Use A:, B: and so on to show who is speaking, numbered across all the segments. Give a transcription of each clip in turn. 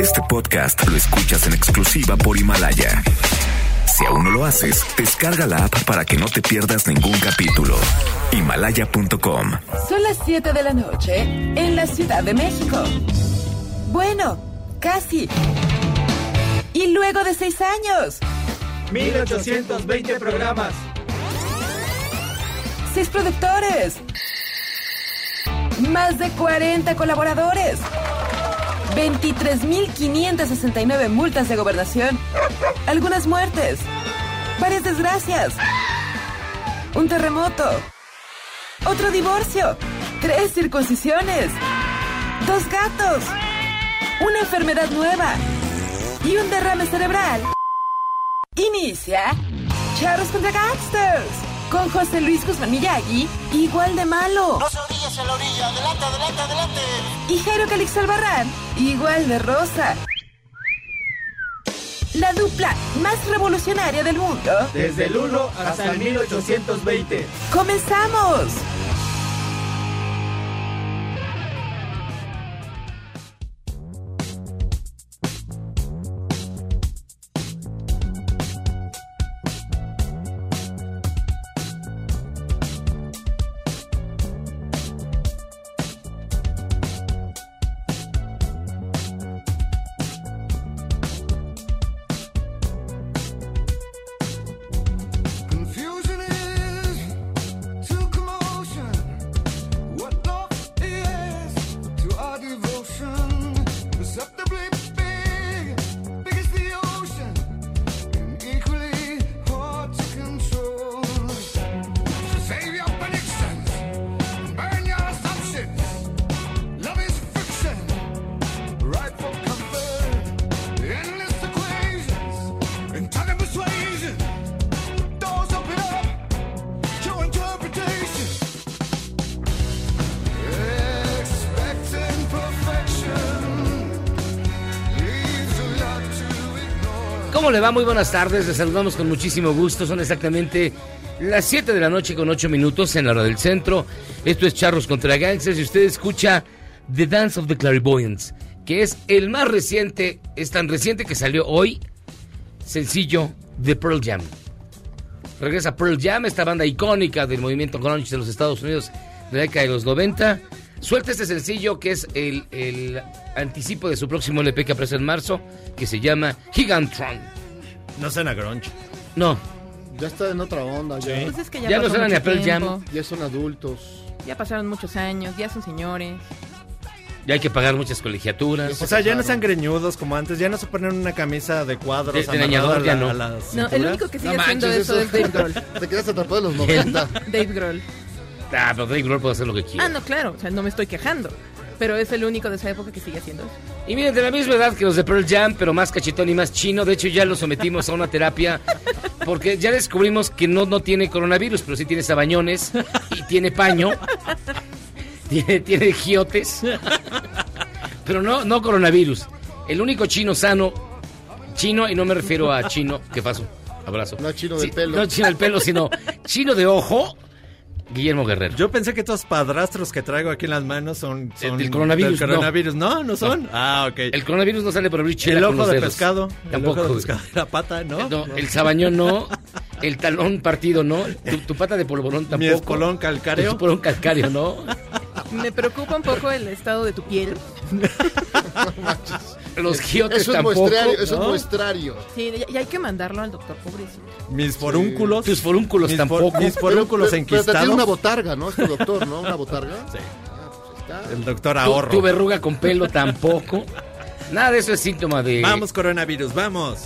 A: Este podcast lo escuchas en exclusiva por Himalaya. Si aún no lo haces, descarga la app para que no te pierdas ningún capítulo. Himalaya.com.
B: Son las 7 de la noche en la Ciudad de México. Bueno, casi. Y luego de seis años,
C: 1820 programas.
B: seis productores, más de 40 colaboradores, 23.569 multas de gobernación, algunas muertes, varias desgracias, un terremoto, otro divorcio, tres circuncisiones, dos gatos, una enfermedad nueva. Y un derrame cerebral. Inicia Charros contra Gangsters con José Luis Guzmán Miyagi, igual de malo.
D: En la orilla, adelante, adelante, adelante.
B: Y Jairo Calix Albarrán, igual de rosa. La dupla más revolucionaria del mundo.
C: Desde el 1 hasta el 1820.
B: ¡Comenzamos!
E: Le va? Muy buenas tardes, les saludamos con muchísimo gusto. Son exactamente las 7 de la noche con 8 minutos en la hora del centro. Esto es Charros contra Gangsters y usted escucha The Dance of the Clairvoyants, que es el más reciente, es tan reciente que salió hoy, sencillo de Pearl Jam. Regresa Pearl Jam, esta banda icónica del movimiento grunge de los Estados Unidos de la década de los 90. Suelta este sencillo que es el, el anticipo de su próximo LP que aparece en marzo, que se llama Gigantron.
F: No suena grunge.
E: No,
G: Ya está en otra onda, ya.
H: Pues es que ya,
E: Ya no
H: pasó
E: suena ni
H: mucho
E: a Pearl Jam.
G: Ya son adultos.
H: Ya pasaron muchos años, ya son señores.
E: ya hay que pagar muchas colegiaturas.
F: O sea, ya no están greñudos como antes, ya no se ponen una camisa de cuadros
E: De- de ya no.
F: la
H: No, el único que sigue
G: No
H: haciendo
G: manches,
H: eso es Dave Grohl.
G: Te quedaste atrapado en los 90.
H: Dave Grohl.
E: Ah, pero Drake Grohl puede hacer lo que quiera.
H: Ah, no, claro, o sea, no me estoy quejando. Pero es el único de esa época que sigue haciendo eso.
E: Y miren, de la misma edad que los de Pearl Jam, pero más cachetón y más chino. De hecho, ya lo sometimos a una terapia porque ya descubrimos que no, no tiene coronavirus, pero sí tiene sabañones y tiene paño. Tiene, tiene giotes. Pero no, no coronavirus. El único chino sano, chino, y no me refiero a chino, ¿qué pasó? Abrazo.
G: No chino del
E: Sí,
G: pelo.
E: No chino del pelo, sino chino de ojo, Guillermo Guerrero.
F: Yo pensé que estos padrastros que traigo aquí en las manos son, son
E: del coronavirus,
F: del
E: no.
F: coronavirus. No, no, son. Ah, ok.
E: El coronavirus no sale por abrir chela
F: El
E: con
F: ojo
E: los
F: de
E: dedos.
F: pescado.
E: Tampoco.
F: El ojo de pescado. La pata, ¿no?
E: No, el sabañón no, el talón partido no, tu, tu pata de polvorón tampoco.
F: Mi espolón calcáreo.
E: Tu espolón calcáreo no.
H: Me preocupa un poco el estado de tu piel.
E: Los giotes
G: Eso es
E: tampoco.
G: muestrario, eso es muestrario.
H: Sí, y hay que mandarlo al doctor, pobrecito.
F: Mis forúnculos.
E: Tus forúnculos
F: mis for-
E: tampoco.
F: mis forúnculos
G: pero, pero te tiene
F: enquistados.
G: una botarga, ¿no? Este doctor, ¿no? Una botarga.
F: Sí.
G: Ah, pues está.
F: El doctor
E: Tu,
F: ahorro.
E: tu verruga con pelo tampoco. Nada de eso es síntoma de.
F: Vamos, coronavirus, vamos.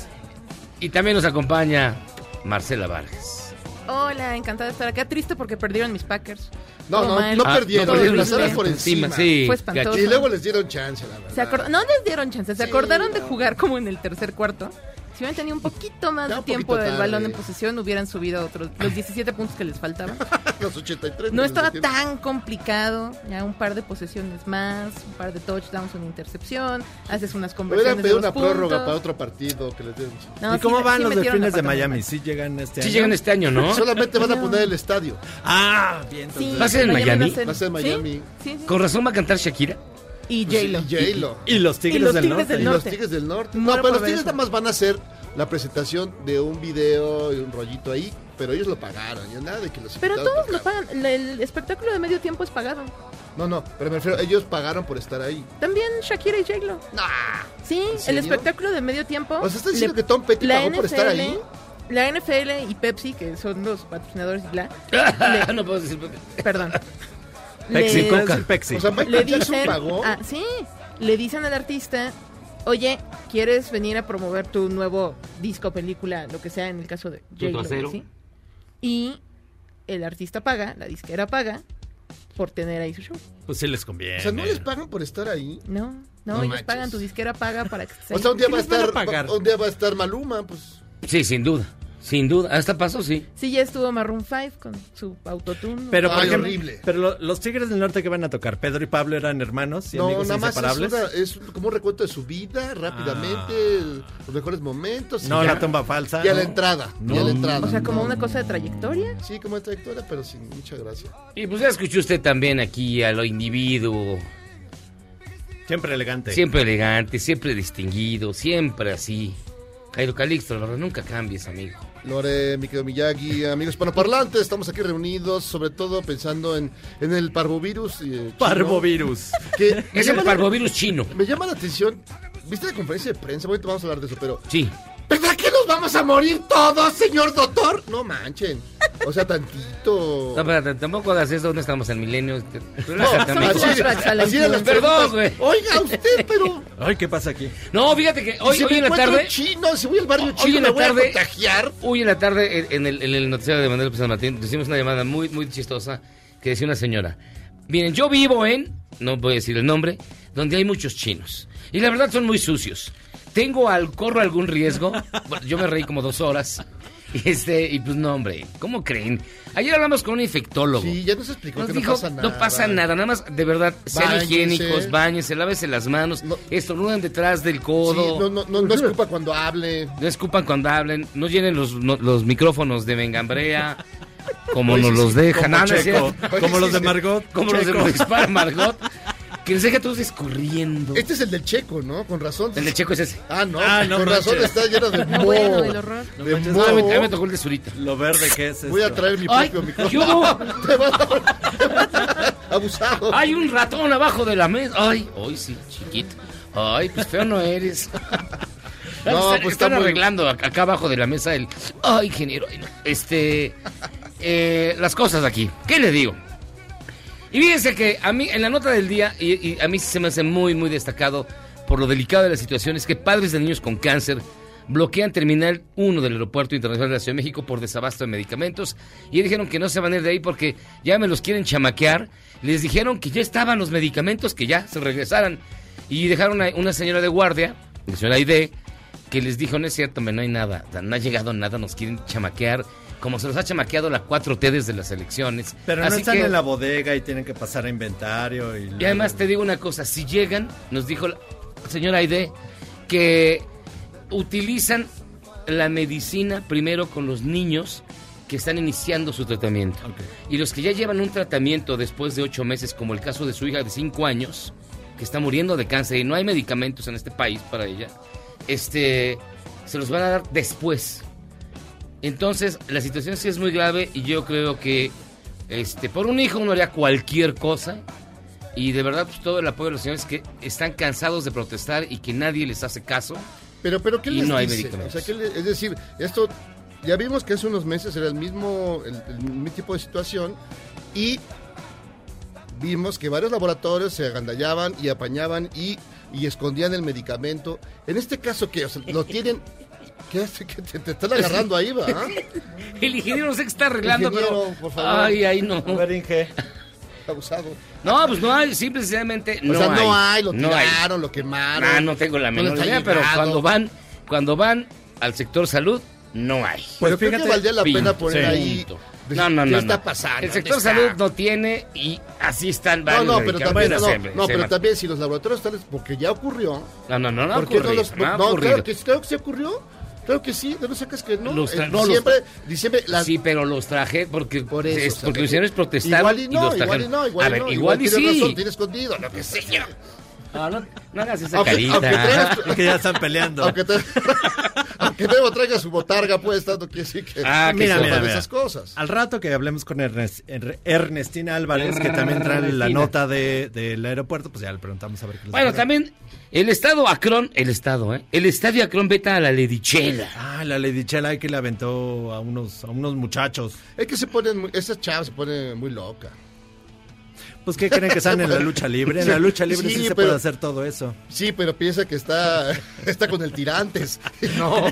E: Y también nos acompaña Marcela Vargas.
H: Hola, encantada de estar acá. Triste porque perdieron mis Packers.
G: No,
H: Todo
G: no,
H: mal.
G: no
E: Ah,
G: perdieron.
E: no perdieron,
G: pasaron por encima.
E: sí.
H: Fue espantoso.
G: Y luego les dieron chance, la verdad.
H: Se acor- no les dieron chance, se
G: Sí,
H: acordaron de jugar como en el tercer cuarto. Si hubieran tenido un poquito más
G: Ya
H: de tiempo del balón en posesión, hubieran subido otros los 17 puntos que les faltaban.
G: Los 83.
H: No estaba tan complicado. Ya un par de posesiones más, un par de touchdowns, una intercepción, haces unas
G: hubieran
H: conversiones de
G: pedido
H: dos
G: una prórroga para otro partido que les dieron.
H: No,
F: ¿Y cómo
H: sí-
F: van
H: sí
F: los delfines de Miami? ¿Sí llegan este
E: Sí
F: año?
E: llegan este año, ¿no?
G: Solamente van a poner el estadio.
F: Ah, bien.
H: Sí,
F: entonces.
E: ¿Va a ser en Miami?
H: va a ser-
G: Va a ser en
H: ¿Sí?
G: Miami.
H: Sí, sí.
E: Con razón va a cantar Shakira.
H: Y
G: Pues sí,
H: J-Lo.
G: y J-Lo.
F: Y los Tigres,
H: Y los
F: del
H: Tigres
F: Norte.
H: del
G: Y los. Tigres del Norte.
H: Muero
G: No, pero los Tigres
H: eso.
G: nada más van a hacer la presentación de un video y un rollito ahí, pero ellos lo pagaron. Ya nada de que los
H: Pero todos lo pagan. El, espectáculo de medio tiempo es pagado.
G: No, no, pero me refiero, ellos pagaron por estar ahí.
H: También Shakira y J-Lo. Sí, el espectáculo de medio tiempo.
G: O sea, ¿estás diciendo
H: le-
G: que Tom Petty pagó por estar ahí?
H: La NFL y Pepsi, que son los patrocinadores y bla.
E: no puedo decir.
H: le- perdón. Le-
F: ¿puedes decir Pepsi?
G: O sea, Michael
H: le dicen,
G: pagó.
H: ah, sí, le dicen al artista, oye, ¿quieres venir a promover tu nuevo disco, película, lo que sea en el caso de J-Lo. Y el artista paga, la disquera paga, por tener ahí su show.
F: Pues sí les conviene.
G: O sea, ¿no les pagan por estar ahí?
H: No, no,
G: No
H: ellos
G: manches.
H: pagan, tu disquera paga para que estés
G: O sea, un día
F: ¿Qué
G: va a
F: les van a
G: estar,
F: pagar?
G: un día va a estar Maluma, pues.
E: Sí, sin duda. Sin duda. Hasta pasó, sí.
H: Sí, ya estuvo Maroon 5 con su autotune.
F: Pero, por
G: Ay,
F: ejemplo,
G: horrible.
F: pero lo- los Tigres del Norte que van a tocar, Pedro y Pablo eran hermanos y
G: No,
F: amigos
G: nada más es,
F: inseparables.
G: una- es como un recuento de su vida, rápidamente, el- los mejores momentos. y
F: No,
G: ya.
F: la tumba falsa.
G: Y a la
F: No.
G: entrada. Y a
F: No.
G: la entrada.
H: O sea, como una cosa de trayectoria.
G: Sí, como de trayectoria, pero sin mucha gracia.
E: Y pues ya escuchó usted también aquí a lo individuo.
F: Siempre elegante.
E: Siempre elegante, siempre distinguido, siempre así. Jairo Calixto, la verdad, nunca cambies, amigo.
G: Lore, mi querido Miyagi, amigos hispanoparlantes, estamos aquí reunidos, sobre todo pensando en, en el parvovirus. eh,
F: Parvovirus.
G: Que
E: Es el
G: la,
E: parvovirus chino.
G: me llama la atención. ¿Viste la conferencia de prensa? Ahorita vamos a hablar de eso, pero.
E: Sí.
G: ¿Verdad que nos vamos a morir todos, señor doctor? No manchen. O sea, tantito.
E: No, espérate, tampoco hagas eso. ¿Dónde estamos? ¿En Milenio?
G: No, así, así las
E: Perdón, güey.
G: Oiga, usted, pero.
F: Ay, ¿qué pasa aquí?
E: No, fíjate que
G: ¿y
E: hoy,
G: si
E: hoy
G: me
E: en la tarde...
G: chino, si voy al barrio
E: Hoy
G: chino,
E: en
G: me
E: la
G: voy a
E: tarde-
G: contagiar.
E: Hoy en la tarde, en- en el, en el noticiero de Manuel López San Martín, hicimos una llamada muy, muy chistosa que decía una señora. Miren, yo vivo en, no voy a decir el nombre, donde hay muchos chinos. Y la verdad son muy sucios. Tengo al, corro algún riesgo. Bueno, yo me reí como dos horas. Y este, y pues no, hombre, ¿cómo creen? Ayer hablamos con un infectólogo.
G: Sí, ya nos explicó
E: Nos
G: que
E: dijo,
G: no pasa nada.
E: no pasa nada, nada más, de verdad, sean higiénicos, bañense, lávese las manos,
G: No.
E: estornudan detrás del
G: Sí,
E: codo.
G: no, no, no, no escupa cuando hable.
E: No escupan cuando hablen, no llenen los, no- los micrófonos de Mengambrea, como
G: Oye,
E: nos
G: sí,
E: los
G: sí,
E: dejan.
F: Como
E: Ah,
F: Checo, como los
G: sí,
F: de
G: sí.
F: Margot.
E: Como los de Margot, que les deja todos escurriendo.
G: Este es el del checo, ¿no? Con razón.
E: El de Checo es ese.
G: Ah, no,
F: Ah, no
G: con razón está lleno de
H: No,
G: moho.
H: bueno, el horror.
G: De
F: manches,
G: moho.
E: No, a mí, a mí me tocó el de Zurita.
F: Lo verde que es
G: Voy a traer mi propio
E: ¿qué
G: micrófono. Te vas a- te vas a- Abusado.
E: Hay un ratón abajo de la mesa. Ay, ay, sí, chiquito. Ay, pues feo no eres.
G: No,
E: están,
G: pues
E: están
G: está muy-
E: arreglando ac- acá abajo de la mesa el. Ay, ingeniero. no. Este. eh, las cosas aquí. ¿Qué le digo? Y fíjense que a mí, en la nota del día, y, a mí se me hace muy, muy destacado por lo delicado de la situación, es que padres de niños con cáncer bloquean Terminal 1 del Aeropuerto Internacional de la Ciudad de México por desabasto de medicamentos. Y dijeron que no se van a ir de ahí porque ya me los quieren chamaquear. Les dijeron que ya estaban los medicamentos, que ya se regresaran. Y dejaron a una señora de guardia, la señora Aide, que les dijo, no es cierto, no hay nada, no ha llegado nada, nos quieren chamaquear, como se los ha chamaqueado la 4T desde las elecciones.
F: Pero no están
E: que-
F: en la bodega y tienen que pasar a inventario. Y,
E: y además te digo una cosa, si llegan, nos dijo la señora Aide, que utilizan la medicina primero con los niños que están iniciando su tratamiento. Y los que ya llevan un tratamiento después de ocho meses, como el caso de su hija de cinco años, que está muriendo de cáncer y no hay medicamentos en este país para ella, este, se los van a dar después. Entonces, la situación sí es muy grave y yo creo que este, por un hijo uno haría cualquier cosa. Y de verdad, pues todo el apoyo de los señores que están cansados de protestar y que nadie les hace caso.
G: Pero, pero, ¿qué
E: Y
G: les
E: no hay
G: dice?
E: medicamentos.
G: O sea, ¿qué le- es decir, esto ya vimos que hace unos meses era el mismo, el, el mismo tipo de situación y vimos que varios laboratorios se agandallaban y apañaban y, y escondían el medicamento. En este caso, ¿qué? O sea, lo tienen... ¿Qué te, te están agarrando ahí, va?
E: El ingeniero no sé qué está arreglando,
G: Ingeniero,
E: pero.
G: por favor.
E: Ay, ay, no.
F: A ver, Inge.
G: Abusado.
E: No, pues no hay, simple y sencillamente no
G: o sea,
E: hay.
G: no hay, lo
E: no hay.
G: tiraron, lo quemaron.
E: Ah, no tengo la
G: no
E: menor idea, pero cuando van, cuando van al sector salud, no hay.
G: Pero
F: Pues
G: creo que
F: fíjate,
G: valdría la pena poner
E: Sí.
G: ahí... Decir,
E: No, no,
G: ¿Qué
E: no.
G: está
E: no.
G: pasando?
E: El sector salud no tiene y así están
G: No,
E: varios.
G: no, pero
E: medicamentos.
G: también, no,
E: siempre,
G: no, pero también si los laboratorios están, porque ya ocurrió.
E: No, no, no, no
G: ¿Por qué no los-
E: no
G: no,
E: ocurrido.
G: claro que, claro que sí ocurrió. Claro que sí, ¿de dónde sacas que no?
E: Los tra-
G: En
E: no, los
G: diciembre, las-
E: Sí, pero los traje porque,
G: por eso.
E: es
G: sea,
E: porque
G: que-
E: los señores protestaron
G: Igual y no,
E: los
G: igual y no, igual
E: A
G: y
E: ver,
G: no,
E: igual, y
G: tiene
E: sí.
G: razón, tiene escondido, lo que sé yo.
E: No, no, no hagas esa
G: Aunque-
E: carita.
G: aunque traigas
F: Es que ya están peleando.
G: Aunque, te, aunque Memo traiga su botarga puesta, no quiere decir que
E: Ah, que
F: Mira, mira,
G: de
F: mira.
G: esas cosas.
F: Al rato que hablemos con Ernest- Er- Ernestina Álvarez, que también trae la nota de- del aeropuerto, pues ya le preguntamos a ver qué les
E: Bueno, también el estado Acron, el estado, ¿eh? El estadio Acron veta a la Ledichela.
F: Ah, la Lady Chela que le aventó a unos, a unos muchachos.
G: Es que se ponen, muy- esa chava se pone muy loca.
F: Pues, ¿qué creen que están en la lucha libre? En la lucha libre sí,
G: Sí,
F: se
G: pero-
F: puede hacer todo eso.
G: Sí, pero piensa que está, está con el tirantes. No.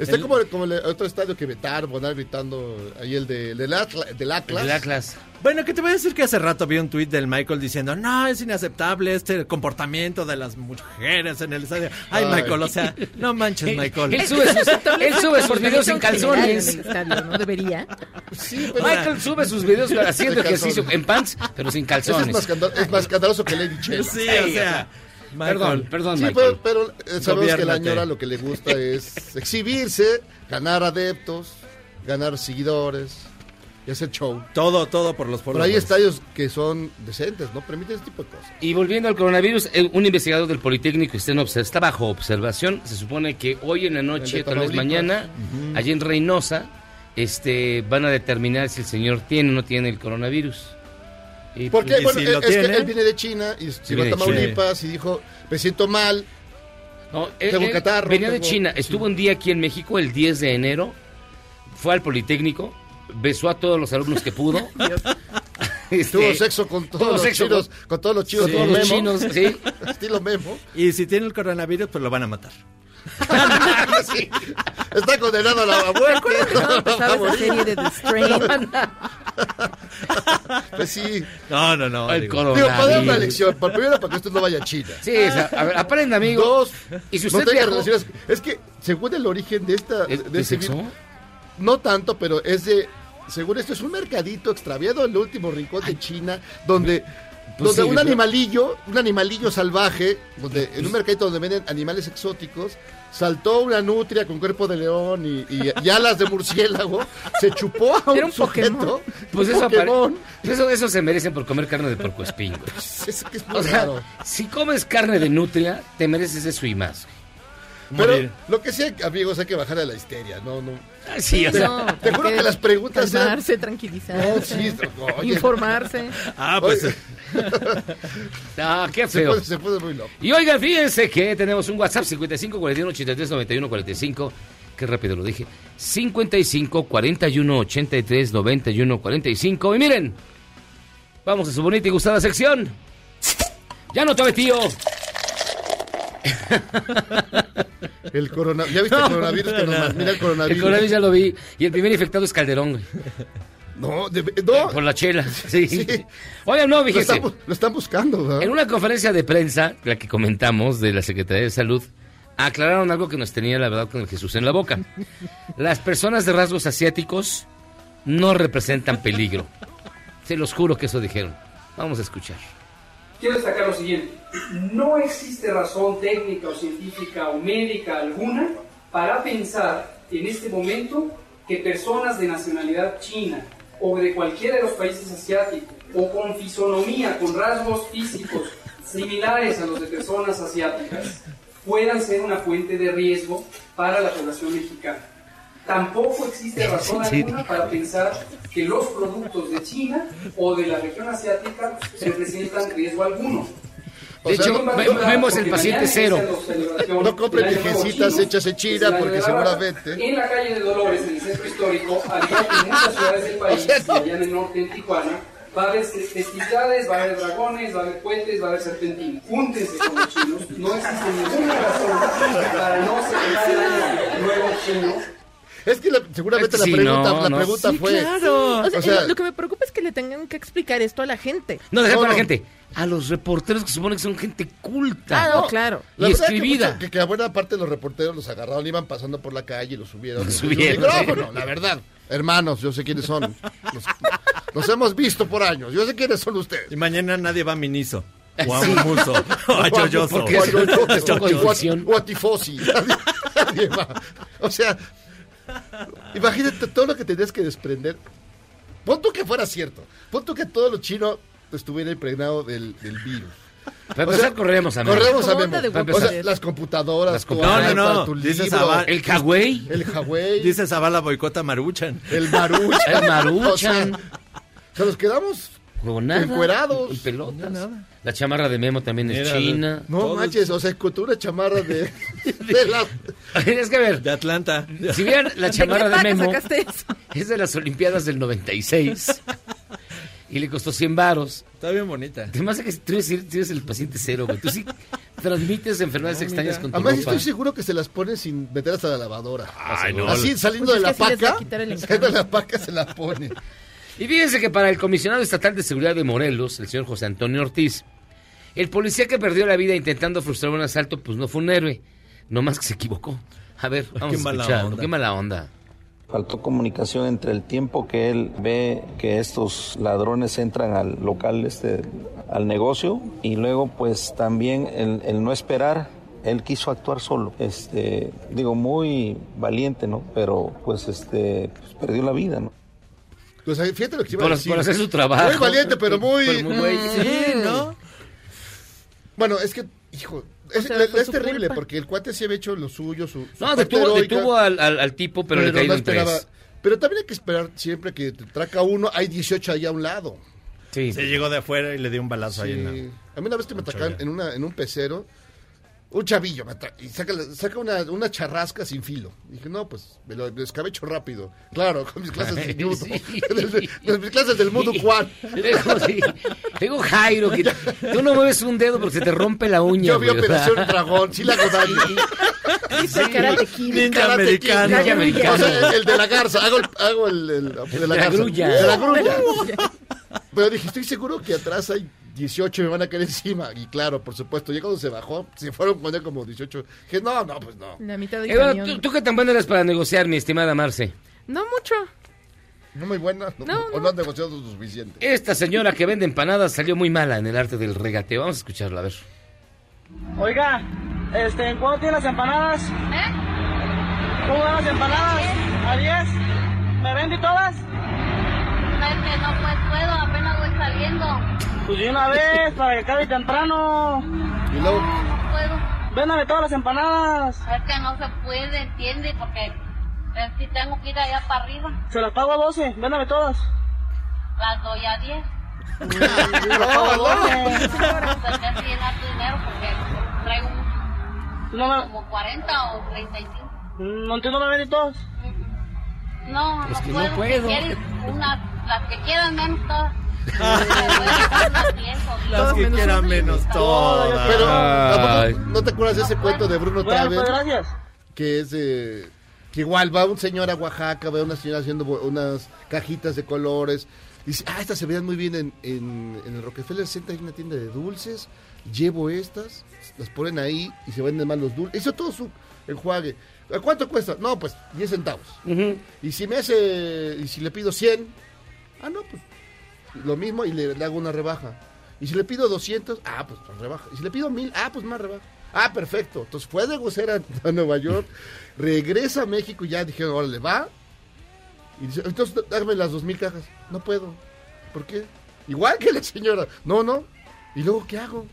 G: Está como, como el otro estadio que vetaron, van a gritando ahí el de, del, Atla- del Atlas.
E: El Atlas.
F: Bueno, que te voy a decir que hace rato vi un tuit del Michael diciendo, no, es inaceptable este comportamiento de las mujeres en el estadio. Ay,
G: Ay.
F: Michael, o sea, no manches, Michael.
E: Él sube sus, él sube sus videos sin
H: En
E: calzones.
H: el estadio, ¿no? Debería.
G: Sí, pero
E: Michael sube sus videos haciendo ejercicio en pants, pero sin calzones.
G: es más escandaloso que Lady Chela.
F: Sí, o sea, Michael.
E: Perdón, perdón,
G: Sí,
E: Michael.
G: pero, pero, eh, sabemos que la
F: Gobiérnate.
G: ñora lo que le gusta es exhibirse, ganar adeptos, ganar seguidores y hacer show.
F: Todo, todo por los
G: Pero hay estadios que son decentes, ¿no? Permiten ese tipo de cosas.
E: Y volviendo al coronavirus, eh, un investigador del Politécnico está, bajo observación. Se supone que hoy en la noche, tal vez mañana, allí en Reynosa, este, van a determinar si el señor tiene o no tiene el coronavirus. Y,
G: Porque,
F: Y
G: bueno,
F: si
G: eh,
F: lo
G: es
F: tiene-
G: que él viene de China y llegó a
E: viene de
G: Tamaulipas y dijo, me siento mal.
E: No, él-
G: Tengo
E: él
G: catarro,
E: venía de
G: tengo-
E: China, estuvo un día aquí en México el 10 de enero, fue al Politécnico, besó a todos los alumnos que pudo. Este,
G: Tuvo sexo con todos
E: tuvo
G: los
E: sexo
G: chinos,
E: con-
G: con todos los chinos, como
E: todos los
G: Memo.
E: chinos, sí.
G: Estilo Memo.
F: Y si tiene el coronavirus, pues lo van a matar.
G: Sí. Está condenado a la muerte.
H: ¿No? Empezaba esa serie de The Strain.
G: Pues sí.
F: No, no, no.
E: El
F: digo.
G: Digo, para dar una lección. Por primero, para que usted no vaya a China.
E: Sí, o sea, a ver, aprenda, amigo.
G: Dos,
E: y si
G: no
E: usted
G: tenga
E: viajó-
G: relaciones. Es que, según el origen de esta.
E: ¿Es
G: de
E: de
G: este
E: sexo?
G: virus, no tanto, pero es de. Según esto, es un mercadito extraviado en el último rincón de China, donde.
E: Pues
G: donde
E: sí,
G: un animalillo, un animalillo salvaje, donde en un mercadito donde venden animales exóticos, saltó una nutria con cuerpo de león y, y- y alas de murciélago, se chupó a un,
H: Era un
G: sujeto,
H: Pokémon.
E: Pues
G: un
E: eso,
G: Pokémon.
E: eso, eso se merecen por comer carne de porco espín, güey.
G: Es que es muy
E: O sea,
G: raro.
E: si comes carne de nutria, te mereces eso y más.
G: Pero
F: Morir.
G: lo que sí, amigos, hay que bajar a la histeria, no, no.
E: Ah, Sí, o sea,
H: No,
G: Te juro que las preguntas eran-
H: Calmarse, tranquilizarse.
G: No, sí, oye.
H: Informarse.
F: Ah, pues.
G: Oye,
E: ah, qué
G: se,
E: feo.
G: se puede muy loco.
E: Y oigan, fíjense que tenemos un WhatsApp 55 41 83 91 45. Qué rápido lo dije. 55 41 83 91 45. Y miren, vamos a su bonita y gustada sección. Ya no te tío.
G: El corona, ¿Ya viste el coronavirus que ma- Mira el coronavirus.
E: El coronavirus ya lo vi. Y el primer infectado es Calderón, güey.
G: No, de- no.
E: Por la chela. Sí.
G: Sí.
E: Oigan, no,
G: Lo están, bu- lo están buscando, ¿verdad?
E: En una conferencia de prensa, la que comentamos de la Secretaría de Salud, aclararon algo que nos tenía, la verdad, con el Jesús en la boca. Las personas de rasgos asiáticos no representan peligro. Se los juro que eso dijeron. Vamos a escuchar.
I: Quiero destacar lo siguiente. No existe razón técnica o científica o médica alguna para pensar en este momento que personas de nacionalidad china o de cualquiera de los países asiáticos o con fisonomía, con rasgos físicos similares a los de personas asiáticas puedan ser una fuente de riesgo para la población mexicana. Tampoco existe razón alguna para pensar que los productos de China o de la región asiática representan riesgo alguno.
E: De hecho, ve- vemos el paciente cero.
G: No compren viejecitas hechas en China porque seguramente.
I: En la calle de Dolores, en el centro histórico, que en muchas ciudades del país, allá en el norte, en Tijuana, va a haber festividades, va a haber dragones, va a haber puentes, va a haber serpentinas. Júntense con los chinos. No existe ninguna razón para no celebrar el año nuevo chino
G: Es que la- seguramente la
E: Sí,
G: pregunta,
E: no,
G: la
E: no.
G: pregunta
F: Sí,
G: fue.
F: claro.
H: O sea,
G: O sea-
H: lo, lo que me preocupa es que le tengan que explicar esto a la gente.
E: No, deja
G: No,
E: para la gente. A los reporteros que supone que son gente culta.
H: Ah, no, claro.
G: La
E: y
G: verdad que
E: escribida.
G: mucho- Que, que a buena parte de los reporteros los agarraron, iban pasando por la calle y los subieron.
E: Los
G: un
E: subieron,
G: micrófono, la verdad. Hermanos, yo sé quiénes son. Los, los hemos visto por años. Yo sé quiénes son ustedes.
F: Y mañana nadie va a Miniso. O a
E: Sí.
F: Muso. O a Yoyoso.
G: O a
E: de
G: o a-
E: ficción.
G: O a Tifosi. Nadie- nadie va. O sea, imagínate todo lo que tendrías que desprender. Pon tú que fuera cierto. Pon tú que todo lo chino estuviera impregnado del, del virus.
E: Para empezar, corremos a Memo.
G: Corremos a Memo. O sea, las computadoras,
E: Las
G: tu
E: computadoras.
F: No, no, no. Dice
G: libro,
F: Zavala.
E: El Cagüey.
G: el Huawei,
F: Dice Zavala boicota Maruchan.
G: el Maruchan.
E: El Maruchan.
G: O sea, o sea, nos quedamos
E: Con nada.
G: Encuerados.
E: En pelotas. La chamarra de Memo también es china.
G: No
F: Todos-
G: manches, o sea, con una chamarra de, de la...
E: es que a ver,
F: De Atlanta.
E: si vieran la
H: ¿De
E: chamarra de
H: paca
E: Memo, es de las Olimpiadas del 96. y le costó 100 varos.
F: Está bien bonita.
E: Además de que tú eres, tú eres el paciente cero, güey. Tú sí transmites enfermedades extrañas con tu
G: Además
E: ropa.
G: estoy seguro que se las pone sin meter hasta la lavadora.
E: Ay, no.
G: Así saliendo
H: Pues
G: de
H: es
G: la
H: que así les va a
G: paca, saliendo de la paca se la pone.
E: Y fíjense que para el comisionado estatal de seguridad de Morelos, el señor José Antonio Ortiz, el policía que perdió la vida intentando frustrar un asalto, pues no fue un héroe, nomás que se equivocó. A ver, vamos
F: Qué
E: a
F: mala
E: escucharlo.
F: onda.
E: Qué mala onda.
J: Faltó comunicación entre el tiempo que él ve que estos ladrones entran al local, este, al negocio, y luego pues también el, el no esperar. Él quiso actuar solo, este, digo, muy valiente, ¿no? Pero pues este, pues, perdió la vida, ¿no?
G: O sea, fíjate lo que iba a
E: Por,
G: decir.
E: por hacer su trabajo.
G: Muy valiente, pero muy...
E: Pero muy güey.
F: Sí, ¿no?
G: Bueno, es que, hijo, es,
H: O sea,
G: es
H: fue su
G: terrible
H: culpa.
G: porque el cuate sí había hecho lo suyo, su, su
E: No,
G: parte
E: detuvo,
G: heroica,
E: detuvo al, al- al tipo, pero, le
G: no esperaba.
E: tres.
G: Pero también hay que esperar siempre que te traca uno, hay 18 ahí a un lado.
E: Sí.
F: Se llegó de afuera y le dio un balazo ahí en la...
G: Sí. A mí una vez que me atracaron en, una, en un pecero, un chavillo y saca, una, una charrasca sin filo. dije, no, pues me lo descabecho rápido. Claro, con mis clases de judo.
E: Sí.
G: Mis clases del mundo Juan.
E: Tengo, sí. Tengo Jairo, que tú no mueves un dedo porque se te rompe la uña.
G: Yo vi
E: güey, o sea.
G: Operación Dragón, sí la hago daño.
H: Dice Karate Kid.
F: Americano.
E: Americano.
G: O sea, el, el de la garza, hago el, hago el, el- de la,
E: De la
G: garza.
E: grulla.
G: De la grulla. Pero dije, estoy seguro que atrás hay 18 y me van a caer encima. Y claro, por supuesto, ya cuando se bajó, se fueron a poner como 18. Dije, no, no, pues no.
H: La mitad del
E: Eh. ¿tú, tú qué tan buena eres para negociar, mi estimada Marce?
H: No mucho.
G: No muy buena. No,
H: No,
G: o
H: no.
G: no han negociado lo suficiente.
E: Esta señora que vende empanadas salió muy mala en el arte del regateo. Vamos a escucharla, a ver.
K: Oiga, este, ¿cuánto tiene las empanadas?
L: ¿Eh?
K: ¿Cómo van las empanadas? ¿A 10? ¿Me vende todas?
L: No pues puedo, apenas voy saliendo.
K: Pues de una vez, para que acabe temprano.
G: Y luego,
L: No puedo.
K: Véndame todas las empanadas.
L: Es que no se puede, ¿entiende? Porque si tengo que ir allá para arriba,
K: Se las pago a 12, véndame todas.
L: las doy a 10.
K: No, no.
L: Pues ya llenar tu dinero porque traigo un-
K: No, me,
L: como 40 o 35.
K: no entiendo, me vende todas.
L: No,
E: Es
L: no
E: que
L: puedo.
E: no puedo.
L: Quieres una, las que quieran menos todas. Me voy a dejar unas 10 o 10.
F: Las que quieran menos todas.
G: pero
E: Ay.
G: ¿tampoco ¿no te acuerdas de ese cuento de Bruno
K: Bueno,
G: Traven?
K: pues gracias.
G: Que es de... Que igual va un señor a Oaxaca, ve a una señora haciendo unas cajitas de colores. Y dice, ah, estas se veían muy bien en, en, en el Rockefeller Center, hay una tienda de dulces. Llevo estas, las ponen ahí y se venden más los dulces. Hizo todo su enjuague. ¿A ¿Cuánto cuesta? No, pues 10 centavos. Y si me hace, y si le pido 100, ah, no, pues lo mismo y le, le hago una rebaja. Y si le pido 200, ah, pues más rebaja. Y si le pido 1000, ah, pues más rebaja. Ah, perfecto. Entonces fue de gocera a Nueva York, regresa a México y ya dijeron, órale, va. Y dice, entonces dame las 2000 cajas. No puedo. ¿Por qué? Igual que la señora. No, no. ¿Y luego qué hago?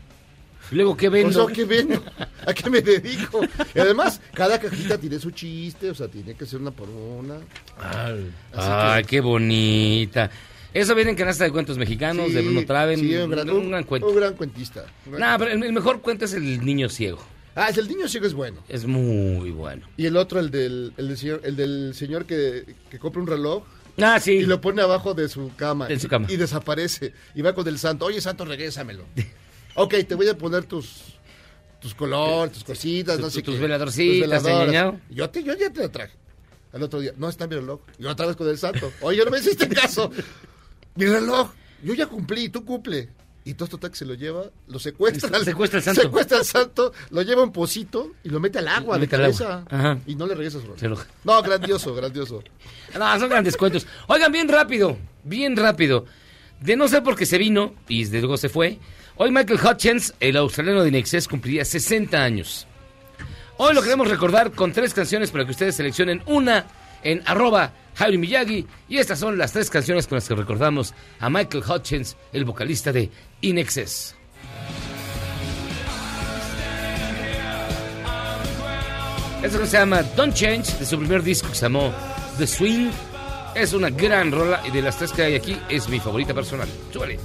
E: Luego, ¿qué
G: O
E: vendo?
G: sea, ¿qué vendo? ¿A qué me dedico? Y además, cada cajita tiene su chiste, o sea, tiene que ser una por una.
E: Ay,
G: que-
E: qué bonita. Eso viene en canasta de cuentos mexicanos
G: Sí,
E: de Bruno Traven.
G: sí, un gran, un-
E: cuento.
G: un gran cuentista. Un gran-
E: No, pero el, el mejor cuento es el niño ciego.
G: Ah, es el niño ciego es bueno.
E: Es muy bueno.
G: Y el otro, el del, el del señor, el del señor que, que compra un reloj
E: Ah, sí.
G: y lo pone abajo de su cama.
E: De su cama.
G: Y desaparece. Y va con el santo. Oye, santo, regrésamelo. ok, te voy a poner tus tus colores, tus cositas,
E: Tu-
G: no
E: tu-
G: sé
E: tus
G: qué.
E: veladorcitas,
G: veladoras.
E: ñañao.
G: Yo, te, yo ya te lo traje. Al otro día, no está mi reloj. Y otra vez con el santo. Oye, no me hiciste caso. Mi reloj. Yo ya cumplí, tú cumple. Y todo esto que se lo lleva, lo secuestra.
E: Secuestra al santo.
G: Secuestra al santo, lo lleva a un pocito y lo mete al agua
E: Lo
G: de cabeza.
E: agua.
G: Y no le regresa su reloj. No, grandioso, grandioso.
E: No, son grandes cuentos. Oigan, bien rápido, bien rápido. De no ser porque se vino y desde luego se fue. Hoy Michael Hutchins, el australiano de Inexcess, cumpliría 60 años. Hoy lo queremos recordar con tres canciones para que ustedes seleccionen una en arroba Miyagi. Y estas son las tres canciones con las que recordamos a Michael Hutchins, el vocalista de Inexcess. Esto se llama Don't Change, de su primer disco que se llamó The Swing. Es una gran rola y de las tres que hay aquí es mi favorita personal. Súbale.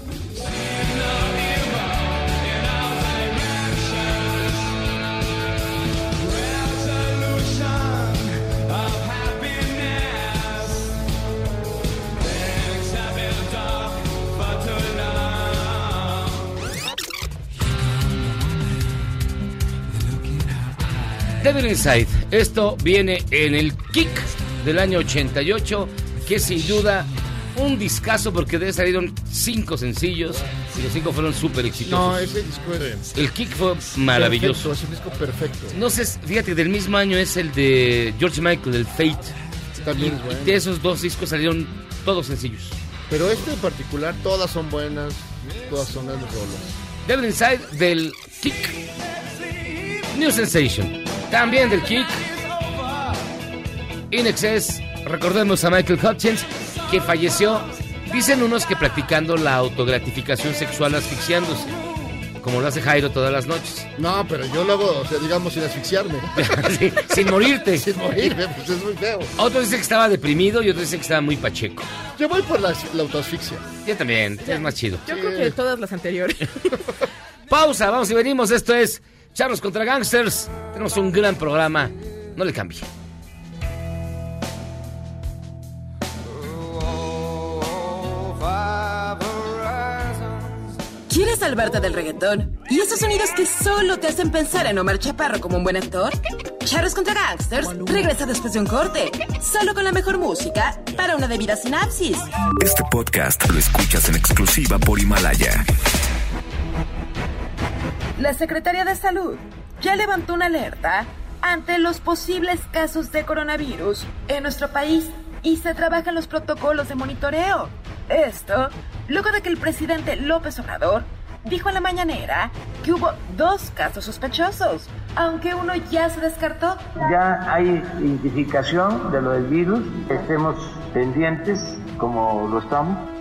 E: Devil Inside. Esto viene en el Kick del año 88, que es sin duda un discazo porque de salieron cinco sencillos y los cinco fueron súper exitosos.
G: No, ese disco es
E: El Kick fue maravilloso.
G: Perfecto, es un disco perfecto.
E: No sé, fíjate, del mismo año es el de George Michael, el Fate.
G: También
E: Y-
G: es bueno.
E: y de esos dos discos salieron todos sencillos.
G: Pero este en particular, todas son buenas, todas son grandes rolas.
E: Devil Inside del Kick. New Sensation. También del Kick. In Excess. Recordemos a Michael Hutchins, que falleció. Dicen unos que practicando la autogratificación sexual asfixiándose. Como lo hace Jairo todas las noches.
G: No, pero yo lo hago, o sea, digamos, sin asfixiarme.
E: Sí, sin morirte.
G: sin morirme, pues es muy feo.
E: Otros dicen que estaba deprimido y otros dicen que estaba muy pacheco.
G: Yo voy por la, la autoasfixia.
E: Yo también, es más chido.
H: Yo creo que todas las anteriores.
E: Pausa, vamos y venimos. Esto es Charlos contra Gangsters. Tenemos un gran programa. No le cambie.
B: ¿Quieres salvarte del reggaetón? ¿Y esos sonidos que solo te hacen pensar en Omar Chaparro como un buen actor? Charros contra Gangsters regresa después de un corte, solo con la mejor música para una debida sinapsis.
A: Este podcast lo escuchas en exclusiva por Himalaya.
B: La Secretaría de Salud ya levantó una alerta ante los posibles casos de coronavirus en nuestro país y se trabajan los protocolos de monitoreo. Esto luego de que el presidente López Obrador dijo en la mañanera que hubo dos casos sospechosos, aunque uno ya se descartó.
M: Ya hay identificación de lo del virus, estemos pendientes como lo estamos.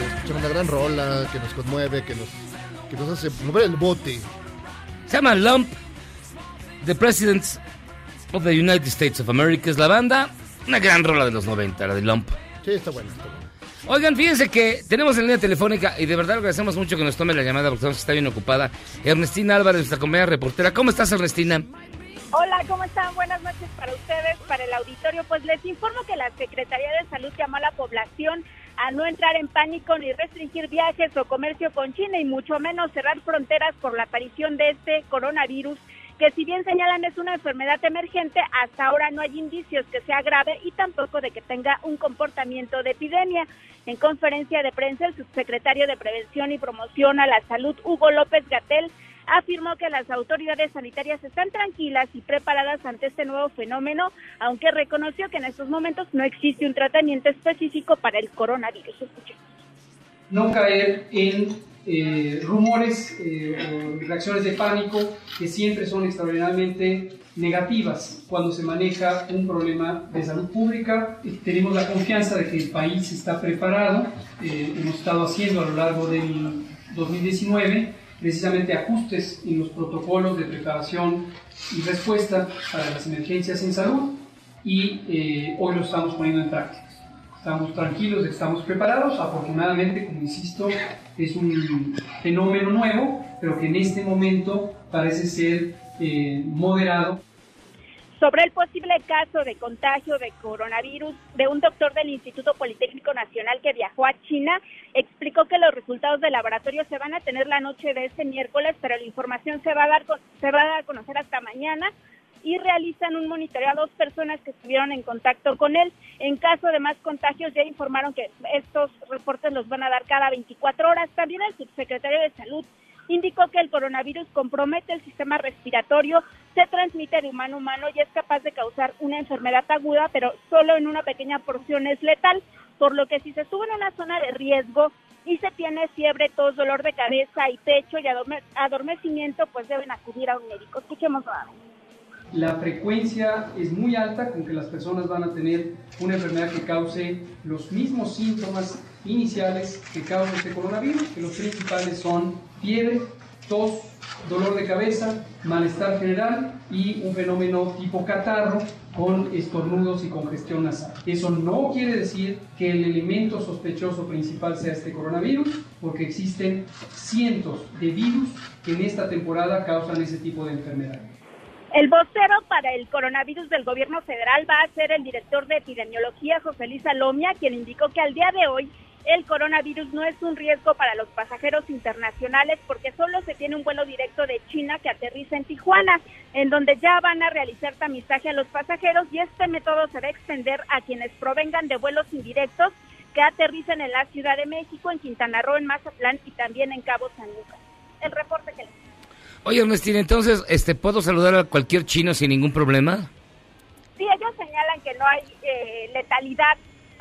G: Escuchando una gran rola que nos conmueve, que nos, que nos hace mover el bote.
E: Se llama Lump, The Presidents of the United States of America. Es la banda. Una gran rola de los 90, la de Lump.
G: Sí, está bueno.
E: Oigan, fíjense que tenemos en línea telefónica y de verdad agradecemos mucho que nos tome la llamada porque sabemos que está bien ocupada. Ernestina Álvarez, nuestra compañera reportera. ¿Cómo estás, Ernestina?
N: Hola, ¿cómo están? Buenas noches para ustedes, para el auditorio. Pues les informo que la Secretaría de Salud llamó a la población a no entrar en pánico ni restringir viajes o comercio con China y mucho menos cerrar fronteras por la aparición de este coronavirus que si bien señalan es una enfermedad emergente, hasta ahora no hay indicios que sea grave y tampoco de que tenga un comportamiento de epidemia. En conferencia de prensa, el subsecretario de Prevención y Promoción a la Salud, Hugo López Gatel, afirmó que las autoridades sanitarias están tranquilas y preparadas ante este nuevo fenómeno, aunque reconoció que en estos momentos no existe un tratamiento específico para el coronavirus.
I: No caer en eh, rumores eh, o reacciones de pánico que siempre son extraordinariamente negativas cuando se maneja un problema de salud pública. Tenemos la confianza de que el país está preparado. Eh, hemos estado haciendo a lo largo del 2019 precisamente ajustes en los protocolos de preparación y respuesta para las emergencias en salud y eh, hoy lo estamos poniendo en práctica. Estamos tranquilos, de que estamos preparados. Afortunadamente, como insisto, es un fenómeno nuevo, pero que en este momento parece ser eh, moderado.
N: Sobre el posible caso de contagio de coronavirus de un doctor del Instituto Politécnico Nacional que viajó a China, explicó que los resultados del laboratorio se van a tener la noche de este miércoles, pero la información se va a dar, se va a dar a conocer hasta mañana. y realizan un monitoreo a dos personas que estuvieron en contacto con él. En caso de más contagios, ya informaron que estos reportes los van a dar cada 24 horas. También el subsecretario de Salud indicó que el coronavirus compromete el sistema respiratorio, se transmite de humano a humano y es capaz de causar una enfermedad aguda, pero solo en una pequeña porción es letal, por lo que si se estuvo en una zona de riesgo y se tiene fiebre, tos, dolor de cabeza y pecho y adorme- adormecimiento, pues deben acudir a un médico. Escuchemos nuevamente.
I: La frecuencia es muy alta con que las personas van a tener una enfermedad que cause los mismos síntomas iniciales que causa este coronavirus, que los principales son fiebre, tos, dolor de cabeza, malestar general y un fenómeno tipo catarro con estornudos y congestión nasal. Eso no quiere decir que el elemento sospechoso principal sea este coronavirus, porque existen cientos de virus que en esta temporada causan ese tipo de enfermedad.
N: El vocero para el coronavirus del gobierno federal va a ser el director de epidemiología, José Luis Salomia, quien indicó que al día de hoy el coronavirus no es un riesgo para los pasajeros internacionales porque solo se tiene un vuelo directo de China que aterriza en Tijuana, en donde ya van a realizar tamizaje a los pasajeros y este método se va a extender a quienes provengan de vuelos indirectos que aterricen en la Ciudad de México, en Quintana Roo, en Mazatlán y también en Cabo San Lucas. El reporte que les
E: Oye, Ernestina, entonces, este, ¿puedo saludar a cualquier chino sin ningún problema?
N: Sí, ellos señalan que no hay eh, letalidad,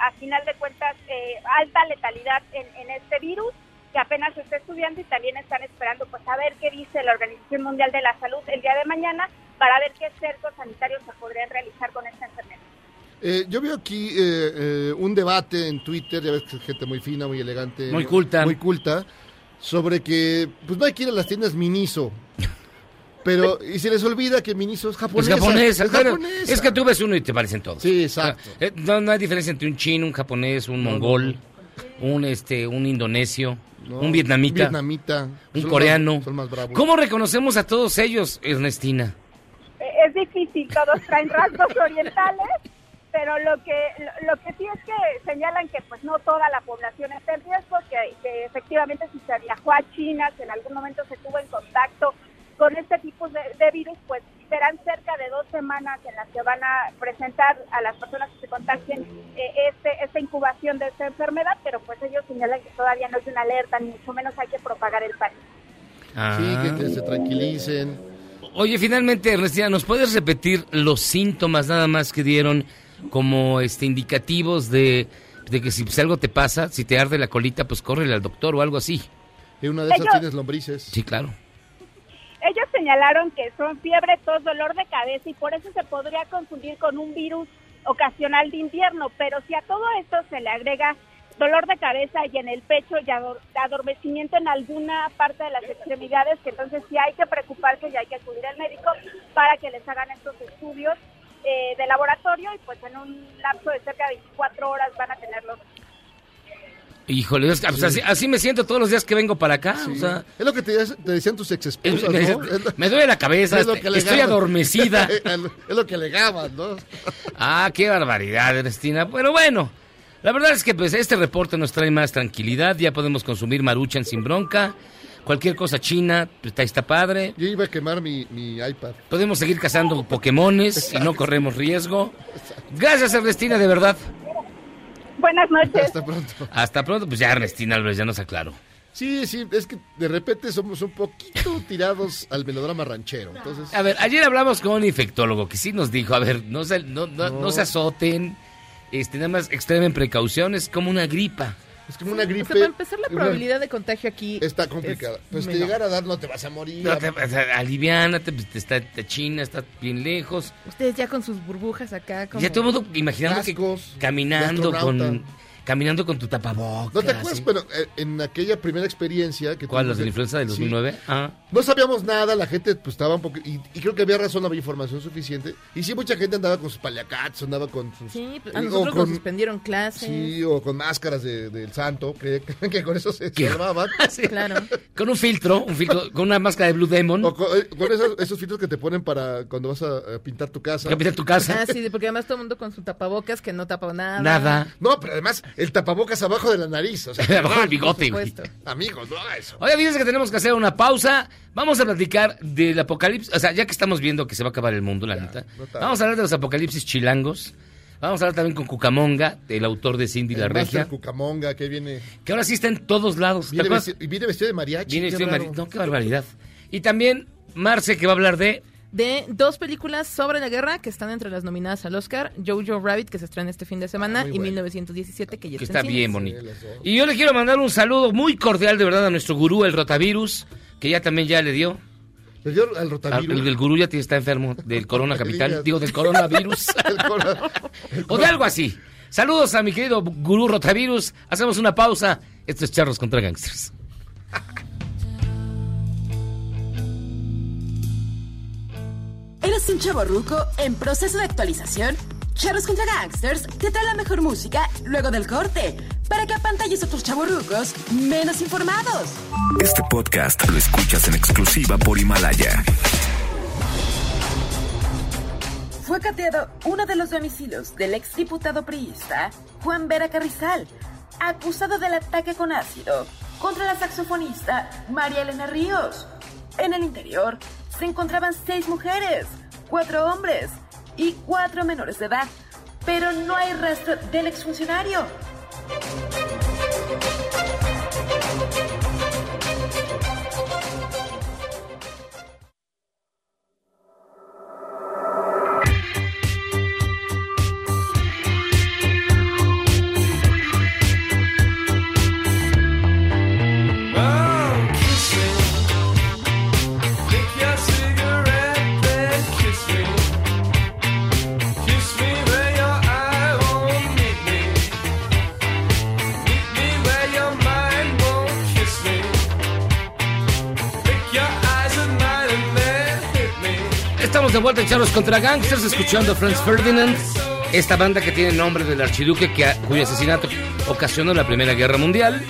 N: a final de cuentas, eh, alta letalidad en, en este virus, que apenas se está estudiando y también están esperando pues a ver qué dice la Organización Mundial de la Salud el día de mañana para ver qué cercos sanitarios se podrían realizar con esta enfermedad.
G: Eh, yo veo aquí eh, eh, un debate en Twitter, ya ves que es gente muy fina, muy elegante.
E: Muy culta.
G: Muy culta, sobre que pues no hay que ir a las tiendas Miniso. Pero, y se les olvida que Miniso es
E: Es
G: japonesa.
E: japonesa,
G: es
E: claro.
G: japonesa.
E: Es que tú ves uno y te parecen todos.
G: Sí, exacto.
E: Eh, No, no hay diferencia entre un chino, un japonés, un mongol, un este, un indonesio,
G: No,
E: un vietnamita,
G: vietnamita.
E: un
G: Son
E: coreano.
G: más- son más bravos.
E: ¿Cómo reconocemos a todos ellos, Ernestina?
N: Eh, es difícil, todos traen rasgos orientales, pero lo que lo, lo que sí es que señalan que pues no toda la población está en riesgo, que, que efectivamente si se viajó a China, que en algún momento se tuvo en contacto con este tipo de, de virus, pues serán cerca de dos semanas en las que van a presentar a las personas que se contagien eh, este, esta incubación de esta enfermedad, pero pues ellos señalan que todavía no es una alerta, ni mucho menos hay que propagar el pánico.
G: Sí, que, que se tranquilicen.
E: Oye, finalmente, Ernestina, ¿nos puedes repetir los síntomas nada más que dieron como este indicativos de, de que si pues, algo te pasa, si te arde la colita, pues córrele al doctor o algo así?
G: Y una de esas
N: Ellos-
G: tienes lombrices.
E: Sí, claro.
N: Ellos señalaron que son fiebre, tos, dolor de cabeza y por eso se podría confundir con un virus ocasional de invierno, pero si a todo esto se le agrega dolor de cabeza y en el pecho y ador- adormecimiento en alguna parte de las extremidades, que entonces sí hay que preocuparse y hay que acudir al médico para que les hagan estos estudios eh, de laboratorio y pues en un lapso de cerca de 24 horas van a tenerlos.
E: Híjole, que, pues, así, así me siento todos los días que vengo para acá. O sea,
G: Es lo que te, te decían tus ex esposas,
E: me,
G: ¿no?
E: me duele la cabeza,
G: Es
E: este, estoy adormecida.
G: es lo que alegaban, ¿no?
E: Ah, qué barbaridad, Ernestina. Pero bueno, la verdad es que pues este reporte nos trae más tranquilidad. Ya podemos consumir maruchan sin bronca. Cualquier cosa china, pues, está, está padre.
G: Yo iba a quemar mi, mi iPad.
E: Podemos seguir cazando Pokémones y no corremos riesgo. Gracias, Ernestina, de verdad.
N: Buenas noches.
G: Hasta pronto.
E: Hasta pronto, pues ya Ernestina Álvarez ya nos aclaró.
G: Sí, sí, es que de repente somos un poquito tirados al melodrama ranchero. Entonces,
E: A ver, ayer hablamos con un infectólogo que sí nos dijo, a ver, no se, no, no, no se azoten, este, nada más extremen precauciones, como una gripa.
G: Es como una
H: O
G: gripe.
H: sea, para empezar, la probabilidad de contagio aquí
G: Está complicada.
H: es
G: Pues te
H: menor.
G: llegar a dar, no te vas a morir.
E: No te, o sea, aliviánate, pues, te está te China, está bien lejos.
H: Ustedes ya con sus burbujas acá. Como...
E: Ya todo el mundo imaginando
G: Cascos,
E: que caminando con. Caminando con tu tapabocas.
G: ¿No te acuerdas? Bueno, eh, en aquella primera experiencia que
E: ¿Cuál? ¿Los de la influenza del
G: Sí.
E: 2009? Ah.
G: No sabíamos nada, la gente pues estaba un poco... Y, y creo que había razón, no había información suficiente. Y sí, mucha gente andaba con sus paliacats, andaba con sus...
H: Sí, pues,
G: eh,
H: a
G: o
H: nosotros
G: con-
H: nos suspendieron clases.
G: Sí, o con máscaras de- del santo, que, que con eso se salvaban.
H: Claro.
E: Con un filtro, un filtro, con una máscara de Blue Demon.
G: O con, eh, con esos, esos filtros que te ponen para cuando vas a, a pintar tu casa.
E: Para pintar tu casa.
H: Ah, sí, porque además todo el mundo con su tapabocas que no tapa nada.
E: Nada.
G: No, pero además el tapabocas abajo de la nariz. O sea,
E: Abajo del bigote, güey.
G: Amigos, no haga eso.
E: Oye, fíjense que tenemos que hacer una pausa. Vamos a platicar del apocalipsis. O sea, ya que estamos viendo que se va a acabar el mundo, la neta.
G: no tarda.
E: Vamos a hablar de los apocalipsis chilangos. Vamos a hablar también con Cucamonga, el autor de Cindy la
G: El Master
E: Regia.
G: Cucamonga, que viene,
E: Que ahora sí está en todos lados. ¿Te
G: viene, vestido, y viene vestido de mariachi.
E: Viene vestido de
G: raro.
E: mari- No, qué barbaridad. Y también Marce, que va a hablar de.
H: De dos películas sobre la guerra que están entre las nominadas al Oscar, Jojo Rabbit, que se estrena este fin de semana,
E: Ah,
H: y
E: buena.
H: 1917, que ya
E: que
H: está,
E: está
H: en
E: bien bonito. Y yo le quiero mandar un saludo muy cordial, de verdad, a nuestro gurú, el rotavirus, que ya también ya le dio.
G: ¿Le dio al rotavirus?
E: El, el gurú ya está enfermo del corona capital, digo, del coronavirus. O de algo así. Saludos a mi querido gurú rotavirus. Hacemos una pausa. Esto es Charros contra Gangsters.
B: ¿Eres un chavo ruco en proceso de actualización? Charros contra Gangsters te trae la mejor música luego del corte para que apantalles a tus chavorrucos menos informados.
A: Este podcast lo escuchas en exclusiva por Himalaya.
B: Fue cateado uno de los domicilios del exdiputado priista Juan Vera Carrizal, acusado del ataque con ácido contra la saxofonista María Elena Ríos. En el interior se encontraban seis mujeres, cuatro hombres y cuatro menores de edad, pero no hay rastro del exfuncionario.
E: De en Charros contra Gangsters, escuchando Franz Ferdinand, esta banda que tiene nombre del archiduque que, cuyo asesinato ocasionó la Primera Guerra Mundial.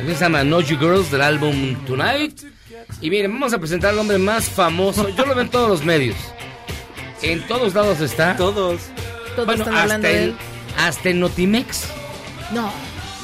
E: Aquí se llama No You Girls del álbum Tonight. Y miren, vamos a presentar al hombre más famoso. Yo lo veo en todos los medios. En todos lados está.
F: Todos.
H: Todos
E: Bueno,
H: están
E: hasta
H: hablando de
E: en,
H: él.
E: hasta en Notimex.
H: No.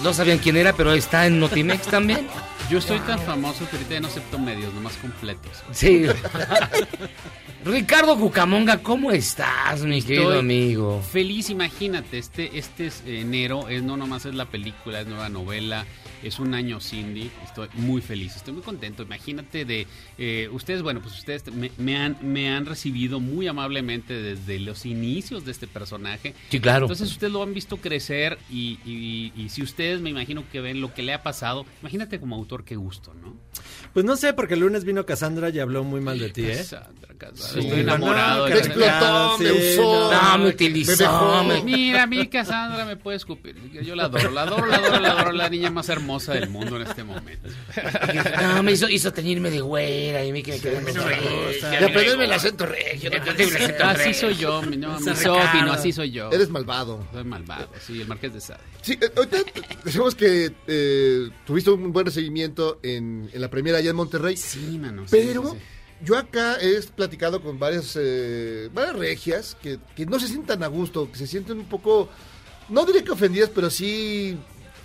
E: No sabían quién era, pero está en Notimex también.
O: Yo estoy tan famoso que ahorita ya no acepto medios, nomás completos.
E: Sí. Ricardo Cucamonga, ¿cómo estás, mi querido amigo?
O: Feliz, imagínate, este, este es enero, es no nomás es la película, es nueva novela, es un año Cindy, estoy muy feliz, estoy muy contento, imagínate de, eh, ustedes, bueno, pues ustedes me, me han, me han recibido muy amablemente desde los inicios de este personaje.
E: Sí, claro.
O: Entonces ustedes lo han visto crecer y, y- y si ustedes me imagino que ven lo que le ha pasado, imagínate como autor qué gusto, ¿no?
F: Pues no sé, porque el lunes vino Cassandra y habló muy mal de ti, ¿eh?
O: Cassandra, Cassandra.
F: Sí,
O: Estoy enamorado.
F: no,
O: Cassandra.
F: explotó, me usó,
E: No, me utilizó, me-
O: Mira, a mí Cassandra me puede escupir. Yo la adoro, la adoro, la adoro, la adoro, la niña más hermosa del mundo en este momento.
E: No, me hizo, hizo teñirme de güera y a mí que me quedé
O: no me gusta.
E: Y aprenderme el acento regio. no
O: Así soy yo, no, misógino, así soy yo.
G: Eres malvado.
O: Soy malvado, sí, el Marqués de Sade.
G: Sí, eh, ahorita decimos que eh, tuviste un buen recibimiento en, en la primera allá en Monterrey.
O: Sí, mano. sí,
G: Pero
O: sí, sí.
G: yo acá he platicado con varias, eh, varias regias que, que no se sientan a gusto, que se sienten un poco, no diré que ofendidas, pero sí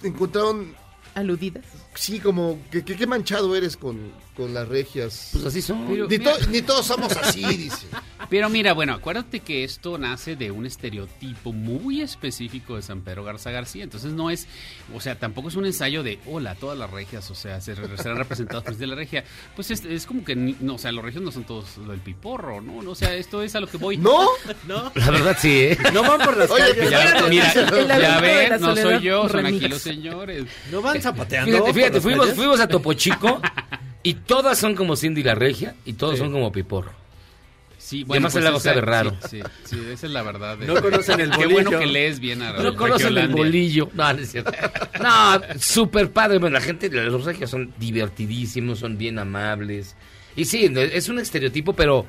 G: encontraron...
H: Aludidas.
G: Sí, como que- qué manchado eres con, con las regias.
E: Pues así son.
O: Pero,
G: ni,
O: mira-
G: to- ni todos somos así, dice.
O: Pero mira, bueno, acuérdate que esto nace de un estereotipo muy específico de San Pedro Garza García. Entonces no es, o sea, tampoco es un ensayo de, hola, todas las regias, o sea, se- serán representados por de la regia. Pues es, es como que, ni- no, o sea, los regios no son todos del piporro, ¿no? O sea, esto es a lo que voy.
G: ¿No?
F: No.
E: La verdad sí, ¿eh?
F: No van por las
G: Oye,
F: calles.
G: pero
O: Ya,
G: bueno,
O: mira, ya ven, no soy yo, son aquí los señores.
F: No van zapateando.
E: Fíjate, fíjate, fuimos, fuimos a Topo Chico y todas son como Cindy la Regia y todos son como Piporro.
O: Sí,
E: Y además el lago sabe raro.
O: Sí, sí, sí, esa es la verdad. de-
F: No conocen el
O: Qué bueno
F: bolillo.
O: que lees bien a
E: No conocen el bolillo. No, no es cierto. No, súper padre. Bueno, la gente, los regios son divertidísimos, son bien amables. Y sí, es un estereotipo, pero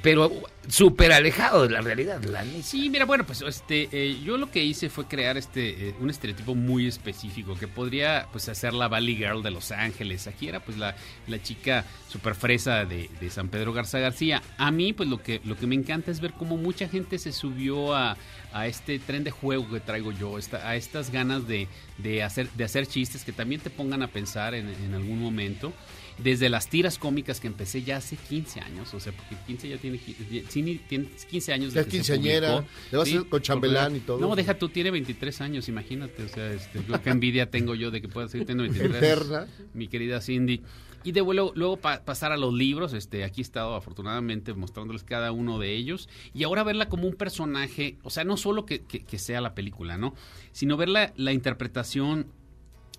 E: pero súper alejado de la realidad. La.
O: Sí, mira, bueno, pues este, eh, yo lo que hice fue crear este eh, un estereotipo muy específico que podría pues hacer la Valley Girl de Los Ángeles. Aquí era pues la, la chica super fresa de, de San Pedro Garza García. A mí pues lo que lo que me encanta es ver cómo mucha gente se subió a, a este tren de juego que traigo yo, esta- a estas ganas de, de hacer de hacer chistes que también te pongan a pensar en, en algún momento. Desde las tiras cómicas que empecé ya hace 15 años, o sea, porque 15 ya tiene, Cini tiene 15 años
G: Ya quinceañera, le vas a hacer con chambelán y todo.
O: No, deja tú, tiene 23 años, imagínate, o sea, este, qué envidia tengo yo de que pueda seguir teniendo 23.
G: Eterna.
O: Mi querida Cindy. Y de vuelo, luego pa- pasar a los libros, este, aquí he estado afortunadamente mostrándoles cada uno de ellos, y ahora verla como un personaje, o sea, no solo que, que- que sea la película, ¿no? Sino ver la, la interpretación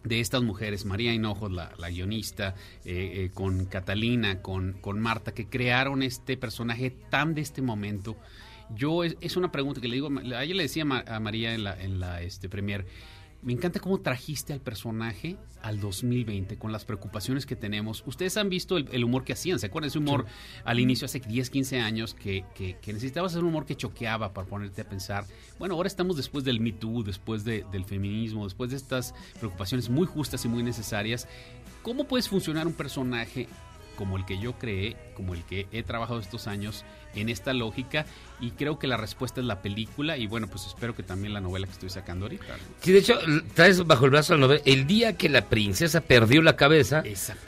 O: de estas mujeres, María Hinojos, la, la guionista, eh, eh, con Catalina, con, con Marta, que crearon este personaje tan de este momento. Yo, es, es una pregunta que le digo, a ella le decía a María en la, en la este, premier, me encanta cómo trajiste al personaje al 2020 con las preocupaciones que tenemos. Ustedes han visto el, el humor que hacían, ¿se acuerdan? Ese humor al inicio, hace 10, 15 años, que, que, que necesitabas hacer un humor que choqueaba para ponerte a pensar. Bueno, ahora estamos después del Me Too, después de- del feminismo, después de estas preocupaciones muy justas y muy necesarias. ¿Cómo puedes funcionar un personaje como el que yo creé, como el que he trabajado estos años en esta lógica? Y creo que la respuesta es la película y bueno, pues espero que también la novela que estoy sacando ahorita.
E: Sí, de hecho, traes bajo el brazo la novela El día que la princesa perdió la cabeza,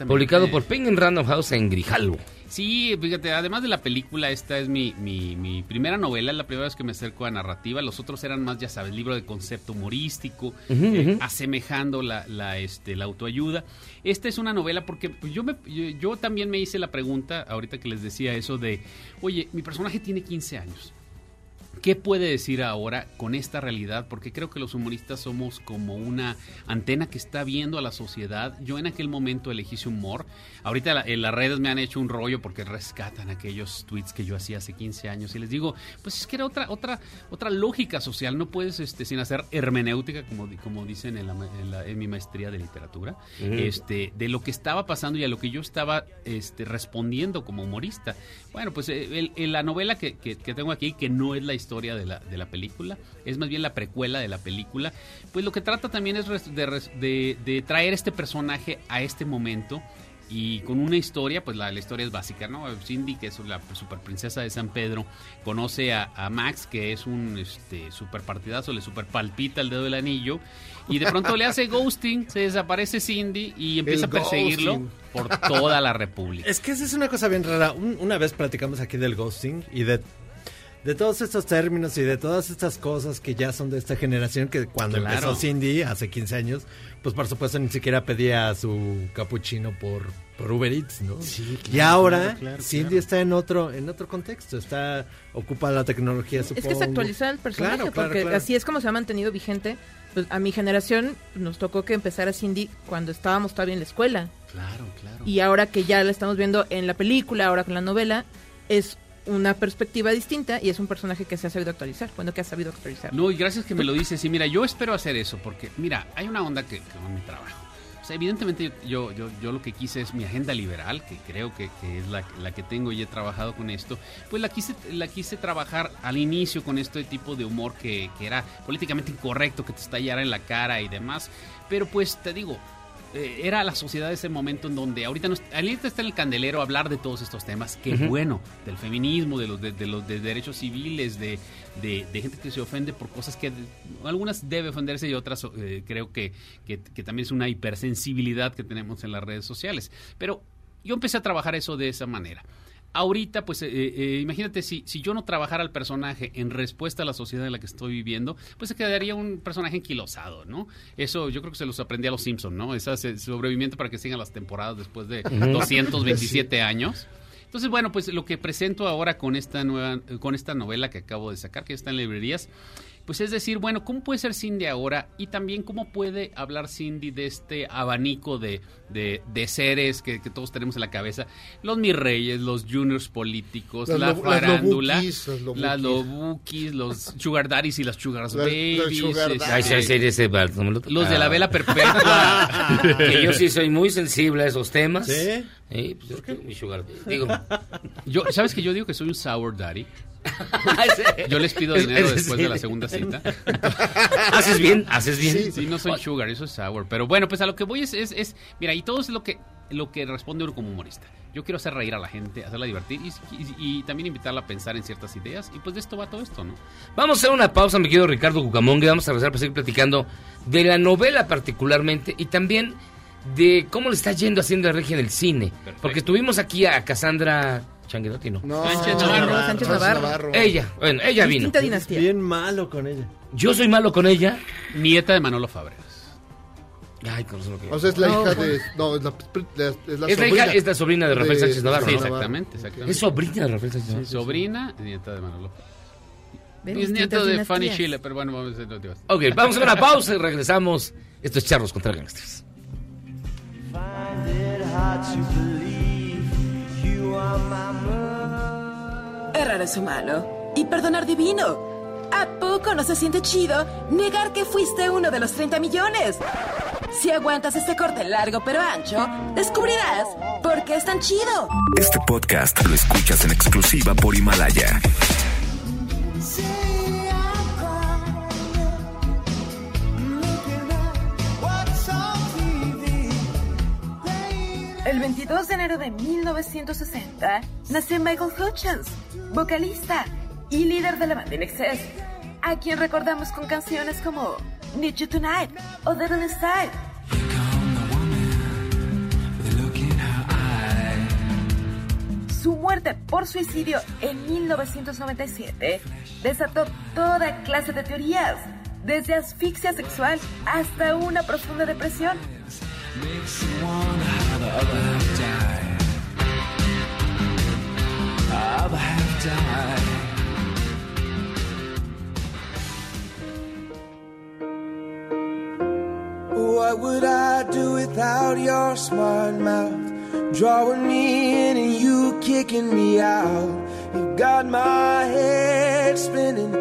E: publicado por Penguin Random House en Grijalvo.
O: Sí, fíjate, además de la película, esta es mi, mi, mi primera novela, es la primera vez que me acerco a narrativa. Los otros eran más, ya sabes, libro de concepto humorístico, eh, asemejando la, la, este, la autoayuda. Esta es una novela porque pues, yo, me, yo, yo también me hice la pregunta, ahorita que les decía eso de, oye, mi personaje tiene 15 años. ¿Qué puede decir ahora con esta realidad? Porque creo que los humoristas somos como una antena que está viendo a la sociedad. Yo en aquel momento elegí ese humor. Ahorita la- en las redes me han hecho un rollo porque rescatan aquellos tweets que yo hacía hace 15 años y les digo, pues es que era otra otra otra lógica social. No puedes este sin hacer hermenéutica como como dicen en, la ma- en la- en mi maestría de literatura, este de lo que estaba pasando y a lo que yo estaba este respondiendo como humorista. Bueno, pues eh, el- la novela que, que- que tengo aquí, que no es la historia de la, de la película, es más bien la precuela de la película, pues lo que trata también es de- de traer este personaje a este momento y con una historia, pues la, la historia es básica, ¿no? Cindy, que es la super princesa de San Pedro, conoce a, a Max, que es un este, super partidazo, le super palpita el dedo del anillo, y de pronto le hace ghosting, se desaparece Cindy y empieza
F: El
O: a perseguirlo
F: ghosting.
O: por toda la República.
F: Es que esa es una cosa bien rara. Un- una vez platicamos aquí del ghosting y de, de todos estos términos y de todas estas cosas que ya son de esta generación que cuando
O: Claro.
F: empezó Cindy hace 15 años, pues por supuesto ni siquiera pedía su capuchino por, por Uber Eats, ¿no? y
H: claro,
F: ahora
H: claro, claro,
F: Cindy está en otro en otro contexto, está ocupa la tecnología, supongo.
H: Es que es actualizar el personaje,
F: Claro, claro,
H: porque
F: claro.
H: así es como se ha mantenido vigente. Pues a mi generación nos tocó que empezara Cindy cuando estábamos todavía en la escuela.
O: Claro, claro.
H: Y ahora que ya la estamos viendo en la película, ahora con la novela, es una perspectiva distinta y es un personaje que se ha sabido actualizar. Bueno, que ha sabido actualizar.
O: No, y gracias que me lo dices. Y mira, yo espero hacer eso, porque mira, hay una onda que, que con mi trabajo. O sea, evidentemente yo, yo, yo lo que quise es mi agenda liberal, que creo que, que es la, la que tengo y he trabajado con esto. Pues la quise, la quise trabajar al inicio con este tipo de humor que, que era políticamente incorrecto, que te estallara en la cara y demás. Pero pues te digo, eh, era la sociedad de ese momento en donde ahorita, no, ahorita está en el candelero hablar de todos estos temas. Qué bueno, del feminismo, de los, de, de los de derechos civiles, de, de, de gente que se ofende por cosas que algunas debe ofenderse y otras eh, creo que, que, que también es una hipersensibilidad que tenemos en las redes sociales. Pero yo empecé a trabajar eso de esa manera. Ahorita, pues eh, eh, imagínate si, si yo no trabajara el personaje en respuesta a la sociedad en la que estoy viviendo, pues se quedaría un personaje enquilosado, ¿no? Eso yo creo que se los aprendí a los Simpsons, ¿no? Ese ese sobrevivimiento para que sigan las temporadas después de
E: Ujú.
O: 227 años. Entonces, bueno, pues lo que presento ahora con esta nueva, con esta novela que acabo de sacar, que está en librerías, pues es decir, bueno, ¿cómo puede ser Cindy ahora? Y también cómo puede hablar Cindy de este abanico de, de, de seres que, que todos tenemos en la cabeza. Los mis reyes, los juniors políticos,
G: Las
O: la
G: lo- las
O: farándula,
G: lobukis, las lobukis.
O: las lobukis, los sugar daddies y las sugar
G: Las-
O: babies.
G: las sugar
O: este,
E: ese
O: los de la vela perpetua.
E: que yo sí soy muy sensible a esos temas.
O: ¿Sí?
E: Sí, pues mi sugar baby. Digo,
O: Yo, ¿Sabes que yo digo que soy un sour daddy? Yo les pido dinero
E: es-
O: después de la segunda cita.
E: Haces bien, haces bien.
O: Sí, sí, no soy sugar, eso es sour. Pero bueno, pues a lo que voy es, es, es- mira, y todo es lo que, lo que responde uno como humorista. Yo quiero hacer reír a la gente, hacerla divertir y, y- y también invitarla a pensar en ciertas ideas. Y pues de esto va todo esto, ¿no?
E: Vamos a hacer una pausa, mi querido Ricardo Cucamongue. Vamos a regresar para seguir platicando de la novela particularmente y también de cómo le está yendo haciendo la regia en el cine. Porque tuvimos aquí a Cassandra Changuerotti, ¿no?
G: No,
H: Sánchez Navarro, Sánchez Navarro.
E: Ella, bueno, ella vino.
H: Distinta dinastía.
F: Bien malo con ella.
E: Yo soy malo con ella.
O: Nieta de Manolo Fabregas.
E: Ay, con eso lo que-
G: O sea, es la
E: No,
G: hija de. No, es la, es la
E: Es la
G: sobrina.
E: hija- es la sobrina de Rafael Sánchez Navarro,
O: Sí, exactamente, exactamente.
E: Es sobrina de Rafael Sánchez Navarro.
O: Sobrina, nieta de Manolo. Es nieto de Fanny. Chile, pero bueno, vamos a hacer.
E: Ok, vamos a una pausa y regresamos. Esto es Charros contra Gangsters.
B: Errar es humano y perdonar divino. ¿A poco no se siente chido negar que fuiste uno de los 30 millones? Si aguantas este corte largo pero ancho, descubrirás por qué es tan chido.
A: Este podcast lo escuchas en exclusiva por Himalaya.
B: 22 de enero de 1960 nació Michael Hutchins, vocalista y líder de la banda In Excess, a quien recordamos con canciones como Need You Tonight o Devil Inside. Su muerte por suicidio en 1997 desató toda clase de teorías, desde asfixia sexual hasta una profunda depresión.
P: What would I do without your smart mouth? Drawing me in and you kicking me out. You got my head spinning,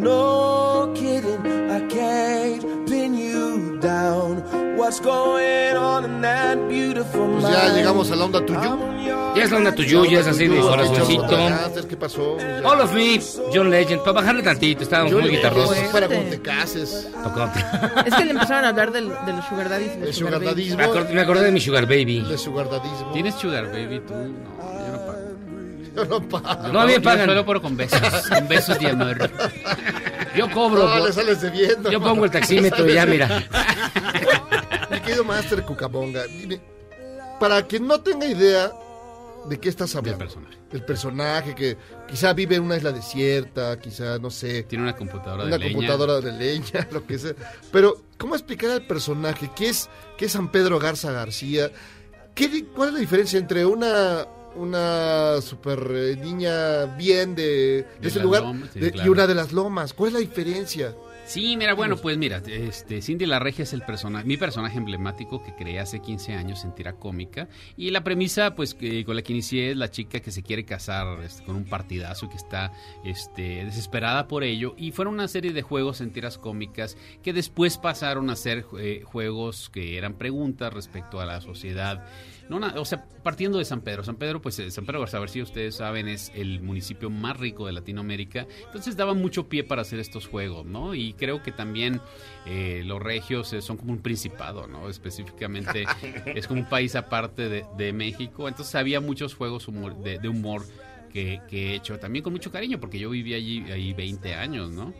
P: no kidding. I can't pin you down. What's going on in that beautiful
G: Pues ya llegamos a la onda tuyo.
E: Ya es la onda tuyo, ya es así de corazoncito.
G: ¿Qué pasó? Ya.
E: All of Me, John Legend, para bajarle tantito, estábamos muy guitarrosos.
G: es para cuando te cases.
H: Es que le empezaron a hablar del- de los sugar los
G: El
H: sugar
G: dadismo.
E: Me acor- me acordé de mi Sugar Baby.
G: De sugar dadismo.
O: ¿Tienes sugar baby tú? No. Yo no pago.
G: No,
E: a mí me
O: Yo
E: pagan.
O: solo por con besos, con besos de amor.
E: Yo cobro.
G: No,
E: por-
G: le sales debiendo.
E: Yo pongo el taxímetro y ya, mira.
G: Mi querido Master Cucamonga, dime, para quien no tenga idea de qué estás hablando.
O: Del personaje.
G: El personaje que quizá vive en una isla desierta, quizá, no sé,
O: Tiene una computadora
G: una
O: de leña.
G: computadora de leña, lo que sea. Pero, ¿cómo explicar al personaje? ¿Qué es, qué es San Pedro Garza García? ¿Qué, di- ¿Cuál es la diferencia entre una una super eh, niña bien de, de
O: De
G: ese lugar
O: lomas, sí,
G: de- y una de las lomas? ¿Cuál es la diferencia?
O: Sí, mira, bueno, pues mira, este, Cindy la Regia es el personaje, mi personaje emblemático que creé hace 15 años en tira cómica. Y la premisa, pues, que, con la que inicié es la chica que se quiere casar este, con un partidazo y que está este, desesperada por ello. Y fueron una serie de juegos en tiras cómicas que después pasaron a ser eh, juegos que eran preguntas respecto a la sociedad. No, na- o sea, partiendo de San Pedro. San Pedro, pues eh, San Pedro Garza, a ver si ustedes saben, es el municipio más rico de Latinoamérica. Entonces daba mucho pie para hacer estos juegos, ¿no? Y creo que también eh, los regios eh, son como un principado, ¿no? Específicamente es como un país aparte de, de México. Entonces había muchos juegos humor- de, de humor que, que he hecho también con mucho cariño, porque yo viví allí ahí 20 años, ¿no?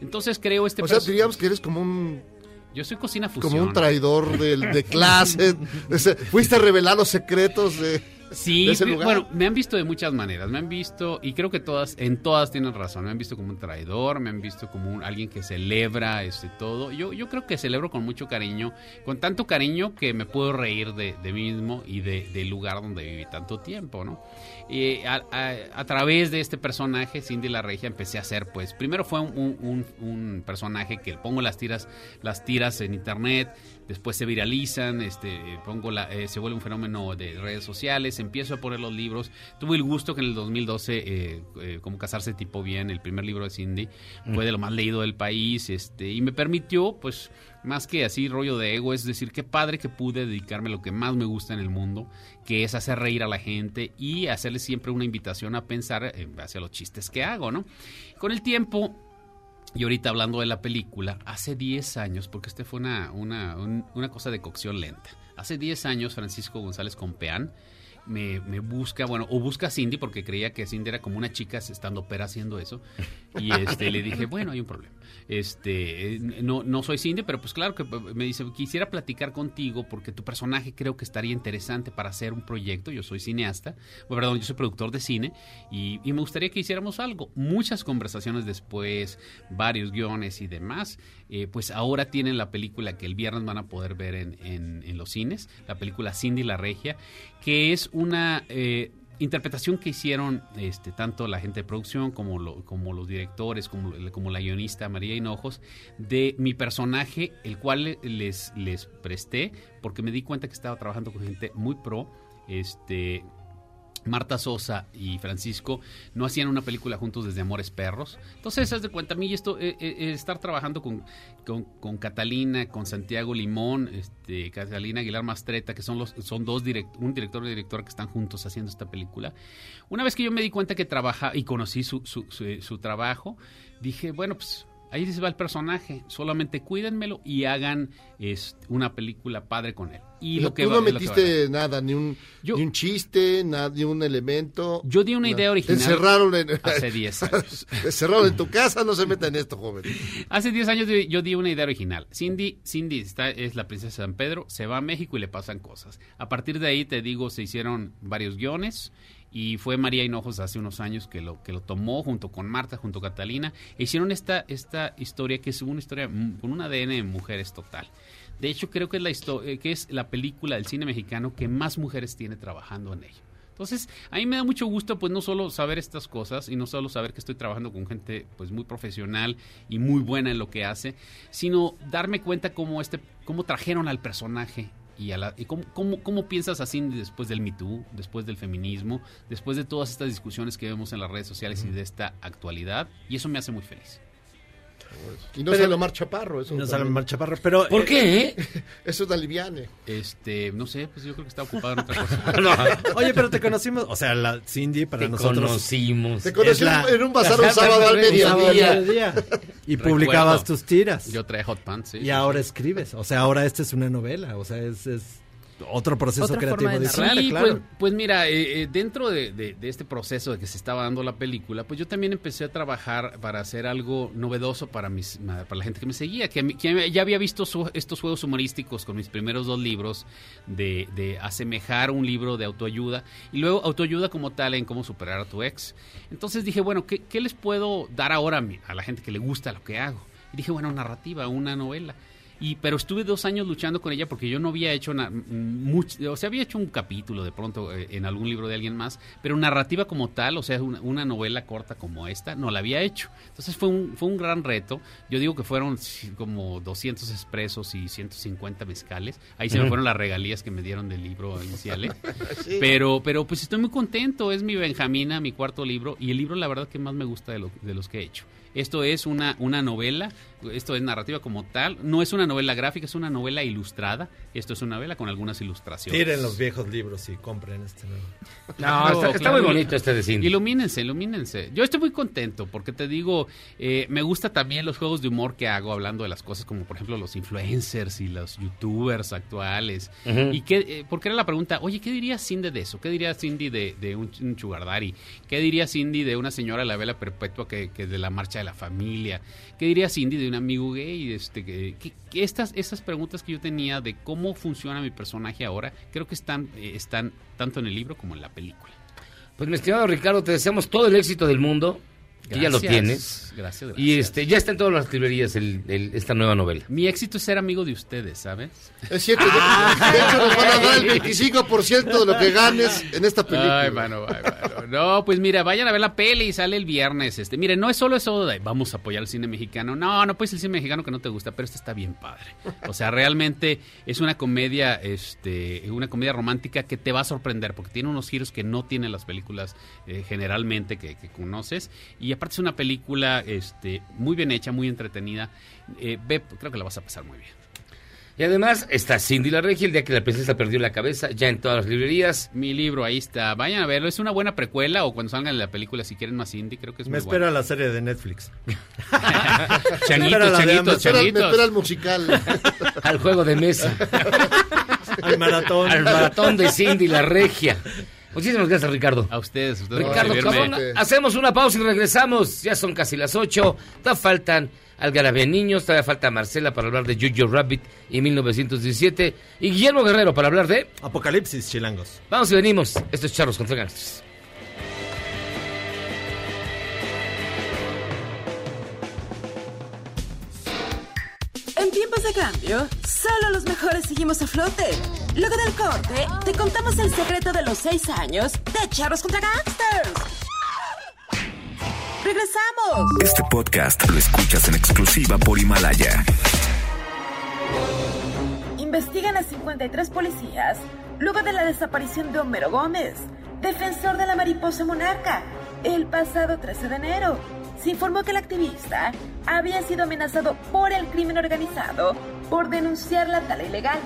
O: Entonces creo este
G: O sea, diríamos que eres como un
O: Yo soy cocina fusión.
G: como un traidor de, de clase. O sea, fuiste a revelar los secretos de
O: Sí,
G: de ese
O: me-
G: lugar.
O: bueno, me han visto de muchas maneras. Me han visto, y creo que todas, en todas tienen razón. Me han visto como un traidor, me han visto como un, alguien que celebra este todo. Yo, yo creo que celebro con mucho cariño, con tanto cariño que me puedo reír de, de mí mismo y de- del lugar donde viví tanto tiempo, ¿no? Y a, a- a través de este personaje, Cindy la Regia, empecé a hacer, pues, primero fue un, un- un- un personaje que pongo las tiras, las tiras en internet, después se viralizan, este, pongo la, eh, se vuelve un fenómeno de redes sociales, empiezo a poner los libros. Tuve el gusto que en el 2012, eh, eh, como Casarse Tipo Bien, el primer libro de Cindy, fue de lo más leído del país, este, y me permitió, pues, más que así rollo de ego, es decir, qué padre que pude dedicarme a lo que más me gusta en el mundo, que es hacer reír a la gente y hacerle siempre una invitación a pensar en base a los chistes que hago, ¿no? Con el tiempo, y ahorita hablando de la película, hace 10 años, porque este fue una, una, un- una cosa de cocción lenta. Hace 10 años Francisco González Compeán me, me busca, bueno, o busca a Cindy porque creía que Cindy era como una chica estando pera haciendo eso. Y este le dije, bueno, hay un problema. Este, eh, no, no soy Cindy, pero pues claro que me dice, quisiera platicar contigo porque tu personaje creo que estaría interesante para hacer un proyecto. Yo soy cineasta, bueno, perdón, yo soy productor de cine y, y me gustaría que hiciéramos algo. Muchas conversaciones después, varios guiones y demás. eh, pues ahora tienen la película que el viernes van a poder ver en, en- en los cines, la película Cindy la Regia, que es una eh, interpretación que hicieron este, tanto la gente de producción como, lo- como los directores, como, como la guionista María Hinojos, de mi personaje, el cual le- les, les presté, porque me di cuenta que estaba trabajando con gente muy pro, este... Marta Sosa y Francisco no hacían una película juntos desde Amores Perros. Entonces, haz de cuenta, a mí esto, eh, eh, eh, estar trabajando con, con, Catalina, con Santiago Limón, este, Catalina Aguilar Mastreta, que son son dos direct- un director y directora que están juntos haciendo esta película. Una vez que yo me di cuenta que trabaja y conocí su, su, su- su trabajo, dije, bueno, pues ahí les va el personaje, solamente cuídenmelo y hagan es, una película padre con él. Y
G: Pero
O: lo que
G: tú
O: va-
G: no metiste nada, ni un, ni un chiste, nada, ni un elemento.
O: Yo di una
G: nada.
O: idea original
G: encerraron en,
O: hace 10 años.
G: Encerraron en tu casa, no se meta en esto, joven.
O: Hace 10 años yo, yo di una idea original. Cindy, Cindy está, es la princesa de San Pedro, se va a México y le pasan cosas. A partir de ahí, te digo, se hicieron varios guiones y fue María Hinojos hace unos años que lo, que lo tomó junto con Marta, junto con Catalina. E hicieron esta, esta historia que es una historia con un ADN de mujeres total. De hecho, creo que es, la histo- eh, que es la película del cine mexicano que más mujeres tiene trabajando en ello. Entonces, a mí me da mucho gusto, pues, no solo saber estas cosas y no solo saber que estoy trabajando con gente, pues, muy profesional y muy buena en lo que hace, sino darme cuenta cómo este, cómo trajeron al personaje y, a la, y cómo, cómo, cómo piensas a Cindy después del Me Too, después del feminismo, después de todas estas discusiones que vemos en las redes sociales y de esta actualidad, y eso me hace muy feliz.
G: Y no
F: Pero-
G: sale Omar Chaparro. Eso
F: No sale. Omar Chaparro, pero...
O: ¿Por
F: eh,
O: qué?
G: Eso es de aliviane.
O: Este, no sé, pues yo creo que está ocupado en otra cosa.
F: Oye, pero te conocimos, o sea, la Cindy para
E: Te
F: nosotros.
E: conocimos.
G: Te
F: la-
G: en un bazar un sábado al mediodía.
F: mediodía. Y publicabas
O: Recuerdo.
F: tus tiras.
O: Yo traía hot pants, sí.
F: Y ahora escribes. O sea, ahora esta es una novela. O sea, es, es otro proceso
H: Otra
F: creativo
H: de
F: diferente,
O: Sí,
F: claro.
O: pues, pues mira, eh, eh, dentro de, de- de este proceso de que se estaba dando la película, pues yo también empecé a trabajar para hacer algo novedoso para mis, para la gente que me seguía, que, a mí- que ya había visto su- estos juegos humorísticos con mis primeros dos libros de, de asemejar un libro de autoayuda y luego autoayuda como tal en cómo superar a tu ex. Entonces dije, bueno, ¿qué, qué les puedo dar ahora a, mi- a la gente que le gusta lo que hago? Y dije, bueno, narrativa, una novela. Y, pero estuve dos años luchando con ella porque yo no había hecho na- much- o sea, había hecho un capítulo de pronto eh, en algún libro de alguien más, pero narrativa como tal, o sea, una, una novela corta como esta, no la había hecho. Entonces fue un, fue un gran reto. Yo digo que fueron como 200 expresos y 150 mezcales. Ahí se me fueron las regalías que me dieron del libro inicial. ¿eh?
G: Sí.
O: Pero, pero pues estoy muy contento. Es mi Benjamina, mi cuarto libro. Y el libro, la verdad, que más me gusta de, lo- de los que he hecho. Esto es una, una novela, esto es narrativa como tal. No es una novela gráfica, es una novela ilustrada. Esto es una novela con algunas ilustraciones.
F: Tiren los viejos libros y compren este nuevo.
E: No, está, está muy bonito este de Cindy.
O: Ilumínense, ilumínense. Yo estoy muy contento porque te digo, eh, me gusta también los juegos de humor que hago hablando de las cosas como por ejemplo los influencers y los youtubers actuales. Y qué, eh, porque era la pregunta, oye, ¿qué diría Cindy de eso? ¿Qué diría Cindy de, de un, un sugar daddy? ¿Qué diría Cindy de una señora de la vela perpetua que, que de la marcha de la familia. ¿Qué diría Cindy de un amigo gay? Este, que, estas, estas preguntas que yo tenía de cómo funciona mi personaje ahora, creo que están, eh, están tanto en el libro como en la película.
E: Pues mi estimado Ricardo, te deseamos todo el éxito del mundo. Que ya lo
O: Gracias,
E: tienes.
O: gracias, gracias.
E: Y este, ya está en todas las librerías el- el- esta nueva novela.
O: Mi éxito es ser amigo de ustedes, ¿sabes?
G: Es cierto, de, de hecho nos van a dar el 25% de lo que ganes en esta película.
O: Ay, mano, ay, mano. No, pues mira, vayan a ver la peli y sale el viernes. Este, mire, no es solo eso de vamos a apoyar el cine mexicano. No, no puedes el cine mexicano que no te gusta, pero este está bien padre. O sea, realmente es una comedia, este, una comedia romántica que te va a sorprender porque tiene unos giros que no tienen las películas eh, generalmente que, que conoces. Y aparte es una película, este, muy bien hecha, muy entretenida. Eh, ve, creo que la vas a pasar muy bien.
E: Y además está Cindy la Regia, el día que la princesa perdió la cabeza, ya en todas las librerías.
O: Mi libro, ahí está. Vayan a verlo. Es una buena precuela o cuando salgan la película, si quieren más indie, creo que es
F: Me
O: muy
F: espera la serie de Netflix.
O: Changuitos,
F: de
O: changuitos,
F: Amazon.
G: Me
O: changuitos.
G: espera el musical.
E: Al juego de mesa.
F: Al maratón.
E: Al maratón de Cindy la Regia. Muchísimas gracias, Ricardo.
O: A ustedes, a ustedes
E: Ricardo. Cabona, hacemos una pausa y regresamos. Ya son casi las 8. Todavía faltan Algarabía Niños, todavía falta Marcela para hablar de Jojo Rabbit y 1917. Y Guillermo Guerrero para hablar de.
F: Apocalipsis, chilangos.
E: Vamos y venimos. Esto es Charlos contra Gangsters.
B: En tiempos de cambio, solo los mejores seguimos a flote. Luego del corte, te contamos el secreto de los seis años de Charros contra Gangsters. ¡Regresamos!
A: Este podcast lo escuchas en exclusiva por Himalaya.
B: Investigan a 53 policías luego de la desaparición de Homero Gómez, defensor de la mariposa monarca, el pasado 13 de enero. Se informó que el activista había sido amenazado por el crimen organizado por denunciar la tala ilegal.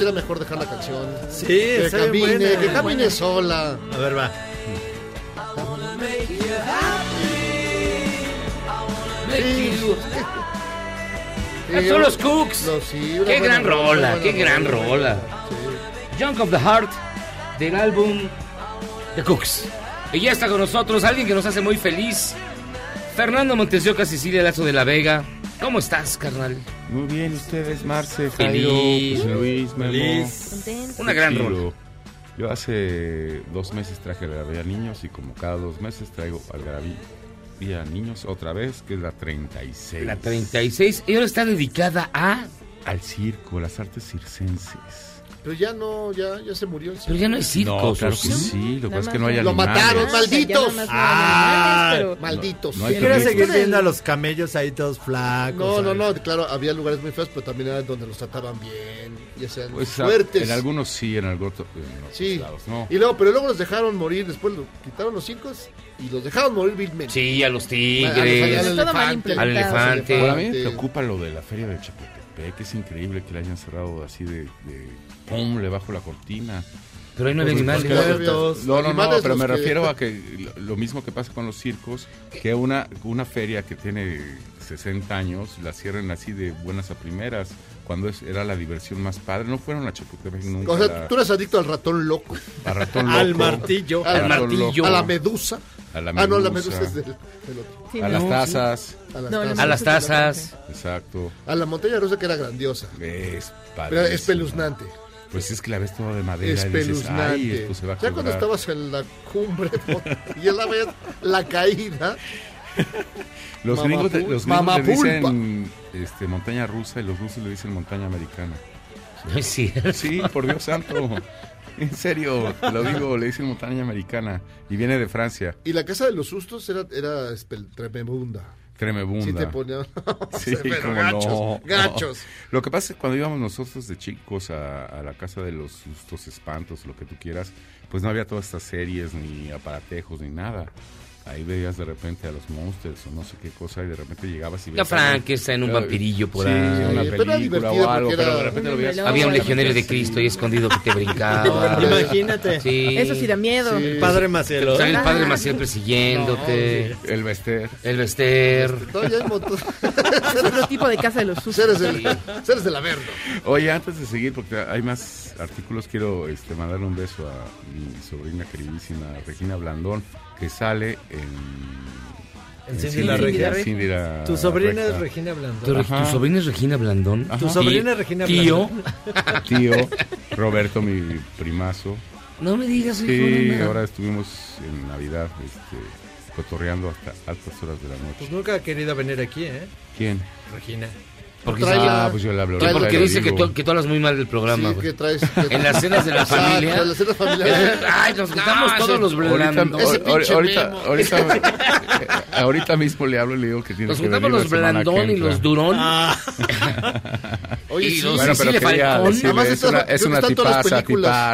G: Que sería mejor dejar la canción.
F: Sí,
G: que camine,
F: buena,
G: que
F: buena.
G: camine sola.
F: A ver, va.
G: Sí.
E: Ah, Son los Cooks.
G: Los- sí,
E: Qué
G: buena
E: gran rola,
G: buena
E: qué gran rola. Junk of the Heart del álbum The Cooks. Y ya está con nosotros alguien que nos hace muy feliz. Fernando Montesioca, Cecilia Lazo de la Vega. ¿Cómo estás, carnal?
Q: Muy bien, ustedes, Marce, Jairo, Luis, Memo.
F: Feliz.
H: Contento.
E: Una gran rola.
Q: Yo hace dos meses traje Algarabía Niños y como cada dos meses traigo Algarabía Niños otra vez, que es la 36.
E: La 36. Y ahora está dedicada a.
Q: Al circo, las artes circenses.
G: Pero ya no, ya, ya se murió el
E: Pero ya no hay circos.
Q: No, claro
E: ¿o
Q: que
E: sí?
Q: sí, lo que pasa es que no hay
H: no.
G: Lo
Q: animales.
G: mataron,
H: Ah,
G: malditos.
H: no
F: Ah,
H: animales, pero-
G: Malditos.
Q: No hay
F: ¿Quieres
Q: permiso.
F: seguir viendo a los camellos ahí todos flacos?
G: No, no, no, claro, había lugares muy feos, pero también eran donde los trataban bien, y hacían
Q: Pues, a-
G: fuertes.
Q: en algunos sí, en algunos en otros
G: Sí,
Q: lados no.
G: y luego, pero luego los dejaron morir, después lo quitaron los circos y los dejaron morir vilmente.
E: Sí, a los
G: A- a-
E: tigres.
G: al
H: Todo mal
G: elefante.
E: Al elefante.
Q: Ahora a mí me preocupa lo de la feria de Chapultepec, es increíble que la hayan cerrado así de, de pum, le bajo la cortina.
E: Pero ahí no había
Q: Pues,
E: animales.
Q: pues, que-
G: Nervios.
Q: No, no, no,
G: Animales
Q: pero me
G: que-
Q: refiero a que lo, lo mismo que pasa con los circos, que una, una feria que tiene 60 años la cierren así de buenas a primeras, cuando es, era la diversión más padre. No fueron a Chapultepec nunca.
G: O sea,
Q: la-
G: tú eres adicto al ratón loco,
Q: ratón
F: Al martillo.
G: Al
E: martillo.
Q: loco,
G: a la medusa.
Q: A la
G: Ah, no, la
Q: medusa,
G: medusa es del, del otro.
H: Sí,
Q: a
H: no,
Q: las
H: sí.
Q: tazas,
G: A las
H: No, la
G: tazas.
E: A las tazas.
Q: exacto.
G: A la montaña rusa que era grandiosa,
Q: Es
G: pero
Q: padre.
G: espeluznante.
Q: Pues es que la ves toda de madera y dices, ay,
G: Espeluznante.
Q: esto se va a
G: ya cuando estabas en la cumbre y ya la ves la caída.
Q: Los gringos, los gringos le dicen este, montaña rusa y los rusos le dicen montaña americana.
E: Es cierto.
Q: Sí, por Dios santo. En serio, te lo digo, le dicen montaña americana y viene de Francia.
G: Y la casa de los sustos era, era espel- tremenda.
Q: Tremebunda.
G: Sí te ponían...
Q: Sí,
G: gachos,
Q: no.
G: gachos.
Q: Lo que pasa es que cuando íbamos nosotros de chicos a, a la casa de los sustos, espantos, lo que tú quieras, pues no había todas estas series, ni aparatejos, ni nada. Ahí veías de repente a los monsters o no sé qué cosa y de repente llegabas y veías...
E: Frankenstein, un vampirillo por
Q: sí,
E: ahí.
Q: una
E: Pero era
Q: película o algo, pero de repente lo veías...
E: Había un legionario de Cristo ahí escondido que te brincaba.
F: Imagínate.
E: Sí.
H: Eso sí da miedo.
F: El padre Maciel.
E: El padre
H: Ah.
E: Maciel persiguiéndote.
Q: El Bester.
E: El Bester.
G: No, ya hay montón.
H: Es otro tipo de casa de los sustos.
G: Seres del, seres del Averno.
Q: Oye, antes de seguir, porque hay más artículos, quiero este, mandarle un beso a mi sobrina queridísima Regina Blandón, que sale en...
F: En Cindy la.
Q: Cindy la
F: Tu sobrina es Regina Blandón.
E: ¿Tu,
Q: Ajá.
E: tu sobrina es Regina Blandón?
F: Tu sobrina es Regina
E: Tío.
F: Blandón.
Q: Tío, Roberto, mi primazo.
E: No me digas, hijo,
Q: Sí,
E: no.
Q: ahora estuvimos en Navidad este, cotorreando hasta altas horas de la noche.
F: Pues nunca ha querido venir aquí, ¿eh?
Q: ¿Quién?
F: Regina.
E: Porque,
Q: Ah, pues yo le hablo.
E: que
Q: ahorita
E: porque
Q: le
E: dice que tú, que tú hablas muy mal del programa,
G: Sí,
E: güey.
G: que traes- que-
E: En las cenas de la familia.
G: en las cenas familiares.
E: Ay, nos juntamos
G: No,
E: todos
G: ese-
E: los
Q: Ahorita,
E: blandos.
G: Ese
Q: ahor-
G: pinche
Q: ahorita,
G: Memo.
Q: ahorita, ahorita mismo le hablo y le digo que tiene
E: Nos
Q: que la
E: los Blandón y los Durón.
G: Oye,
E: Y
G: sí,
E: los
Q: Bueno, pero quería decirle, es
G: está-
Q: una, es una tipaza,
G: películas.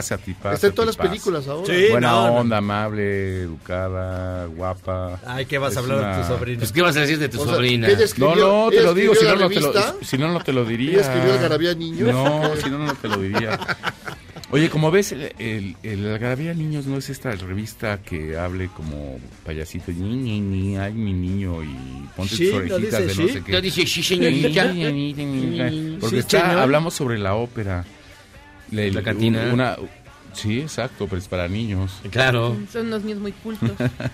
Q: tipaza, tipaza.
G: Está en todas las películas ahora.
F: Sí,
Q: Buena
F: no, no.
Q: onda, amable, educada, guapa.
F: Ay, ¿qué vas
Q: Es
F: a hablar de tu sobrina?
E: Pues, ¿qué vas a decir de tu
G: O sea,
E: sobrina?
G: escribió-
Q: No, no, te lo digo, si no, no te lo,
G: revista.
Q: si no, no te lo diría.
G: Ella escribió Algarabía Niños.
Q: No, si no, no te lo diría. Oye, como ves, el, el, el Algarabía Niños no es esta revista que hable como payasito, ni, ni, ni, ay, mi niño, y ponte
F: Sí,
Q: tus
F: ¿no
Q: orejitas
F: dice
Q: de no
F: sí?
Q: sé qué.
E: ¿No dice sí, señorita?
Q: Porque
F: Sí,
Q: está,
F: señor.
Q: hablamos sobre la ópera. Le-
E: La cantina.
Q: Una, sí, exacto, pero es para niños.
E: Claro.
H: Son unos niños muy cultos.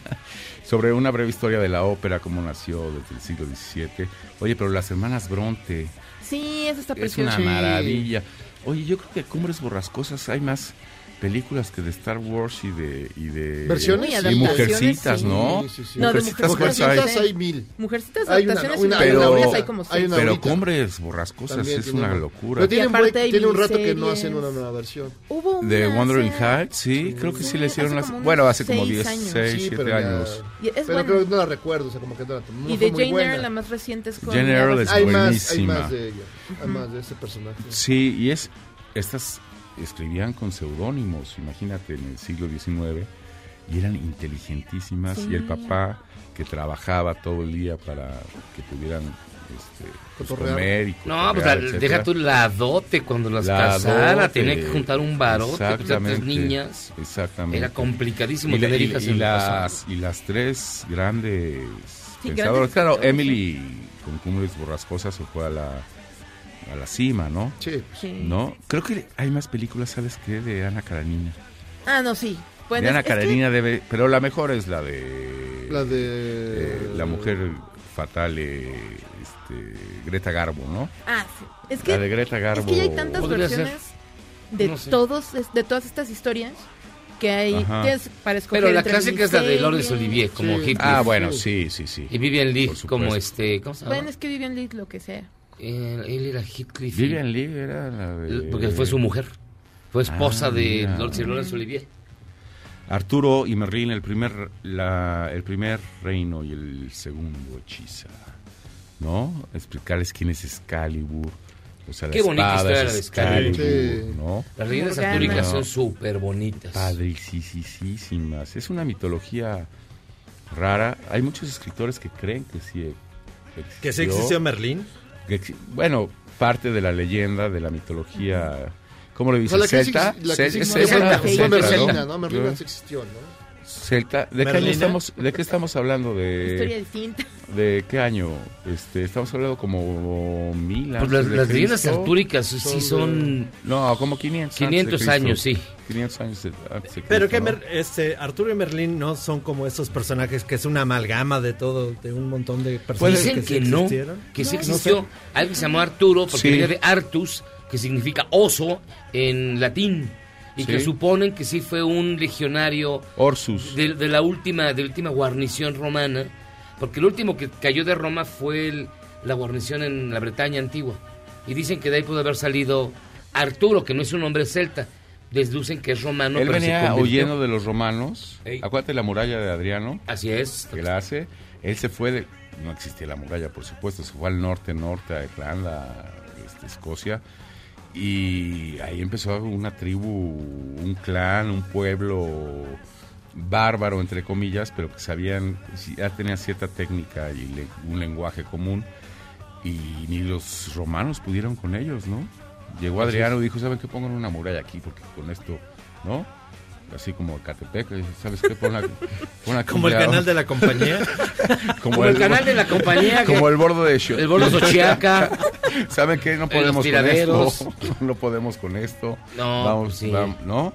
Q: sobre una breve historia de la ópera, cómo nació desde el siglo XVII. Oye, pero las hermanas Bronte,
H: Sí, eso está
Q: es
H: precioso.
Q: una maravilla. Oye, yo creo que Cumbres Borrascosas hay más películas que de Star Wars y de... Y de
G: ¿Versiones?
Q: Y
H: adaptaciones,
Q: mujercitas,
H: sí.
Q: ¿no?
G: Sí, sí, sí.
H: No, de
Q: Mujercitas,
H: Mujercitas
Q: ¿cuántas hay?
G: Hay mil.
H: Mujercitas,
G: Hay una-
H: adaptaciones
G: una-
H: y
Q: Pero-
H: hay como
G: hay
H: seis.
G: una
Q: Pero
G: ahorita.
Q: Cumbres Borrascosas
G: También
Q: es una
G: una-
Q: locura.
G: Pero tiene,
H: Y
G: tiene un rato que no hacen una nueva versión.
H: Hubo una
Q: De Wandering Heights, sí, creo que sí,
H: Sí,
Q: le hicieron
H: hace
Q: las... Bueno, hace como
H: seis
Q: 10,
H: años.
Q: 6,
G: Sí,
Q: 7
G: pero ya-
Q: años.
H: Y
G: pero creo que no la recuerdo, o sea, como que no, la-
H: Y de Jane. Eyre, la más reciente es con...
Q: Jane Eyre es
G: hay más, hay
Q: buenísima.
G: más de ella, hay más de ese personaje.
Q: Sí, y es... Estas escribían con seudónimos, imagínate, en el siglo XIX, y eran inteligentísimas,
H: Sí.
Q: y el papá que trabajaba todo el día para que pudieran este, pues, comer y
E: No, pues la- deja tú la dote cuando las
Q: La
E: casara.
Q: dote.
E: Tenía que juntar un barote, pues, a tres
Q: Exactamente.
E: niñas.
Q: Exactamente.
E: Era complicadísimo
Q: y,
E: tener
Q: y-
E: hijas
Q: y
E: en
Q: las, y las tres grandes
H: Sí,
Q: pensadoras.
H: grandes
Q: Claro, Emily con Cumbres Borrascosas se fue a la, a la cima, ¿no?
G: Sí.
H: Sí.
Q: ¿No? Creo que hay más películas, ¿sabes qué? De Ana Karenina.
H: Ah, no, sí. Bueno,
Q: de Ana
H: es- es que-
Q: Karenina debe... Pero la mejor es la de...
G: La de...
Q: eh, la mujer fatal, eh, este, Greta Garbo, ¿no?
H: Ah, sí. Es que,
Q: La de Greta Garbo.
H: es que ya hay tantas
E: ser.
H: versiones de
E: No sé.
H: todos de todas estas historias que hay tienes para escoger
E: Pero la clásica es la de. Lourdes Olivier, como
G: Sí.
E: Heathcliff.
Q: Ah, bueno, sí, sí, sí.
E: Y Vivian
Q: supuesto.
E: como este. ¿Cómo se llama?
H: Bueno, es que Vivian Lee lo que sea.
E: Él era Heathcliff.
Q: Lee era la de...
E: Porque fue su mujer. Fue esposa
Q: Ah,
E: de. Lord Sir Lawrence Olivier.
Q: Arturo y Merlín, el primer, la, el primer reino y el segundo hechiza. ¿No? Explicarles quién es Excalibur. O sea,
E: Qué bonita historia la de Excalibur.
G: Sí.
Q: ¿no?
E: Las leyendas artúricas son súper bonitas.
Q: Padricísimas. Es una mitología rara. Hay muchos escritores que creen que sí existió.
F: Que sí existió Merlín.
Q: Que bueno, parte de la leyenda, de la mitología. ¿Cómo le
G: O
Q: dices?
G: sea, la
Q: ¿Celta?
G: la.
Q: Celta. ¿De qué año
F: Merlina.
Q: estamos, de qué estamos hablando?
H: Historia
Q: De,
H: distinta.
Q: ¿De qué año? Este, estamos hablando como mil
E: Pues
Q: antes
E: las, leyendas artúricas sí son.
Q: No, como 500 antes de
E: 500
Q: Cristo.
E: años, sí.
Q: 500 años de- antes de
F: Pero
Q: Cristo,
F: que
Q: ¿no?
F: Mer- este, Arturo y Merlín no son como esos personajes que es una amalgama de todo, de un montón de personajes
E: Dicen
F: sí
E: que, no,
F: existieron.
E: que sí
F: No, no
E: existió.
F: sé.
E: Alguien que se llamó Arturo, porque
Q: Sí.
E: venía de Artus, que significa oso en latín y que suponen que sí fue un legionario
Q: Orsus.
E: de, de la última de la última guarnición romana, porque el último que cayó de Roma fue el- la guarnición en la Bretaña antigua. Y dicen que de ahí pudo haber salido Arturo, que no es un hombre celta. Deducen que es romano.
Q: Él
E: pero
Q: venía huyendo de los romanos.
E: Ey.
Q: Acuérdate la muralla de Adriano.
E: Así es.
Q: Que la hace. Él se fue de. No existía la muralla, por supuesto. Se fue al norte, norte, a Irlanda, este, Escocia. Y ahí empezó una tribu, un clan, un pueblo bárbaro, entre comillas, pero que sabían, ya tenía cierta técnica y le- un lenguaje común. Y ni los romanos pudieron con ellos, ¿no? Llegó Adriano y dijo, ¿saben qué? Pongan una muralla aquí, porque con esto, ¿no? Así como Catepec, ¿sabes qué? Pon la- pon aquí
F: Como el canal de la compañía.
E: Como el canal de la compañía
Q: Como el bordo de Xo-
E: el bordo Xochiaca.
Q: ¿Saben qué? No podemos con esto. No podemos con esto.
E: No,
Q: Vamos,
E: sí.
Q: vam- ¿no?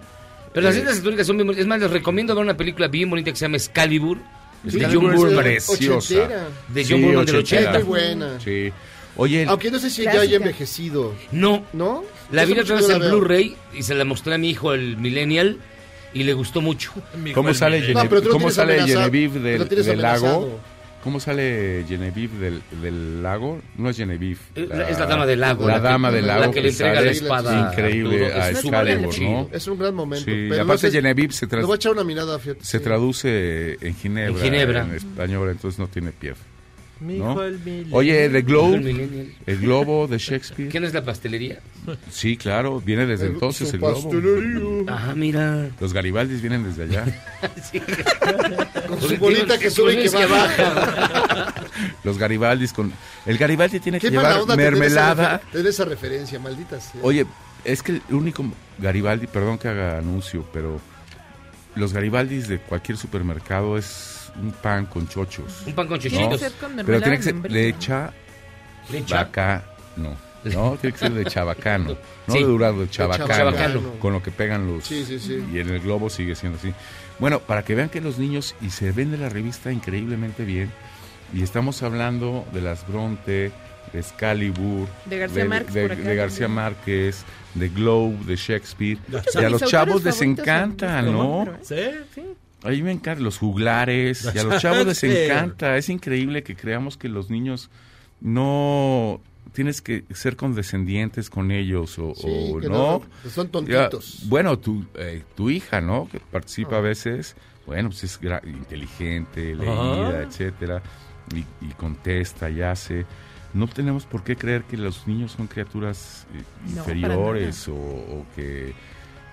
E: Pero las
Q: Eh,
E: cintas históricas son bien bonitas. Es más, les recomiendo ver una película bien bonita que se llama Excalibur. de
Q: Excalibur
E: John
Q: es
E: Burman.
Q: preciosa.
E: De John
Q: Sí,
E: Burman del
Q: ochentera.
E: 80.
G: Muy buena.
Q: Sí. Oye,
G: Aunque no sé si ya haya envejecido.
E: No.
G: ¿No?
E: La vi otra vez en. Blu-ray y se la mostré a mi hijo, el Millennial, y le gustó mucho.
Q: ¿Cómo sale, Gene-
G: No,
Q: ¿cómo sale. Genevieve del, del lago? ¿Cómo sale Genevieve del, del lago? No es Genevieve.
E: Es la- es la dama del lago,
Q: La,
E: la que-
Q: dama del
E: la
Q: lago.
E: que le entrega la espada a
Q: Increíble a Excalibur,
E: chido.
Q: ¿no?
G: Es un gran momento.
Q: Sí, y
G: pero
Q: aparte
G: no sé-
Q: Genevieve se,
G: voy a echar una mirada, fíjate.
Q: se traduce en Ginebra,
E: En Ginebra.
Q: en español, entonces no tiene pie.
F: Mi
Q: ¿no?
F: hijo el millennial.
Q: Oye, The
E: El
Q: Globe, el globo de Shakespeare.
E: ¿Quién es la pastelería?
Q: Sí, claro, viene desde entonces el globo.
G: pastelería.
E: Ah, mira.
Q: Los Garibaldis vienen desde allá.
G: Con su bolita que sube y que baja.
Q: Los Garibaldis con... El Garibaldi tiene que llevar mermelada.
G: tener esa referencia, maldita sea.
Q: Oye, es que el único Garibaldi, perdón que haga anuncio, pero los Garibaldis de cualquier supermercado es un pan con chochos.
E: Un pan con
H: Tiene
E: chochitos.
H: que ser con
Q: Pero tiene que ser lecha,
E: Lecha.
Q: vaca, no. No, tiene que ser de chabacano. No
E: Sí.
Q: de durado, de chabacano,
G: chabacano.
Q: Con lo que pegan los...
G: Sí, sí, sí.
Q: Y en el globo sigue siendo así. Bueno, para que vean que los niños, y se vende la revista increíblemente bien, y estamos hablando de las Bronte, de Excalibur,
H: De García Márquez
Q: de, de García. Márquez, de Globe, de Shakespeare. Y a los chavos les encanta, ¿no?
H: ¿eh?
F: ¿Sí?
Q: A mí me encantan los juglares, y a los chavos les encanta. Es increíble que creamos que los niños no tienes que ser condescendientes con ellos o,
G: Sí,
Q: o
G: que
Q: no.
G: son
Q: Ya,
G: tontitos.
Q: bueno, tu, eh, tu hija, ¿no? Que participa
G: Ah.
Q: a veces, bueno, pues es inteligente, leída,
F: Ajá.
Q: etcétera, y, y contesta y hace. No tenemos por qué creer que los niños son criaturas eh,
H: No,
Q: inferiores o, o que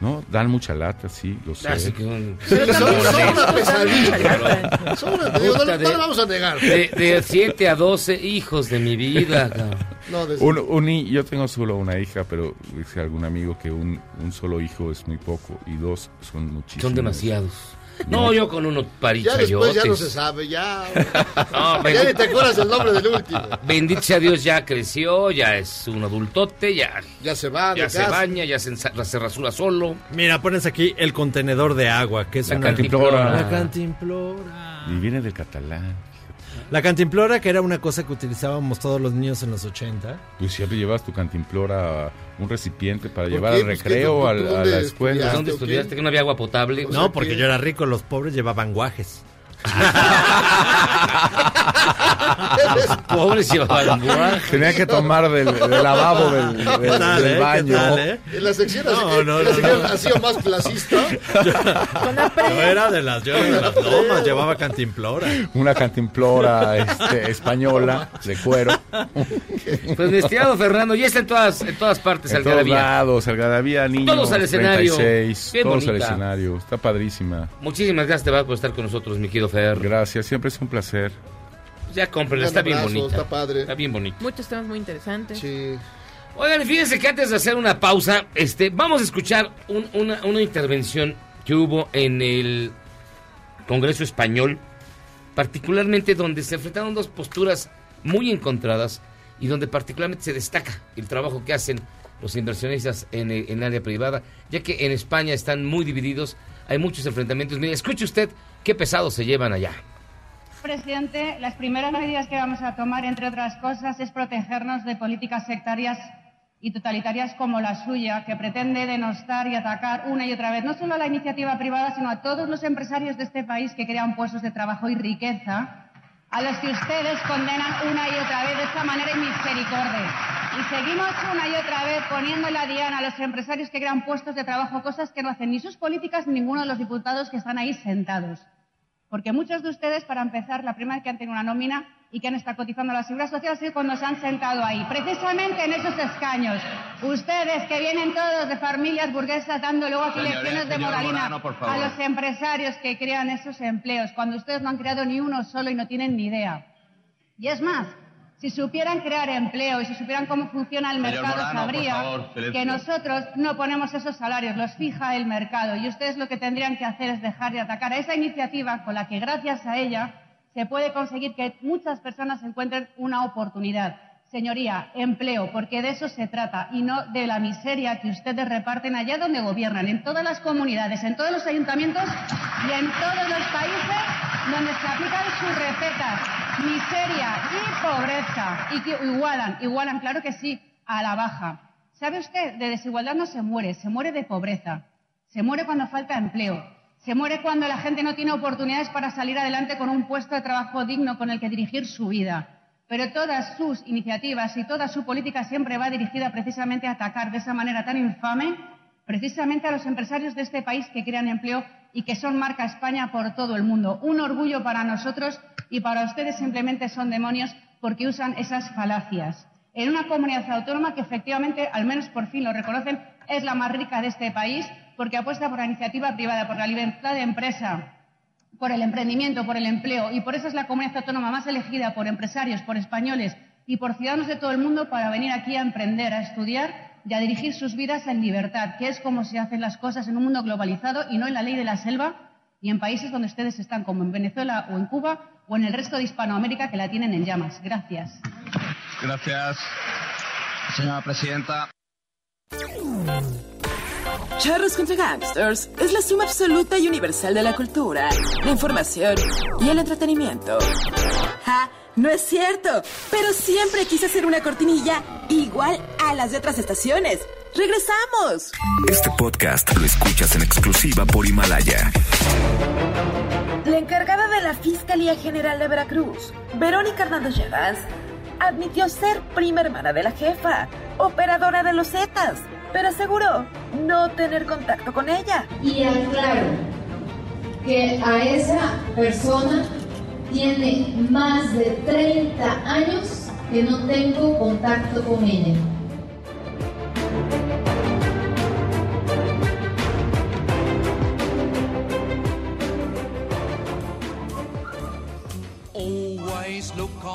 Q: no dan mucha lata, sí, lo sé.
E: Así que un-
G: Pero son, son una pesadilla. Son una- digo, no,
E: de-
G: le vamos a negar.
E: De, de 7 a 12 hijos de mi vida.
G: No, desde-
Q: Un, un yo tengo solo una hija, pero dice algún amigo que un, un solo hijo es muy poco y dos son muchísimos.
E: Son demasiados. No, yo con uno
G: ya
E: parichayotes.
G: después ya no se sabe, ya.
E: No,
G: ya ni te acuerdas el nombre del último.
E: bendito sea Dios, ya creció, ya es un adultote, ya,
G: Ya se va,
E: ya se
G: casa.
E: baña, ya se, ensa- se rasura solo.
F: Mira, pones aquí el contenedor de agua, que es
E: La
F: una...
E: cantimplora.
F: La cantimplora.
Q: Y viene del catalán.
F: La cantimplora, que era una cosa que utilizábamos todos los niños en los 80.
Q: Tú siempre llevas tu cantimplora, un recipiente para
G: ¿Por
Q: llevar
G: qué?
Q: al
G: Pues,
Q: recreo,
G: ¿Tú-
Q: al-
G: tú
Q: a la escuela.
E: ¿Dónde estudiaste que no había agua potable?
G: O sea,
F: No, porque
G: que-
F: yo era rico, los pobres llevaban guajes.
E: Pobres llevaban guaje.
Q: Tenía que tomar del, del lavabo del, del-
F: ¿Qué tal,
Q: del
F: eh? ¿Qué
Q: baño.
F: tal, eh?
G: En la sección,
F: No, no,
G: en la
F: no,
G: sección
F: no.
G: ha sido más clasista.
F: Yo era de las, yo era de las lomas, llevaba cantimplora.
Q: Una cantimplora este, española de cuero.
E: Pues mi estimado Fernando, ya está en todas, en todas partes
Q: En todos
E: Algarabía.
Q: lados, Algarabía, niños,
E: Todos al escenario.
Q: 36,
E: Bien
Q: todos al
E: bonita.
Q: escenario. Está padrísima.
E: Muchísimas gracias, te va por estar con nosotros, mi querido
Q: Gracias, siempre es un placer.
E: Ya cómprenla, está bien bonita.
G: está padre.
E: Está bien bonita.
H: Muchos temas muy interesantes.
G: Sí.
E: Oigan, fíjense que antes de hacer una pausa, este, vamos a escuchar un- una, una intervención que hubo en el Congreso Español, particularmente donde se enfrentaron dos posturas muy encontradas y donde particularmente se destaca el trabajo que hacen los inversionistas en el, en el área privada, ya que en España están muy divididos, hay muchos enfrentamientos. Mire, escuche usted qué pesado se llevan allá.
L: Presidente, las primeras medidas que vamos a tomar, entre otras cosas, es protegernos de políticas sectarias
R: y totalitarias como la suya, que pretende denostar y atacar una y otra vez no solo a la iniciativa privada, sino a todos los empresarios de este país que crean puestos de trabajo y riqueza, a los que ustedes condenan una y otra vez de esta manera y misericordia. Y seguimos una y otra vez poniendo la diana a los empresarios que crean puestos de trabajo, cosas que no hacen ni sus políticas ni ninguno de los diputados que están ahí sentados. Porque muchos de ustedes, para empezar, la primera vez que han tenido una nómina y que han estado cotizando a la Seguridad Social ha sido cuando se han sentado ahí, precisamente en esos escaños. Ustedes que vienen todos de familias burguesas dando luego aquí lecciones de moralina
S: Morano,
R: a los empresarios que crean esos empleos, cuando ustedes no han creado ni uno solo y no tienen ni idea. Y es más, si supieran crear empleo y si supieran cómo funciona el
S: Señor
R: mercado,
S: Morano,
R: sabría
S: favor,
R: que nosotros no ponemos esos salarios, los fija el mercado. Y ustedes lo que tendrían que hacer es dejar de atacar a esa iniciativa con la que, gracias a ella, se puede conseguir que muchas personas encuentren una oportunidad. Señoría, empleo, porque de eso se trata y no de la miseria que ustedes reparten allá donde gobiernan, en todas las comunidades, en todos los ayuntamientos y en todos los países donde se aplican sus recetas. Miseria y pobreza. Y que igualan, igualan, claro que sí, a la baja. ¿Sabe usted? De desigualdad no se muere, se muere de pobreza. Se muere cuando falta empleo. Se muere cuando la gente no tiene oportunidades para salir adelante con un puesto de trabajo digno con el que dirigir su vida. Pero todas sus iniciativas y toda su política siempre va dirigida precisamente a atacar de esa manera tan infame precisamente a los empresarios de este país que crean empleo y que son marca España por todo el mundo. Un orgullo para nosotros y para ustedes simplemente son demonios porque usan esas falacias. En una comunidad autónoma que efectivamente, al menos por fin lo reconocen, es la más rica de este país porque apuesta por la iniciativa privada, por la libertad de empresa, por el emprendimiento, por el empleo y por eso es la comunidad autónoma más elegida por empresarios, por españoles y por ciudadanos de todo el mundo para venir aquí a emprender, a estudiar y a dirigir sus vidas en libertad, que es como se hacen las cosas en un mundo globalizado y no en la ley de la selva y en países donde ustedes están, como en Venezuela o en Cuba o en el resto de Hispanoamérica que la tienen en llamas. Gracias.
S: Gracias, señora presidenta.
B: Charros contra Gangsters es la suma absoluta y universal de la cultura, la información y el entretenimiento. ¡Ja! No es cierto, pero siempre quise hacer una cortinilla igual a las de otras estaciones. ¡Regresamos!
A: Este podcast lo escuchas en exclusiva por Himalaya.
B: La encargada de la Fiscalía General de Veracruz, Verónica Hernández Llevas, admitió ser prima hermana de la jefa, operadora de los Zetas, pero aseguró no tener contacto con ella.
T: Y aclaro que a esa persona tiene más de 30 años que no tengo contacto con ella.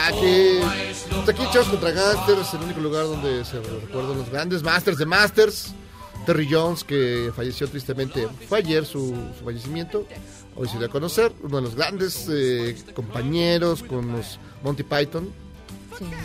G: Ah, que. Hasta aquí, chavos contra Gangsters, el único lugar donde se recuerdan los grandes Masters de Masters. Terry Jones, que falleció tristemente, fue ayer su, su fallecimiento. Hoy se dio a conocer, uno de los grandes eh, compañeros con los Monty Python.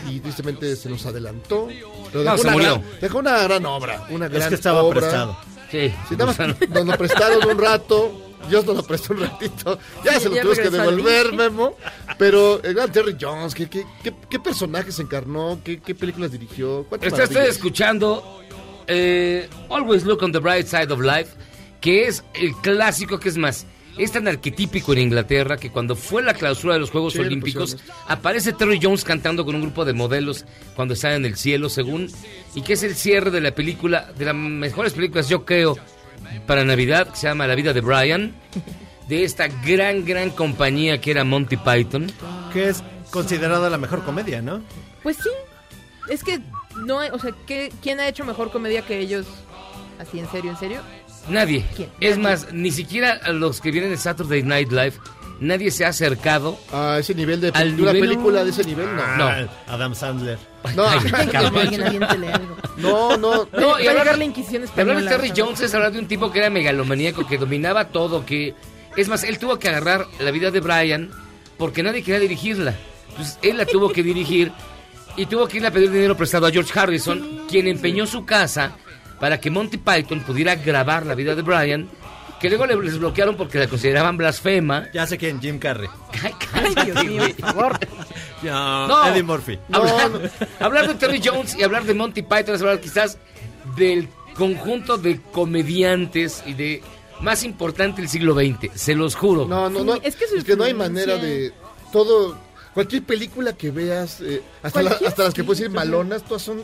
G: Y tristemente se nos adelantó. Pero
E: No,
G: dejó,
E: se
G: una
E: murió.
G: gran, dejó una gran obra. Una
F: Es que estaba
G: obra.
F: prestado.
E: Sí.
G: nada más nos lo prestaron un rato. Dios nos lo prestó un ratito. Ya se lo tuvimos que devolver. Memo. Pero el gran Terry Jones, ¿qué, qué, qué, qué personajes encarnó? ¿Qué, qué películas dirigió? ¿Cuántas
E: Está usted escuchando eh, Always Look on the Bright Side of Life, que es el clásico que es más. Es tan arquetípico en Inglaterra que cuando fue la clausura de los Juegos
G: Sí,
E: Olímpicos aparece Terry Jones cantando con un grupo de modelos cuando están en el cielo, según, y que es el cierre de la película, de las mejores películas, yo creo, para Navidad, que se llama La vida de Brian, de esta gran, gran compañía que era Monty Python.
F: Que es considerada la mejor comedia, ¿no?
H: Pues sí. Es que no hay, o sea, ¿qué- ¿quién ha hecho mejor comedia que ellos? Así, en serio, en serio.
E: Nadie.
H: ¿Quién?
E: Es más, ni siquiera a los que vienen de Saturday Night Live nadie se ha acercado
G: a ese nivel de,
E: al
G: de una
E: nivel-
G: película de ese nivel, no.
E: No.
F: Adam Sandler.
G: No, no, no.
E: No, y hablar,
H: la Inquisición
E: hablar de. Terry Jones es hablar de un tipo que era megalomaníaco, que dominaba todo, que... Es más, él tuvo que agarrar la vida de Brian porque nadie quería dirigirla. Entonces, él la tuvo que dirigir y tuvo que irle a pedir dinero prestado a George Harrison, quien empeñó su casa para que Monty Python pudiera grabar la vida de Brian, que luego le- les bloquearon porque la consideraban blasfema.
F: Ya sé quién, Jim Carrey.
H: Ay, Dios mío, por favor.
F: No,
E: No.
F: Eddie Murphy.
E: Hablar, hablar de Terry Jones y hablar de Monty Python es hablar quizás del conjunto de comediantes y de más importante del siglo XX, se los juro.
G: No, no, no.
H: es que su
G: no hay manera de todo. Cualquier película que veas, eh, hasta, la-
H: Cualquier
G: hasta las que puedes ir
H: sketch, o sea.
G: malonas, todas son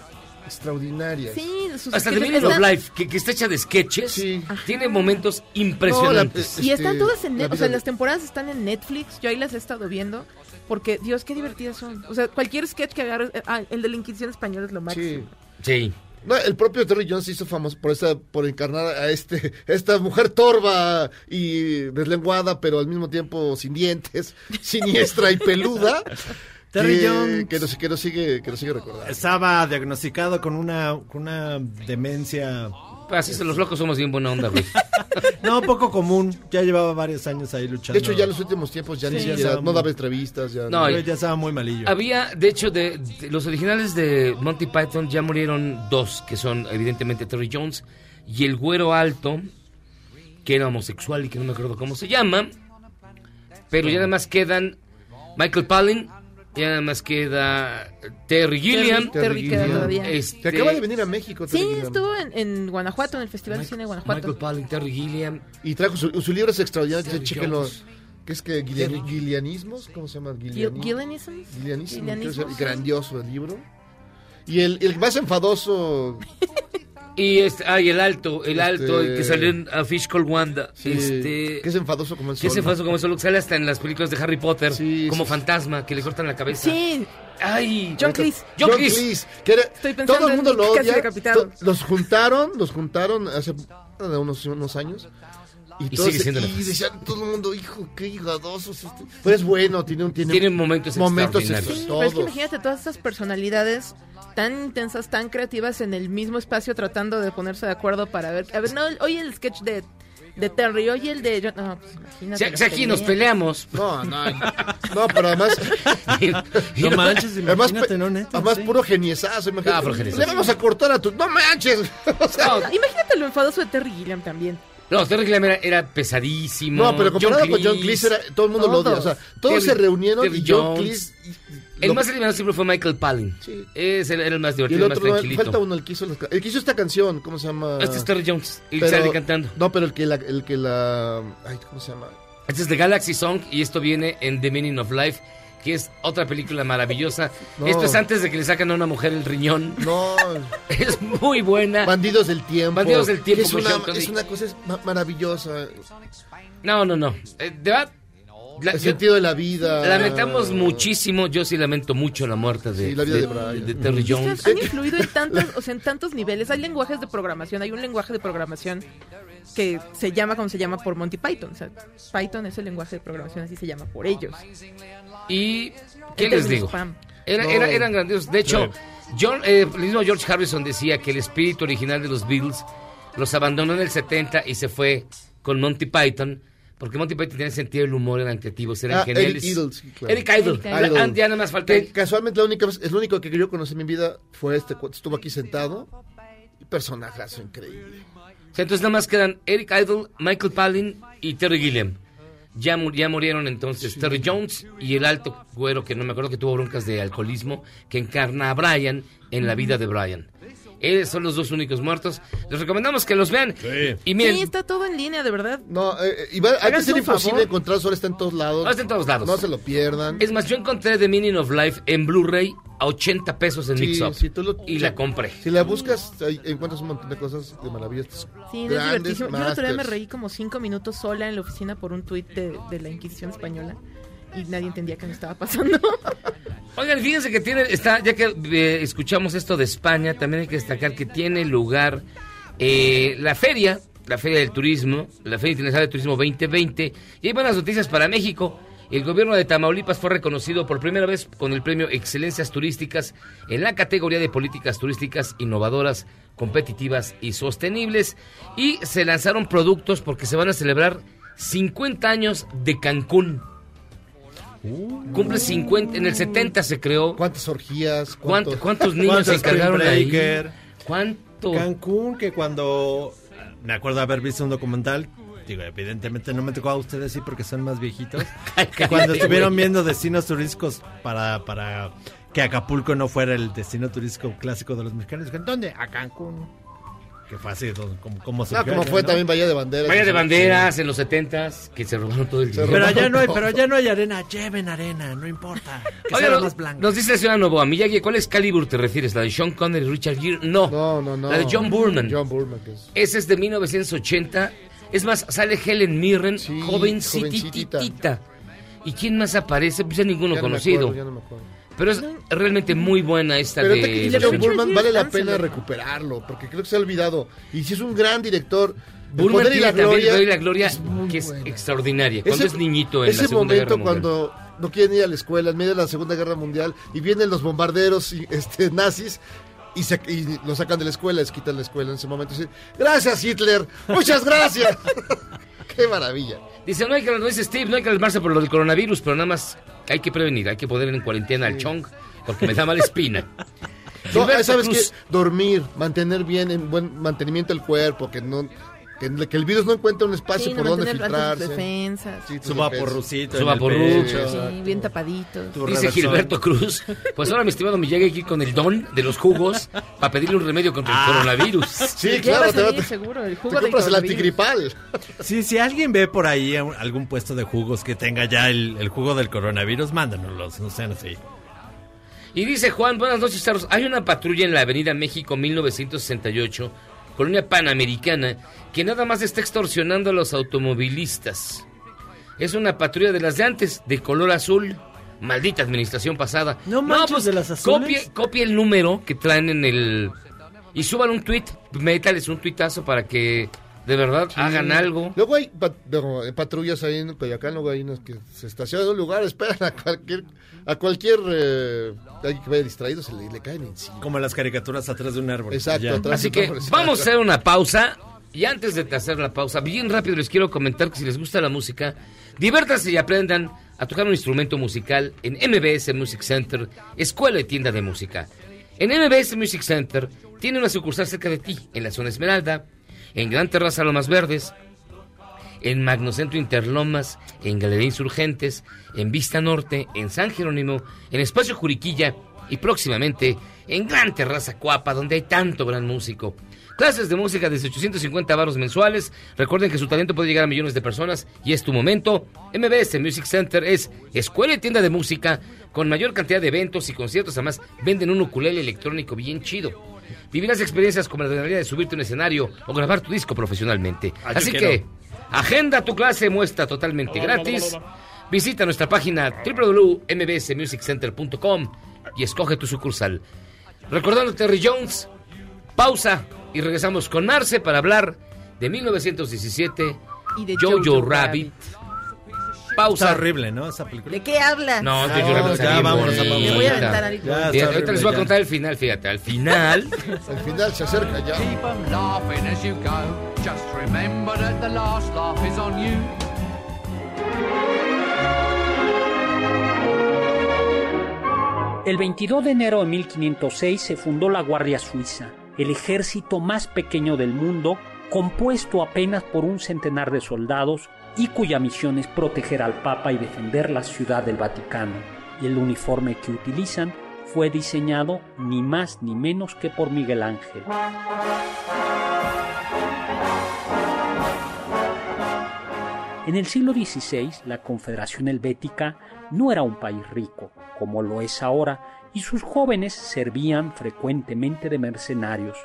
G: extraordinarias.
H: Sí, sus
E: Hasta The
H: sketches
E: Meaning of
H: están-
E: Life, que, que está hecha de sketches,
G: Sí.
E: tiene momentos impresionantes.
G: No, la-
H: Y están
G: Este,
H: todas en
G: la
H: Net- o sea,
G: de-
H: las temporadas están en Netflix. Yo ahí las he estado viendo. Porque, Dios, qué divertidas son. O sea, cualquier sketch que agarres. eh, Ah, el de la Inquisición Española es lo
G: Sí.
H: máximo.
E: Sí.
G: No, el propio Terry Jones se hizo famoso por esa, por encarnar a este, esta mujer torva y deslenguada, pero al mismo tiempo sin dientes, siniestra y peluda.
F: Terry
G: que,
F: Jones.
G: que nos, que nos sigue, que nos sigue recordando.
F: Estaba diagnosticado con una, con una demencia.
E: Así se los locos somos bien buena onda, güey.
F: No, poco común. Ya llevaba varios años ahí luchando.
G: De hecho, ya en los últimos tiempos ya ni
F: Sí,
G: siquiera,
F: estaba
G: no
F: muy-
G: daba entrevistas, ya
E: No,
F: Ya estaba muy malillo.
E: Había, de hecho, de, de los originales de Monty Python ya murieron dos, que son evidentemente Terry Jones y el güero alto, que era homosexual y que no me acuerdo cómo se llama. Pero ya nada más quedan Michael Palin, ya nada más queda Terry Gilliam.
H: Terry queda todavía.
E: este,
G: Que acaba de venir a México.
H: Sí,
G: Terry Gilliam.
H: estuvo en, en Guanajuato, en el Festival de Cine de Guanajuato.
E: Michael Palin, Terry Gilliam.
G: Y trajo su, su libro es extraordinario,
E: Terry. Jones.
G: ¿Qué es que? Gilian- ¿Gilianismos? ¿Cómo se llama?
H: Gil-
G: Giliani-
H: Gillianisms.
G: Gilianismo,
H: Gilianismos,
G: creo que es
H: sí.
G: grandioso el libro. Y el, el más enfadoso,
E: Y este, ay, el alto, el alto,
G: Este-
E: el que salió en A Fish Called Wanda.
G: sí,
E: este,
G: que es enfadoso como el
E: que
G: sol.
E: se fue como solo que sale hasta en las películas de Harry Potter,
G: Sí,
E: como
G: sí,
E: fantasma, que le cortan la cabeza.
H: Sí,
E: Ay,
H: John Cleese.
E: John
G: John
E: Cleese.
G: Cleese, que era-
H: Estoy pensando
G: todo el mundo
H: en
G: lo odia. Los juntaron, los juntaron hace unos, unos años. Y,
E: Y sigue siendo
G: y decían todo el mundo, hijo, qué higadoso es este. Pero es bueno, tiene, un- tiene,
E: Tiene momentos
G: momentos
E: extraordinarios.
H: Sí, pero es que imagínate todas estas personalidades tan intensas, tan creativas en el mismo espacio tratando de ponerse de acuerdo para ver. A ver, no, oye el sketch de, de Terry, oye el de. John- No, pues imagínate.
E: Si, aquí nos peleamos.
G: No, no, no, pero además,
F: No manches,
G: además,
F: imagínate,
G: pe-
F: no, neta,
G: además
F: sí.
G: puro geniesazo, imagínate.
E: Ah.
G: Le vamos a cortar a tu, no manches. O sea,
E: No,
H: Imagínate lo enfadoso de Terry Gilliam también.
E: no, Terry Gilliam era, era pesadísimo.
G: no, pero comparado con John Cleese, era, todo el mundo lo odia. O sea, todos
E: Terry-
G: se reunieron
E: Terry
G: y John
E: Jones.
G: Cleese.
E: El más eliminado siempre fue Michael Palin.
G: Sí.
E: Ese era el más
G: Y
E: divertido,
G: el
E: más
G: otro, no,
E: tranquilito.
G: falta uno, el que hizo, las ca- el que hizo esta canción, ¿cómo se llama?
E: Este es Terry Jones. Y
G: Pero-
E: sale cantando.
G: No, pero el que la, el que la, ay, ¿cómo se llama?
E: Este es The Galaxy Song y esto viene en The Meaning of Life, que es otra película maravillosa.
G: No.
E: Esto es antes de que le sacan a una mujer el riñón.
G: No,
E: Es muy buena.
G: Bandidos del Tiempo.
E: Bandidos del Tiempo
G: Es una, es una cosa es ma- maravillosa.
E: No, no, no. Eh, de verdad, la-
G: El
E: yo-
G: sentido de la vida.
E: lamentamos muchísimo. Yo sí lamento mucho la muerte de,
G: Sí, la vida
E: de-
G: de Brian.
E: de Terry Jones.
H: Han influido en tantos, o sea, en tantos niveles. Hay lenguajes de programación. Hay un lenguaje de programación que se llama como se llama por Monty Python. O sea, Python es el lenguaje de programación, así se llama por ellos.
E: Y, ¿qué les digo?
H: spam.
E: Era,
G: No.
E: era- eran grandiosos. De hecho, John, eh, el mismo George Harrison decía que el espíritu original de los Beatles los abandonó en el 70 y se fue con Monty Python. Porque Monty Python tenía sentido del humor, eran creativos, eran
G: Ah,
E: geniales.
G: Eric Idle, sí, claro.
E: Eric Idle. Ah,
G: Idle.
E: ah, ya nada más falta
G: Que
E: él.
G: casualmente la única vez, es lo único que yo conocí en mi vida fue este estuvo aquí sentado. Y personajazo increíble.
E: O sea, entonces nada más quedan Eric Idle, Michael Palin y Terry Gilliam. Ya, mu- ya murieron entonces Terry Jones y el alto güero que no me acuerdo que tuvo broncas de alcoholismo que encarna a Brian en la vida de Brian. Esos son los dos únicos muertos. Les recomendamos que los vean. Y miren,
H: Sí, está todo en línea, de verdad.
G: No, eh, eh, y va- hay que ser
H: un
G: imposible encontrar, solo está en todos lados.
E: Ah, está en todos lados.
G: No se lo pierdan.
E: es más, yo encontré The Meaning of Life en Blu-ray a 80 pesos en
G: Sí,
E: Mix Up.
G: sí, tú lo-
E: y la compré.
G: Si la buscas, ahí encuentras un montón de cosas de maravillas.
H: Sí, es divertísimo. Yo el otro día me reí como cinco minutos sola en la oficina por un tuit de, de la Inquisición Española y nadie entendía qué me estaba pasando.
E: Oigan, fíjense que tiene, está, ya que eh, escuchamos esto de España, también hay que destacar que tiene lugar eh, la feria la Feria del Turismo, la Feria Internacional de Turismo 2020. Y hay buenas noticias para México. El gobierno de Tamaulipas fue reconocido por primera vez con el premio Excelencias Turísticas en la categoría de políticas turísticas innovadoras, competitivas y sostenibles. Y se lanzaron productos porque se van a celebrar 50 años de Cancún. Cumple 50, en el 70 se creó.
G: ¿Cuántas orgías?
E: ¿Cuántos, cuántos niños se
F: ¿Cuántos
E: encargaron ahí? ¿Cuánto?
F: Cancún, que cuando me acuerdo haber visto un documental, digo, evidentemente no me tocó a ustedes sí porque son más viejitos, que cuando estuvieron viendo destinos turísticos para, para que Acapulco no fuera el destino turístico clásico de los mexicanos, dijeron, ¿dónde? A Cancún. Que fue así, como, como
G: No,
F: surgió
G: como
F: allá,
G: fue
F: ¿no?
G: también Bahía de Banderas.
E: Vaya de banderas en los 70s que se robaron todo el dinero.
F: Pero allá no hay, pero allá no hay arena, lleven arena, no importa. Que
E: Oiga,
F: sea
E: no-
F: más blanca.
E: nos dice la señora Novoa, Miyagi, ¿cuál Excalibur te refieres? ¿La de Sean Connery y Richard Gere? No.
G: No, no, no.
E: La de John Burman.
G: John Burman, que es-
E: Ese es de 1980. Es más, sale Helen Mirren,
G: jovencitita.
E: ¿Y quién más aparece? Pues ya ninguno
G: Ya no me
E: conocido.
G: acuerdo, ya no me acuerdo.
E: Pero es realmente muy buena esta
G: Pero
E: de... Richard
G: Burman vale la pena recuperarlo, porque creo que se ha olvidado. Y si es un gran director,
E: Burman
G: poder y
E: tiene
G: la
E: también
G: gloria.
E: La Gloria,
G: es
E: que es
G: buena.
E: extraordinaria. Cuando
G: Ese-
E: es niñito en
G: ese
E: la Segunda
G: momento
E: Guerra Mundial.
G: cuando no quieren ir a la escuela en medio de la Segunda Guerra Mundial y vienen los bombarderos y, este, nazis y, se- y lo sacan de la escuela, les quitan la escuela en ese momento. Y dicen, gracias Hitler, muchas gracias. Qué maravilla.
E: Dice, no hay que, no dice Steve, no hay que alarmarse por lo del coronavirus, pero nada más hay que prevenir, hay que poner en cuarentena al Chong, porque me da mala espina.
G: No, ¿Sabes
E: Cruz.
G: qué? Dormir, mantener bien, en buen mantenimiento el cuerpo, que no que, que el virus no encuentre un espacio
H: Sí, no
G: por donde
H: mantener altas
G: filtrarse.
H: defensas.
G: Sí,
F: Su
G: defensas.
F: vaporrucito.
E: Su vaporrucho.
H: Sí, bien tapaditos.
F: Tu
E: Dice. Gilberto Cruz, pues ahora mi estimado me llega aquí con el don de los jugos para pedirle un remedio contra el coronavirus.
G: Sí, claro, te, te-
H: seguro, el
G: te
H: jugo del
G: compras el antigripal.
F: Sí, si alguien ve por ahí algún puesto de jugos que tenga ya el, el jugo del coronavirus, mándanoslos, no sean así.
E: Y dice Juan, buenas noches, Carlos. Hay una patrulla en la Avenida México 1968, colonia panamericana, que nada más está extorsionando a los automovilistas. Es una patrulla de las de antes, de color azul. Maldita administración pasada. pues,
F: No manches, ¿de las azules?
E: Copie, copie el número que traen en el... Y suban un tweet, métales un tuitazo para que de verdad hagan algo.
G: Luego hay pat- eh, patrullas ahí en Coyoacán, luego hay unos que se estacionan en un lugar, esperan a cualquier, a cualquier eh, alguien que vaya distraído, se le, le caen encima.
F: Como las caricaturas atrás de un árbol.
G: Exacto,
F: Ya.
G: atrás.
E: Así que vamos a hacer una pausa. Y antes de hacer la pausa, bien rápido les quiero comentar que si les gusta la música, diviértanse y aprendan a tocar un instrumento musical en MBS Music Center, escuela y tienda de música. En MBS Music Center tiene una sucursal cerca de ti, en la zona Esmeralda, en Gran Terraza Lomas Verdes, en Magnocentro Interlomas, en Galería Insurgentes, en Vista Norte, en San Jerónimo, en Espacio Juriquilla y próximamente en Gran Terraza Cuapa, donde hay tanto gran músico. Clases de música desde 850 baros mensuales. Recuerden que su talento puede llegar a millones de personas y es tu momento. MBS Music Center es escuela y tienda de música con mayor cantidad de eventos y conciertos. Además, venden un ukulele electrónico bien chido. Vivirás experiencias como la adrenalina de subirte a un escenario o grabar tu disco profesionalmente.
F: Ah,
E: Así
F: quiero.
E: que Agenda tu clase muestra totalmente gratis. Visita nuestra página www.mbsmusiccenter.com y escoge tu sucursal. Recordando Terry Jones, pausa y regresamos con Marce para hablar de 1917
H: Y de
E: Jojo,
H: Jojo
E: Rabbit. Pausa.
F: horrible, ¿no? Esa película.
H: ¿De qué hablas?
E: No,
G: No,
E: está
F: ya vámonos a pausa.
H: Me voy a aventar algo.
F: Ya, está
E: Bien, ahorita les voy a
F: ya.
E: contar el final, fíjate, al final
G: Al final se acerca ya.
P: Keep laughing as you go. Just remember that the last laugh is on you.
U: El 22 de enero de 1506 se fundó la Guardia Suiza, el ejército más pequeño del mundo, compuesto apenas por un centenar de soldados y cuya misión es proteger al Papa y defender la ciudad del Vaticano. Y el uniforme que utilizan fue diseñado ni más ni menos que por Miguel Ángel. En el siglo XVI, la Confederación Helvética no era un país rico, como lo es ahora, y sus jóvenes servían frecuentemente de mercenarios.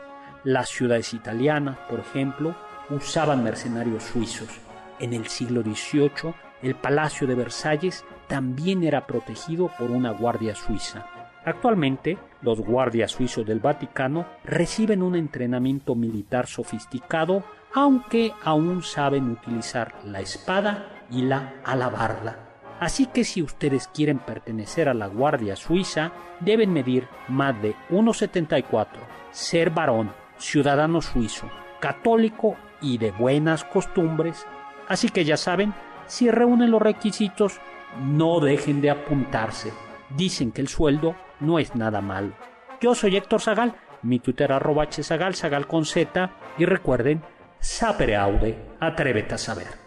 U: Las ciudades italianas, por ejemplo, usaban mercenarios suizos. En el siglo XVIII, el Palacio de Versalles también era protegido por una guardia suiza. Actualmente, los guardias suizos del Vaticano reciben un entrenamiento militar sofisticado aunque aún saben utilizar la espada y la alabarda. Así que si ustedes quieren pertenecer a la Guardia Suiza, deben medir más de 1,74, ser varón, ciudadano suizo, católico y de buenas costumbres. Así que ya saben, si reúnen los requisitos, no dejen de apuntarse. Dicen que el sueldo no es nada malo. Yo soy Héctor Zagal, mi Twitter arroba hzagal, zagal con z, y recuerden, sapere aude, atrévete a saber.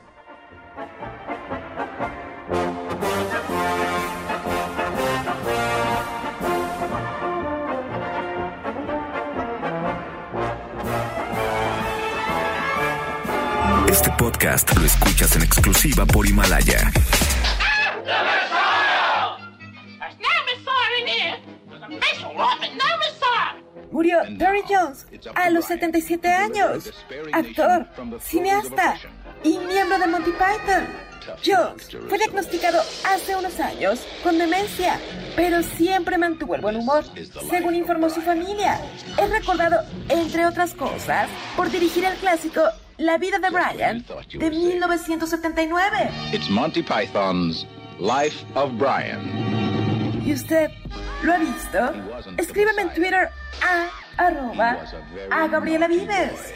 A: Este podcast lo escuchas en exclusiva por Himalaya.
B: Murió Dory Jones a los 77 años. Actor, cineasta y miembro de Monty Python. Jones fue diagnosticado hace unos años con demencia, pero siempre mantuvo el buen humor, según informó su familia. Es recordado, entre otras cosas, por dirigir el clásico La vida de Brian de 1979.
V: It's Monty Python's Life of Brian.
B: ¿Y usted lo ha visto? Escríbeme en Twitter a arroba a Gabriela Vives.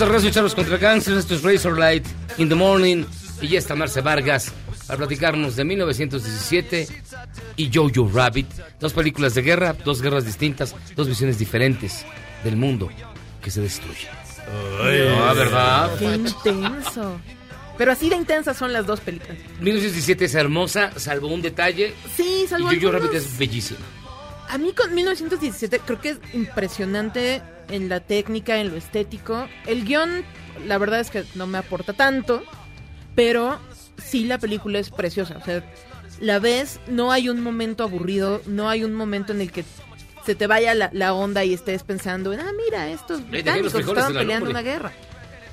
E: De regreso, Charlos contra Gangsters. Esto es Razor Light in the Morning. Y ya está Marce Vargas para platicarnos de 1917 y Jojo Rabbit. Dos películas de guerra, dos guerras distintas, dos visiones diferentes del mundo que se destruye. Ah, ¿verdad?
H: Qué intenso. Pero así de intensas son las dos películas.
E: 1917 es hermosa, salvo un detalle.
H: Sí, salvo
E: Y Jojo
H: algunos.
E: Rabbit es bellísima.
H: A mí con 1917 creo que es impresionante en la técnica, en lo estético. El guion, la verdad es que no me aporta tanto, pero sí la película es preciosa. O sea, la ves, no hay un momento aburrido, no hay un momento en el que se te vaya la, la onda y estés pensando, ah, mira, estos británicos estaban
E: en
H: peleando
E: lumbre".
H: una guerra.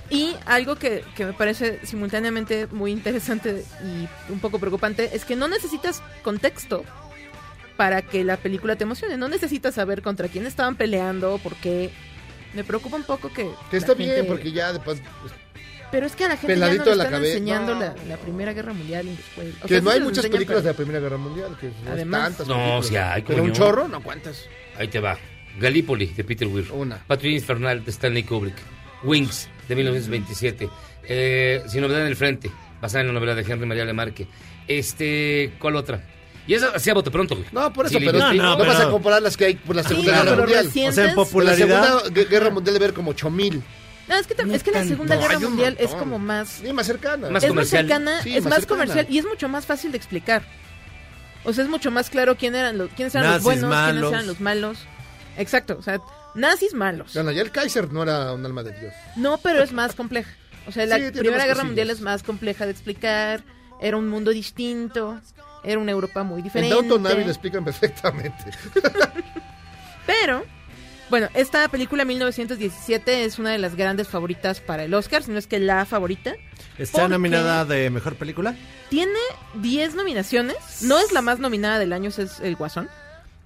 H: Y algo que, que me parece simultáneamente muy interesante y un poco preocupante es que no necesitas contexto para que la película te emocione. No necesitas saber contra quién estaban peleando, por qué. Me preocupa un poco que.
G: Que está bien,
H: gente-
G: porque ya después...
H: Pero es que a la gente
G: Peladito
H: ya no
G: de
H: le
G: la
H: están
G: cabeza.
H: enseñando
G: No.
H: la, la Primera Guerra Mundial y después. o
G: Que
H: sea,
G: no hay muchas películas de la Primera Guerra Mundial. Que no es
H: Además.
G: tantas
E: No,
G: películas.
E: sí hay,
G: Pero un chorro, no cuántas.
E: Ahí te va. Gallipoli, de Peter Weir.
G: Una.
E: Patrulla Infernal, de Stanley Kubrick. Wings, de 1927. Eh, Sin novedad en el frente, basada en la novela de Henry María Lemarque. Este, ¿cuál otra? Y esa hacía bote pronto, güey.
G: No, por eso,
E: Sí,
G: pero no,
E: sí.
G: vas a comparar las que hay por la
H: Sí,
G: Segunda
H: no,
G: Guerra
H: pero
G: Mundial.
H: recientes-
F: O sea, en popularidad.
G: La Segunda Gue- Guerra Mundial debe haber como 8000.
H: No, es que, tam- es que la. Segunda
G: No,
H: Guerra Mundial es como más.
G: Sí, más cercana.
E: Más
H: es
E: comercial.
H: más cercana,
G: Sí,
H: es
G: más
H: más,
G: cercana.
H: comercial y es mucho más fácil de explicar. O sea, es mucho más claro quién eran los, quiénes eran
F: Nazis
H: los buenos,
F: malos.
H: quiénes eran los malos. Exacto, o sea, nazis malos.
G: Bueno, ya el Kaiser no era un alma de Dios.
H: No, pero es más compleja. O sea, la
G: Sí,
H: Primera Guerra
G: cosillas.
H: Mundial es más compleja de explicar. Era un mundo distinto. Era una Europa muy
G: En
H: diferente.
G: Downton Abbey lo explican perfectamente.
H: Pero, bueno, esta película 1917 es una de las grandes favoritas para el Oscar, si no es que la favorita.
F: ¿Está nominada de mejor película?
H: Tiene 10 nominaciones. No es la más nominada del año, es El Guasón.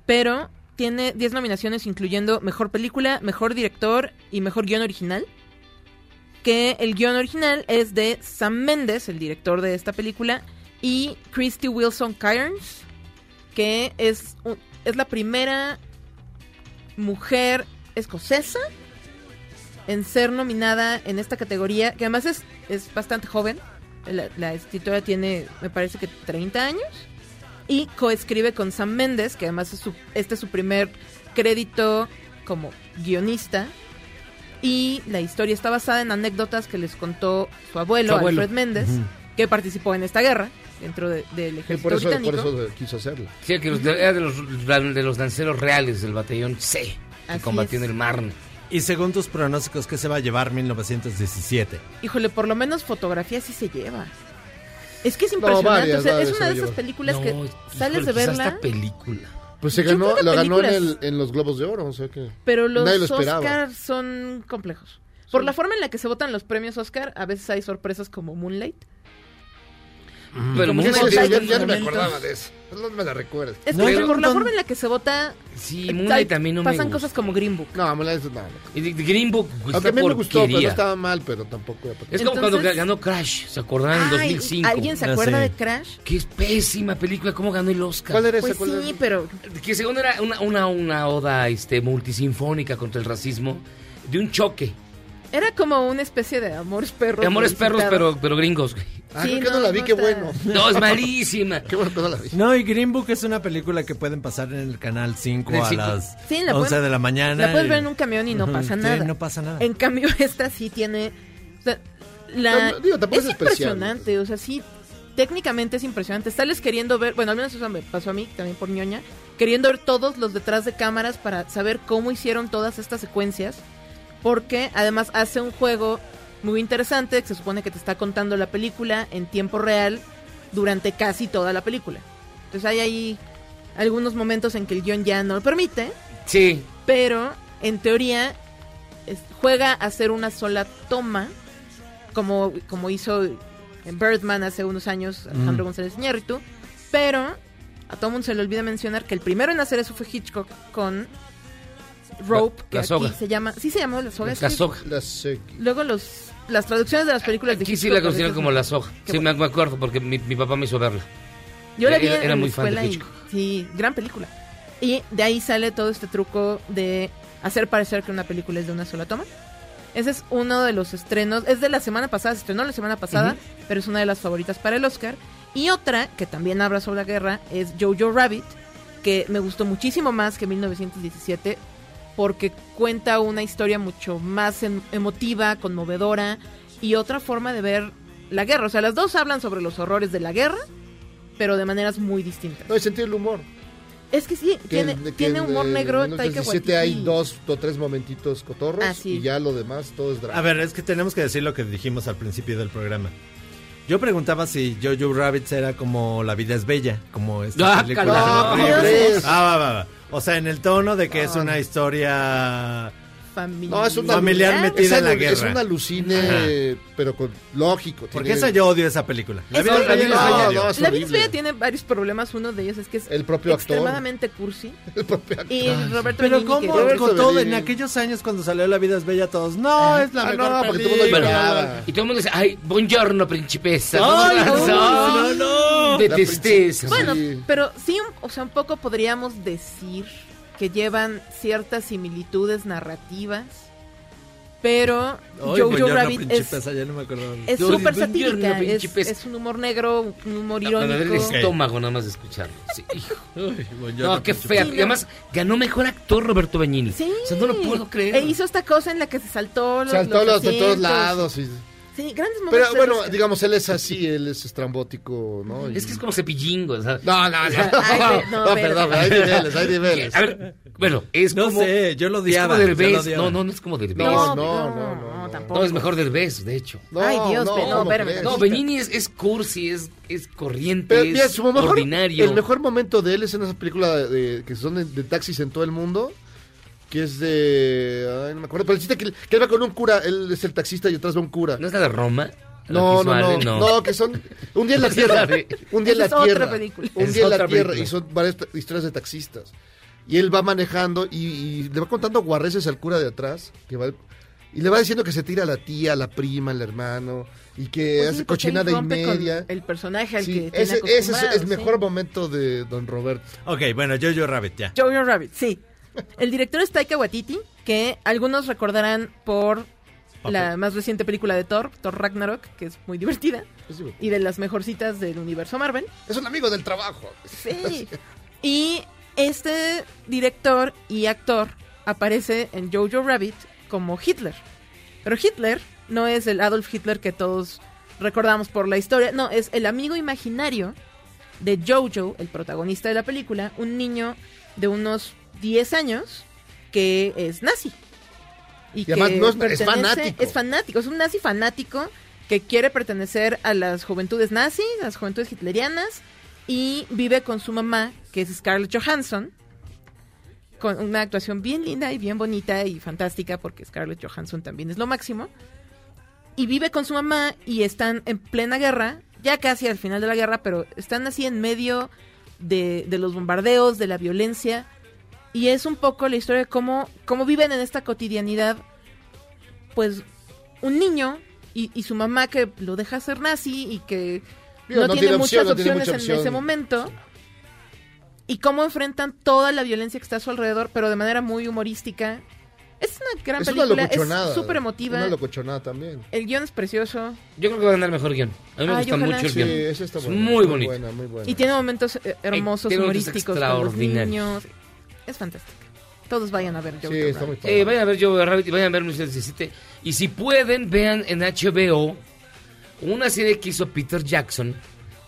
H: Pero tiene 10 nominaciones, incluyendo mejor película, mejor director y mejor guion original. Que el guion original es de Sam Mendes, el director de esta película, y Christy Wilson Cairns, que es, un- es la primera mujer escocesa en ser nominada en esta categoría, que además es, es bastante joven. La, la escritora tiene, me parece que 30 años. Y coescribe con Sam Mendes, que además es su, este es su primer crédito como guionista. Y la historia está basada en anécdotas que les contó su abuelo,
E: Su abuelo.
H: Alfred Méndez. Que participó en esta guerra. dentro de- del
G: Que
H: ejército
G: por eso, por
H: británico.
G: eso quiso hacerlo.
E: Sí, que los- era de los, de los lanceros reales del batallón C, que
H: Así
E: combatió
H: es.
E: en el Marne.
F: Y según tus pronósticos, ¿qué se va a llevar 1917?
H: Híjole, por lo menos fotografía sí se lleva. Es que es
G: No,
H: impresionante.
G: varias,
H: o sea,
G: varias
H: es una de esas películas
E: No,
H: que
E: híjole,
H: sales de verla,
E: esta película.
G: Pues se ganó, lo ganó en, el, en los Globos de Oro, o sea que...
H: pero los
G: Nadie lo esperaba.
H: Oscar son complejos. Por la forma en la que se votan los premios Oscar, a veces hay sorpresas como Moonlight.
E: Pero Moonlight
H: que
G: Sí,
E: es-
G: ya no me acordaba de eso. No me la recuerdes.
H: Es
F: No,
H: que por la forma en la que se vota,
E: Sí, Moonlight también no me
H: pasan cosas como Green Book.
G: No, no, no.
E: Y de- de Green Book,
G: Aunque
E: esta
G: a mí me gustó, pero no estaba mal, pero tampoco... era
E: Es como cuando ganó Crash, ¿se acordaron? En
H: Ay,
E: 2005.
H: ¿Alguien se
F: Ah,
H: acuerda
F: sí.
H: de Crash?
E: Que es pésima película, ¿cómo ganó el Oscar?
G: ¿Cuál era esa?
H: Pues
G: ¿Cuál era?
H: sí, pero
E: Que según era una, una, una oda este, multisinfónica contra el racismo, de un choque.
H: Era como una especie de amores perros.
E: De amores perros, pero, pero gringos. güey.
G: Ah,
H: Sí,
G: creo que no,
H: no,
G: la vi,
H: no
G: qué
H: está-
G: bueno.
E: No, es malísima.
G: Qué bueno que no la vi.
F: No, y Green Book es una película que pueden pasar en el canal 5
E: En el
F: a las
H: Sí, la
F: 11
H: pueden-
F: de la mañana.
H: La puedes
F: y-
H: ver en un camión y no pasa
F: sí,
H: nada.
F: no pasa nada.
H: En cambio, esta sí tiene. o sea, la,
G: No, digo, tampoco
H: es
G: es especial.
H: impresionante, o sea, sí. Técnicamente es impresionante. Sales queriendo ver, bueno, al menos eso me pasó a mí, también por ñoña, queriendo ver todos los detrás de cámaras para saber cómo hicieron todas estas secuencias. Porque además hace un juego muy interesante que se supone que te está contando la película en tiempo real durante casi toda la película. Entonces hay ahí algunos momentos en que el guion ya no lo permite,
E: Sí.
H: pero en teoría es- juega a hacer una sola toma, como, como hizo en Birdman hace unos años Alejandro
F: Mm.
H: González Iñárritu, pero a todo mundo se le olvida mencionar que el primero en hacer eso fue Hitchcock con Rope, que
E: La
H: aquí
E: soga.
H: se llama, sí se llamó la soga.
E: La soga.
G: La
H: Luego los las traducciones de las películas de
E: Aquí sí
H: Hitchcock
E: la consideran como la soga. Sí,
H: bueno.
E: me, acuerdo porque mi, mi papá me hizo verla.
H: Yo la vi
E: Era-
H: en
E: era
H: la
E: muy fan de
H: escuela y-
E: Hitchcock.
H: sí, gran película. Y de ahí sale todo este truco de hacer parecer que una película es de una sola toma. Ese es uno de los estrenos, es de la semana pasada, se estrenó la semana pasada, pero es una de las favoritas para el Oscar. Y otra, que también habla sobre la guerra, es Jojo Rabbit, que me gustó muchísimo más que 1917, porque cuenta una historia mucho más em- emotiva, conmovedora, y otra forma de ver la guerra. O sea, las dos hablan sobre los horrores de la guerra, pero de maneras muy distintas.
G: No, hay sentido del humor.
H: Es que sí,
G: Que
H: tiene,
G: en- que
H: tiene
G: en,
H: humor
G: eh,
H: negro.
G: En
H: Taika
G: 17 hay dos o tres momentitos cotorros
H: Ah, sí.
G: y ya lo demás todo es drama.
F: A ver, es que tenemos que decir lo que dijimos al principio del programa. Yo preguntaba si Jojo Rabbit era como La vida es bella, como esta
E: Ah,
F: película.
G: ¿cómo
F: horrible.
G: crees?
F: Ah, va, va, va. O sea, en el tono de que es una historia
H: Familiar.
G: No, es una
F: familiar
G: es
F: metida en la
G: alu- Es
F: guerra.
G: un alucine, pero con lógico.
F: Porque
G: tiene-
F: esa yo odio esa película. La
H: Es
F: vida es
H: horrible.
F: bella, la
G: No, no, es
H: La vida
G: horrible.
H: es Bella tiene varios problemas. Uno de ellos es que es
G: El propio actor.
H: extremadamente cursi.
G: El propio actor.
H: Y Roberto
F: Pero
H: Benigni,
F: cómo,
G: Roberto
F: con todo, en aquellos años cuando salió La vida es bella todos, no, es la
G: Ah,
F: mejor
G: no, porque todo lloraba.
E: Y todo el mundo dice, ay, buongiorno, principessa.
F: Ay,
E: ¿Cómo
F: no, no, no.
E: Detesté esa.
H: Bueno, pero sí, o sea, un poco podríamos decir que llevan ciertas similitudes narrativas, pero Jojo Rabbit es
F: no
H: súper satírica, es, es un humor negro, un humor
E: duele el
H: irónico.
E: estómago nada más de escucharlo. Sí, hijo. No, qué fea.
H: Sí,
E: además, ganó mejor actor Roberto Benigni.
H: Sí.
E: O sea, no lo puedo creer.
H: E hizo esta cosa en la que se saltó los,
G: Saltó los de todos lados. y-
H: Sí, grandes momentos.
G: Pero bueno,
H: Oscar.
G: digamos, él es así, él es estrambótico, ¿no? Y-
E: Es que es como cepillingo, o sea.
G: No, no, no.
H: Ay,
G: no,
H: no,
G: perdón, hay niveles, hay niveles.
E: A ver, bueno, es
F: No
E: como...
F: sé, yo lo
E: Es
F: odiaba.
E: como
F: yo lo
E: Derbez.
F: odiaba.
E: No, no, no es como Derbez.
G: No,
H: No,
G: no,
H: no,
G: no,
H: no,
G: no.
H: tampoco.
E: No, es mejor Derbez, de hecho.
G: No,
H: Ay, Dios, pero no,
G: ¿cómo
H: espérame.
G: crees?
E: No, Benigni es, es cursi, es, es corriente,
G: Pero,
E: es
G: mira, su mejor,
E: ordinario.
G: el mejor momento de él es en esa película de, que son de, de taxis en todo el mundo, que es de... Ay, no me acuerdo, pero el chiste que, que él va con un cura, él es el taxista y atrás va un cura.
E: ¿No es la de Roma?
G: No, no, no,
E: Allen,
G: no, que son un día en la tierra, un día en la
H: Esa es otra
G: tierra,
H: película.
G: un
E: Es
G: día en la tierra
E: película.
G: y son varias historias de taxistas. Y él va manejando y, y le va contando guarreces al cura de atrás, que va y le va diciendo que se tira a la tía, a la prima, al hermano y que
H: Pues
G: hace
H: porque
G: cochinada y media.
H: El personaje al
G: Sí,
H: que tiene
G: ese, ese es el mejor
H: sí.
G: momento de Don Roberto.
F: Ok, bueno, Jojo Rabbit, ya.
H: Jojo Rabbit, sí. El director es Taika Waititi, que algunos recordarán por la más reciente película de Thor, Thor Ragnarok, que es muy divertida y de las mejorcitas del universo Marvel.
G: Es un amigo del trabajo.
H: Sí. Y este director y actor aparece en Jojo Rabbit como Hitler. Pero Hitler no es el Adolf Hitler que todos recordamos por la historia. No, es el amigo imaginario de Jojo, el protagonista de la película, un niño de unos 10 años que es nazi.
G: Y además no es- es fanático.
H: Es fanático, es un nazi fanático que quiere pertenecer a las juventudes nazis, a las juventudes hitlerianas, y vive con su mamá, que es Scarlett Johansson, con una actuación bien linda y bien bonita y fantástica, porque Scarlett Johansson también es lo máximo. Y vive con su mamá y están en plena guerra, ya casi al final de la guerra, pero están así en medio de, de los bombardeos, de la violencia. Y es un poco la historia de cómo, cómo viven en esta cotidianidad, pues un niño y, y su mamá que lo deja ser nazi y que
G: Digo,
H: no,
G: no
H: tiene,
G: tiene
H: muchas
G: opción, no tiene
H: opciones
G: mucha
H: en ese momento. Y cómo enfrentan toda la violencia que está a su alrededor, pero de manera muy humorística. Es una gran
G: Es una
H: película,
G: locochonada.
H: es súper emotiva.
G: Una locochonada también.
H: El guion es precioso.
E: Yo creo que va a ganar mejor guion. A mí me
H: Ay,
E: gusta
H: ojalá.
E: mucho el
H: Sí,
E: guion.
G: ese está
E: Es muy
G: muy
E: bonito.
G: buena, muy buena.
H: Y tiene momentos eh, hermosos,
E: momentos
H: humorísticos con los
E: extraordinarios.
H: niños. Es fantástico. Todos vayan a ver Jojo
G: Sí, está
H: Rabbit.
G: muy padre.
E: Eh, vayan a ver Joe Rabbit y vayan a ver 1917. Y si pueden, vean en HBO una serie que hizo Peter Jackson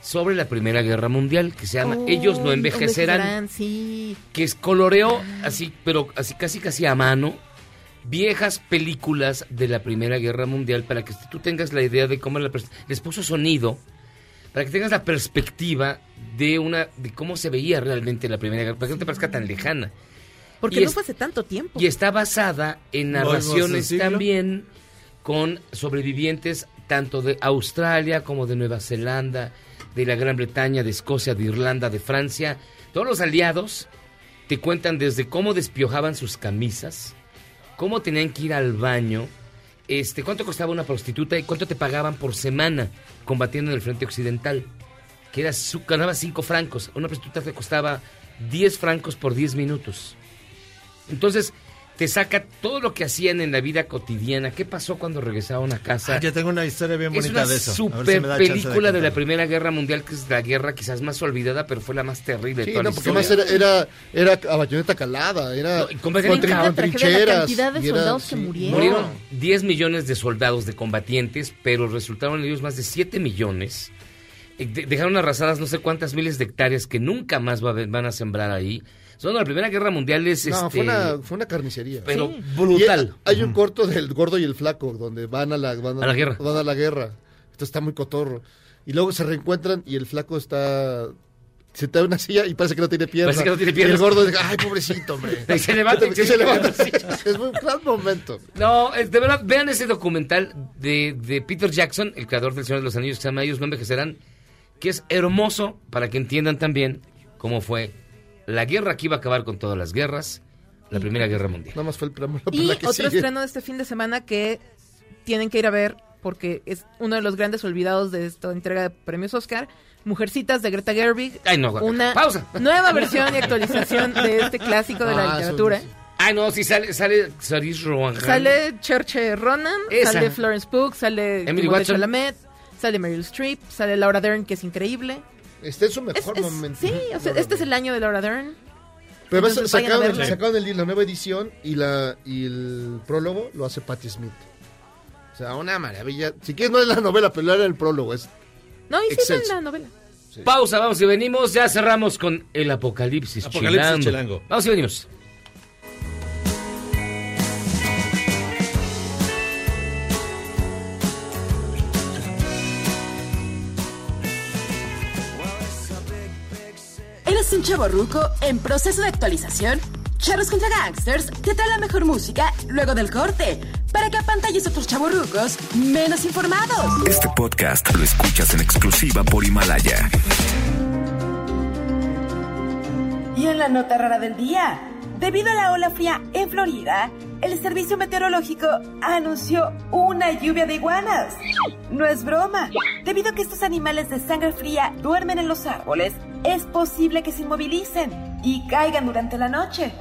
E: sobre la Primera Guerra Mundial que se llama
H: Oh,
E: Ellos no envejecerán.
H: Sí.
E: que es coloreó así, pero así casi casi a mano, viejas películas de la Primera Guerra Mundial para que tú tengas la idea de cómo la les puso sonido, para que tengas la perspectiva de una de cómo se veía realmente la Primera Guerra, para que no te parezca tan lejana.
H: Porque
E: Y
H: no
E: es-
H: fue hace tanto tiempo.
E: Y está basada en
F: ¿Volvemos al
E: narraciones también con sobrevivientes tanto de Australia como de Nueva Zelanda, de la Gran Bretaña, de Escocia, de Irlanda, de Francia. Todos los aliados te cuentan desde cómo despiojaban sus camisas, cómo tenían que ir al baño, este, cuánto costaba una prostituta y cuánto te pagaban por semana combatiendo en el frente occidental. Que era su, ganaba 5 francos. Una prostituta te costaba 10 francos por 10 minutos. Entonces, te saca todo lo que hacían en la vida cotidiana. ¿Qué pasó cuando regresaron a casa?
F: Ah, yo tengo una historia bien
E: es
F: bonita
E: una
F: de eso. Si
E: super película de, la. Primera Guerra Mundial, que es la guerra quizás más olvidada, pero fue la más terrible de
G: Sí,
E: toda
G: no,
E: la
G: porque además era, era, era a bayoneta calada, era
E: No, con
G: con,
E: bayoneta
G: trin-
E: calada.
G: con
H: Tragedia, la
G: trincheras.
H: cantidad de
G: y era-
H: soldados que murieron.
E: Murieron 10 millones de soldados, de combatientes, pero resultaron ellos más de 7 millones. Eh, de- dejaron arrasadas no sé cuántas miles de hectáreas que nunca más va a van a sembrar ahí. Son la Primera Guerra Mundial es
G: No,
E: este,
G: fue, una, fue una carnicería.
E: pero brutal.
G: hay un corto del gordo y el flaco, donde van a la, van
E: A la guerra.
G: Van a la guerra. Esto está muy cotorro. Y luego se reencuentran y el flaco está sentado en una silla y parece que no tiene pierna.
E: Parece que no tiene
G: Y el gordo dice, ay, pobrecito, hombre.
E: Y se levanta y
G: se levanta. Es un gran momento.
E: No, de verdad, vean ese documental de, de Peter Jackson, el creador del Señor de los Anillos, que se llama Ellos no envejecerán, que es hermoso para que entiendan también cómo fue la guerra que iba a acabar con todas las guerras, la Primera Guerra Mundial.
G: Nada más fue el preámbulo
H: Y
G: la que
H: otro
G: sigue.
H: estreno de este fin de semana que tienen que ir a ver porque es uno de los grandes olvidados de esta entrega de premios Oscar. Mujercitas de Greta Gerwig.
E: Ay, no,
H: Una
E: pausa.
H: nueva versión y actualización de este clásico de la
E: Ah, eso
H: literatura.
E: sí. Ay, no, sí sale, sale Saoirse Ronan.
H: Sale Cherche Ronan,
E: Esa.
H: sale Florence Pugh, sale
E: Emily
H: Timothée
E: Watson.
H: Chalamet, sale Meryl Streep, sale Laura Dern, que es increíble.
G: Está en su mejor
H: Es- es-
G: momento.
H: Sí, o sea, este es el año de Laura Dern.
G: Pero además
H: Entonces,
G: sacaron,
H: verla.
G: sacaron el- la nueva edición y, la, y el prólogo lo hace Patti Smith. O sea, una maravilla. Si quieres, no es la novela, pero era el prólogo. Es
H: No, y sí está en
G: Excelso.
H: la novela.
E: Pausa, vamos y venimos. Ya cerramos con el Apocalipsis,
F: Apocalipsis
E: chilango.
F: chilango.
E: Vamos y venimos.
B: ¿Eres un chavo ruco en proceso de actualización? Charros contra Gangsters te trae la mejor música luego del corte para que apantalles a otros chavorrucos menos informados.
A: Este podcast lo escuchas en exclusiva por Himalaya.
B: Y en la nota rara del día, debido a la ola fría en Florida, el servicio meteorológico anunció una lluvia de iguanas. No es broma. Debido a que estos animales de sangre fría duermen en los árboles, es posible que se inmovilicen y caigan durante la noche.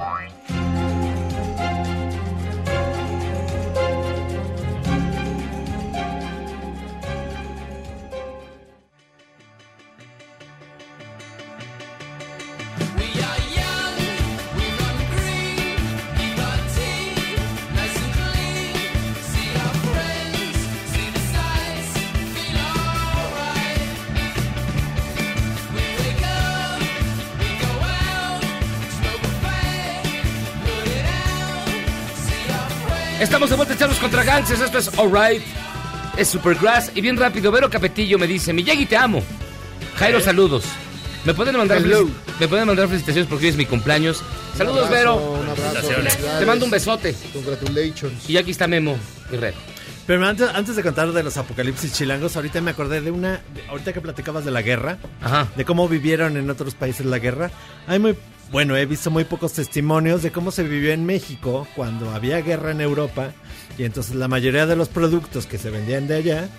E: Estamos de vuelta, Charlos contra Gangsters. Esto es Alright. Es Supergrass. Y bien rápido, Vero Capetillo me dice: Miyagi, te amo. Jairo, saludos. ¿Me pueden, mandar ¿Me pueden mandar felicitaciones porque hoy es mi cumpleaños? Saludos,
G: Un
E: Vero.
G: Un abrazo.
E: Te mando un besote.
G: Congratulations.
E: Y aquí está Memo y Red.
F: Pero antes, antes de contar de los apocalipsis chilangos, ahorita me acordé de una. de- ahorita que platicabas de la guerra, de cómo vivieron en otros países la guerra. Hay muy. Bueno, he visto muy pocos testimonios de cómo se vivió en México cuando había guerra en Europa. Y entonces la mayoría de los productos que se vendían de allá,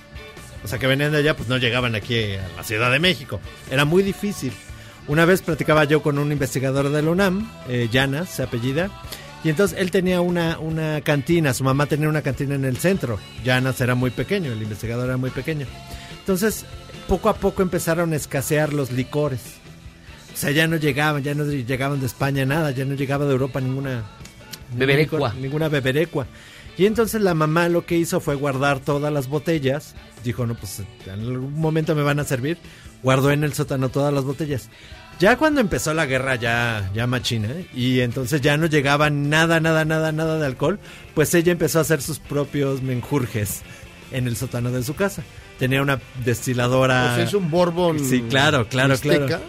F: o sea, que venían de allá, pues no llegaban aquí a la Ciudad de México. Era muy difícil. Una vez platicaba yo con un investigador de la UNAM, eh, Llanas, se apellida, y entonces él tenía una, una cantina, su mamá tenía una cantina en el centro. Llanas era muy pequeño, el investigador era muy pequeño. Entonces, poco a poco empezaron a escasear los licores. O sea, ya no llegaban, ya no llegaban de España nada, ya no llegaba de Europa ninguna
E: Beberecua.
F: ninguna- Ninguna beberecua. Y entonces la mamá lo que hizo fue guardar todas las botellas. Dijo, no, pues en algún momento me van a servir. Guardó en el sótano todas las botellas. Ya cuando empezó la guerra ya, ya machina, ¿eh? y entonces ya no llegaba nada, nada, nada, nada de alcohol, pues ella empezó a hacer sus propios menjurjes en el sótano de su casa. Tenía una destiladora.
G: Sea, es un Bourbon
F: Sí, claro, claro,
G: mixteca.
F: claro.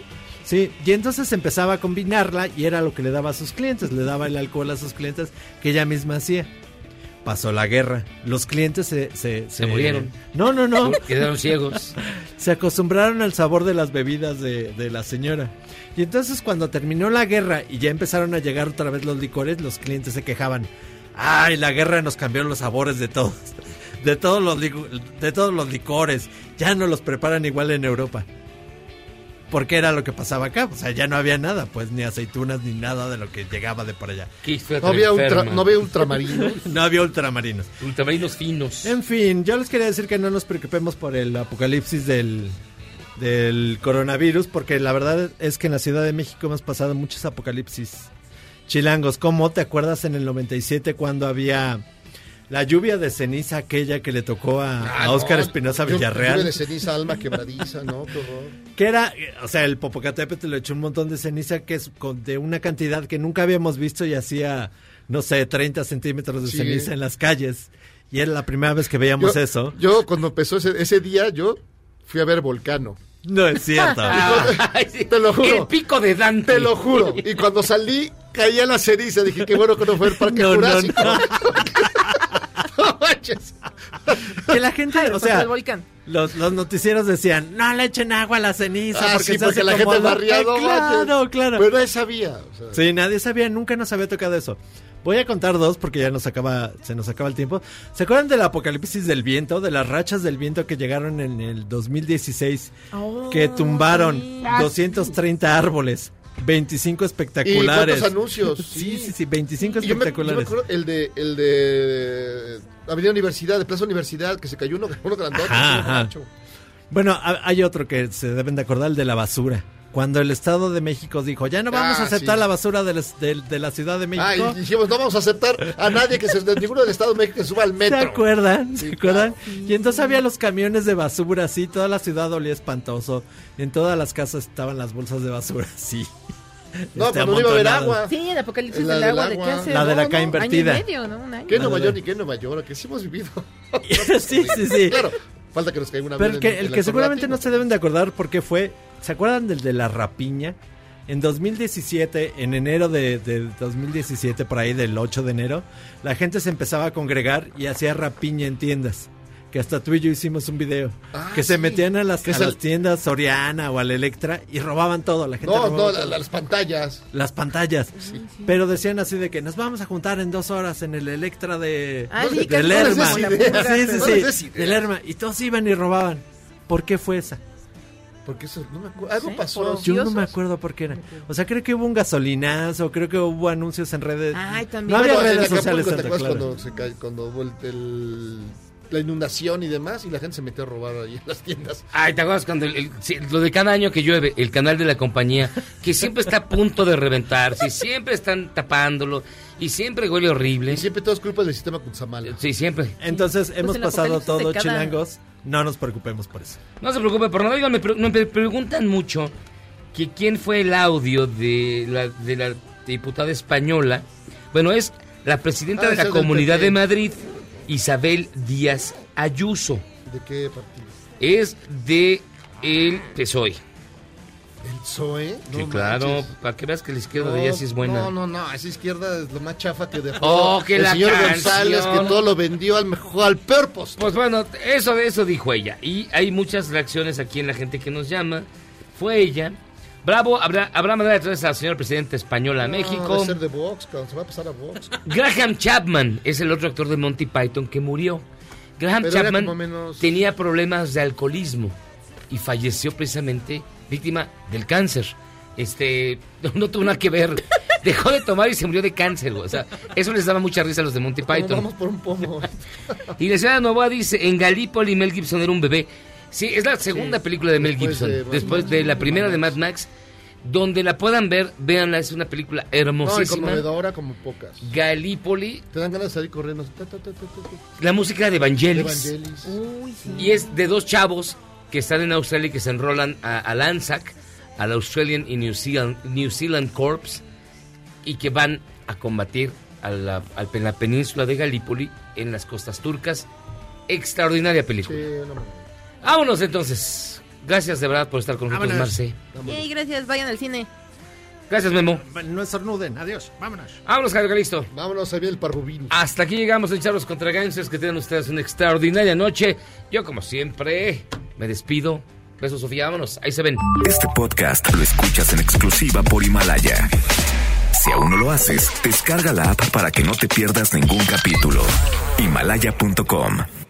F: Sí, y entonces empezaba a combinarla y era lo que le daba a sus clientes, le daba el alcohol a sus clientes que ella misma hacía. Pasó la guerra, los clientes se... Se,
E: Se murieron.
F: No, no, no.
E: Quedaron ciegos.
F: Se acostumbraron al sabor de las bebidas de, de la señora. Y entonces cuando terminó la guerra y ya empezaron a llegar otra vez los licores, los clientes se quejaban. Ay, la guerra nos cambió los sabores de todos. De todos los, de todos los licores. Ya no los preparan igual en Europa. Porque era lo que pasaba acá. O sea, ya no había nada, pues ni aceitunas ni nada de lo que llegaba de por allá.
G: No había, ultra- no había ultramarinos.
F: no había ultramarinos.
E: Ultramarinos finos.
F: En fin, yo les quería decir que no nos preocupemos por el apocalipsis del, del coronavirus, porque la verdad es que en la Ciudad de México hemos pasado muchos apocalipsis chilangos. ¿Cómo te acuerdas en el 97 cuando había la lluvia de ceniza aquella que le tocó a, a
G: Ah,
F: Oscar
G: no,
F: Espinosa Villarreal?
G: lluvia de ceniza, alma quebradiza, ¿no? Qué horror.
F: Que era, eh, o sea, el Popocatépetl le echó un montón de ceniza que es con- de una cantidad que nunca habíamos visto y hacía, no sé, 30 centímetros de
G: Sí.
F: ceniza en las calles. Y era la primera vez que veíamos
G: Yo-
F: eso.
G: Yo, cuando empezó ese, ese día, yo fui a ver Volcano.
F: No es cierto.
G: Te lo juro.
E: El pico de Dante.
G: Te lo juro. Y cuando salí, caía la ceniza. Dije, qué bueno que no fue el Parque
F: no,
G: Jurásico.
F: no.
G: No manches.
F: que la gente, o sea,
H: el volcán.
F: los, los noticieros decían, no le echen agua a la ceniza
G: Ah,
F: porque
G: sí,
F: se
G: porque
F: hace
G: la gente
F: como agua".
G: barría, no
F: Ay, Claro, claro.
G: Pero nadie sabía. o sea.
F: Sí, nadie sabía, nunca nos había tocado eso. Voy a contar dos porque ya nos acaba, se nos acaba el tiempo. ¿Se acuerdan del apocalipsis del viento, de las rachas del viento que llegaron en el 2016? que tumbaron 230 árboles, 25 espectaculares.
G: ¿Y cuántos anuncios?
F: Sí, sí, sí, 25
G: Y yo me- yo me
F: espectaculares.
G: acuerdo el de, el de Avenida Universidad, de Plaza Universidad, que se cayó uno, uno grandote.
F: Ajá, ajá. Bueno, ha- hay otro que se deben de acordar, el de la basura. Cuando el Estado de México dijo, ya no vamos
G: Ah,
F: a aceptar
G: sí.
F: la basura de, las- de- de la Ciudad de México.
G: Ah, y dijimos, no vamos a aceptar a nadie que se, de ninguno del Estado de México que suba al
F: ¿Se
G: metro.
F: acuerdan? ¿Se acuerdan? Y entonces había los camiones de basura así, toda la ciudad olía espantoso. En todas las casas estaban las bolsas de basura así.
G: No,
F: Este,
G: cuando no iba a haber agua.
H: Sí, el apocalipsis
G: La
H: del
G: del
H: agua, ¿de qué hace?
F: La de la
H: No,
F: K
H: no,
F: invertida.
H: Año y medio, ¿no? Un año.
G: ¿Qué Nueva
F: de-
G: York ni qué en Nueva York? Que sí hemos vivido.
F: sí, sí, sí.
G: Claro, falta que nos caiga una
F: Pero que,
G: en-
F: el
G: en
F: que seguramente
G: Latino.
F: no se deben de acordar por qué fue, ¿se acuerdan del de la rapiña? En 2017, en enero de, de 2017, por ahí del 8 de enero, la gente se empezaba a congregar y hacía rapiña en tiendas. Que hasta tú y yo hicimos un video.
G: Ah,
F: que se
G: sí.
F: metían a las, a
G: el-
F: las tiendas Soriana o al Electra y robaban todo. La gente
G: No,
F: robaba
G: no,
F: todo.
G: la- las pantallas.
F: las pantallas. Pero decían así de que nos vamos a juntar en dos horas en el Electra de,
H: Ah, sí,
F: de
H: que
F: Lerma.
G: no les des ideas.
F: Sí, sí, sí. Y todos iban y robaban. ¿Por qué fue esa?
G: Porque eso, no me acuerdo. Algo
H: Sí,
G: pasó.
F: Yo no me acuerdo por qué era. O sea, creo que hubo un gasolinazo, creo que hubo anuncios en redes.
H: Ay, también.
F: No había
G: Bueno,
F: redes sociales
G: ¿te
F: tanto,
G: acuerdas
F: claro.
G: cuando, se ca- cuando hubo el- la inundación y demás y la gente se metió a robar ahí en las tiendas?
E: Ay, ¿te acuerdas cuando el- lo de cada año que llueve, el canal de la compañía, que siempre está a punto de reventarse, y siempre están tapándolo, y siempre huele horrible.
G: Y siempre todo es culpa del sistema Kutsamala.
E: Sí, siempre.
F: Entonces hemos
H: el
F: pasado todo,
H: cada-
F: chilangos. No nos preocupemos por eso.
E: No se preocupe por nada. Oigan, me, pre- me pre- preguntan mucho que quién fue el audio de la, de la diputada española. Bueno, es la presidenta
G: Ah,
E: de la Comunidad de Madrid, Isabel Díaz Ayuso.
G: ¿De qué partido?
E: Es de el PSOE.
G: ¿El PSOE?
E: Sí,
G: No
E: claro,
G: manches.
E: para que veas que la izquierda de
G: No,
E: ella sí es buena.
G: No, no, no, esa izquierda es lo más chafa que dejó.
E: Oh, que
G: el
E: la
G: señor
E: canción.
G: González, que todo lo vendió al mejor, al peor postor.
E: Pues bueno, eso de eso dijo ella. Y hay muchas reacciones aquí en la gente que nos llama. Fue ella. Bravo, habrá, habrá manera de traer al señor presidente español a
G: No,
E: México.
G: ser de Vox, se va a pasar a Vox.
E: Graham Chapman es el otro actor de Monty Python que murió. Graham
G: Pero
E: Chapman
G: menos-
E: tenía problemas de alcoholismo y falleció precisamente víctima del cáncer. Este, no, no tuvo nada que ver. Dejó de tomar y se murió de cáncer. güey. O sea, eso les daba mucha risa a los de Monty Python.
G: Vamos por un pomo.
E: Y la señora Novoa dice, en Galípoli Mel Gibson era un bebé. Sí, es la segunda película de Mel Gibson.
G: de
E: después
G: Max.
E: de la primera de Mad Max. Donde la puedan ver, véanla, es una película
G: No, y
E: hermosísima.
G: conmovedora como pocas.
E: Galípoli,
G: Te dan ganas de salir corriendo. Ta, ta, ta,
E: la música de Evangelis.
G: Evangelis.
E: Y es de dos chavos que están en Australia y que se enrolan a, al ANZAC, al Australian y New Zealand, New Zealand Corps, y que van a combatir a la, al- en la península de Galípoli, en las costas turcas. Extraordinaria película.
G: Sí, no, no.
E: Vámonos entonces. Gracias de verdad por estar con nosotros,
F: Vámonos.
E: Marce.
H: Yay, gracias, vayan al cine.
E: Gracias, Memo.
F: No estornuden. Adiós. Vámonos.
E: Vámonos, Javier Calisto.
G: Vámonos a ver el Parvubín.
E: Hasta aquí llegamos en Charlos contra Gangsters. Que tengan ustedes una extraordinaria noche. Yo, como siempre, me despido. Besos, Sofía. Vámonos. Ahí se ven.
A: Este podcast lo escuchas en exclusiva por Himalaya. Si aún no lo haces, descarga la app para que no te pierdas ningún capítulo. Himalaya.com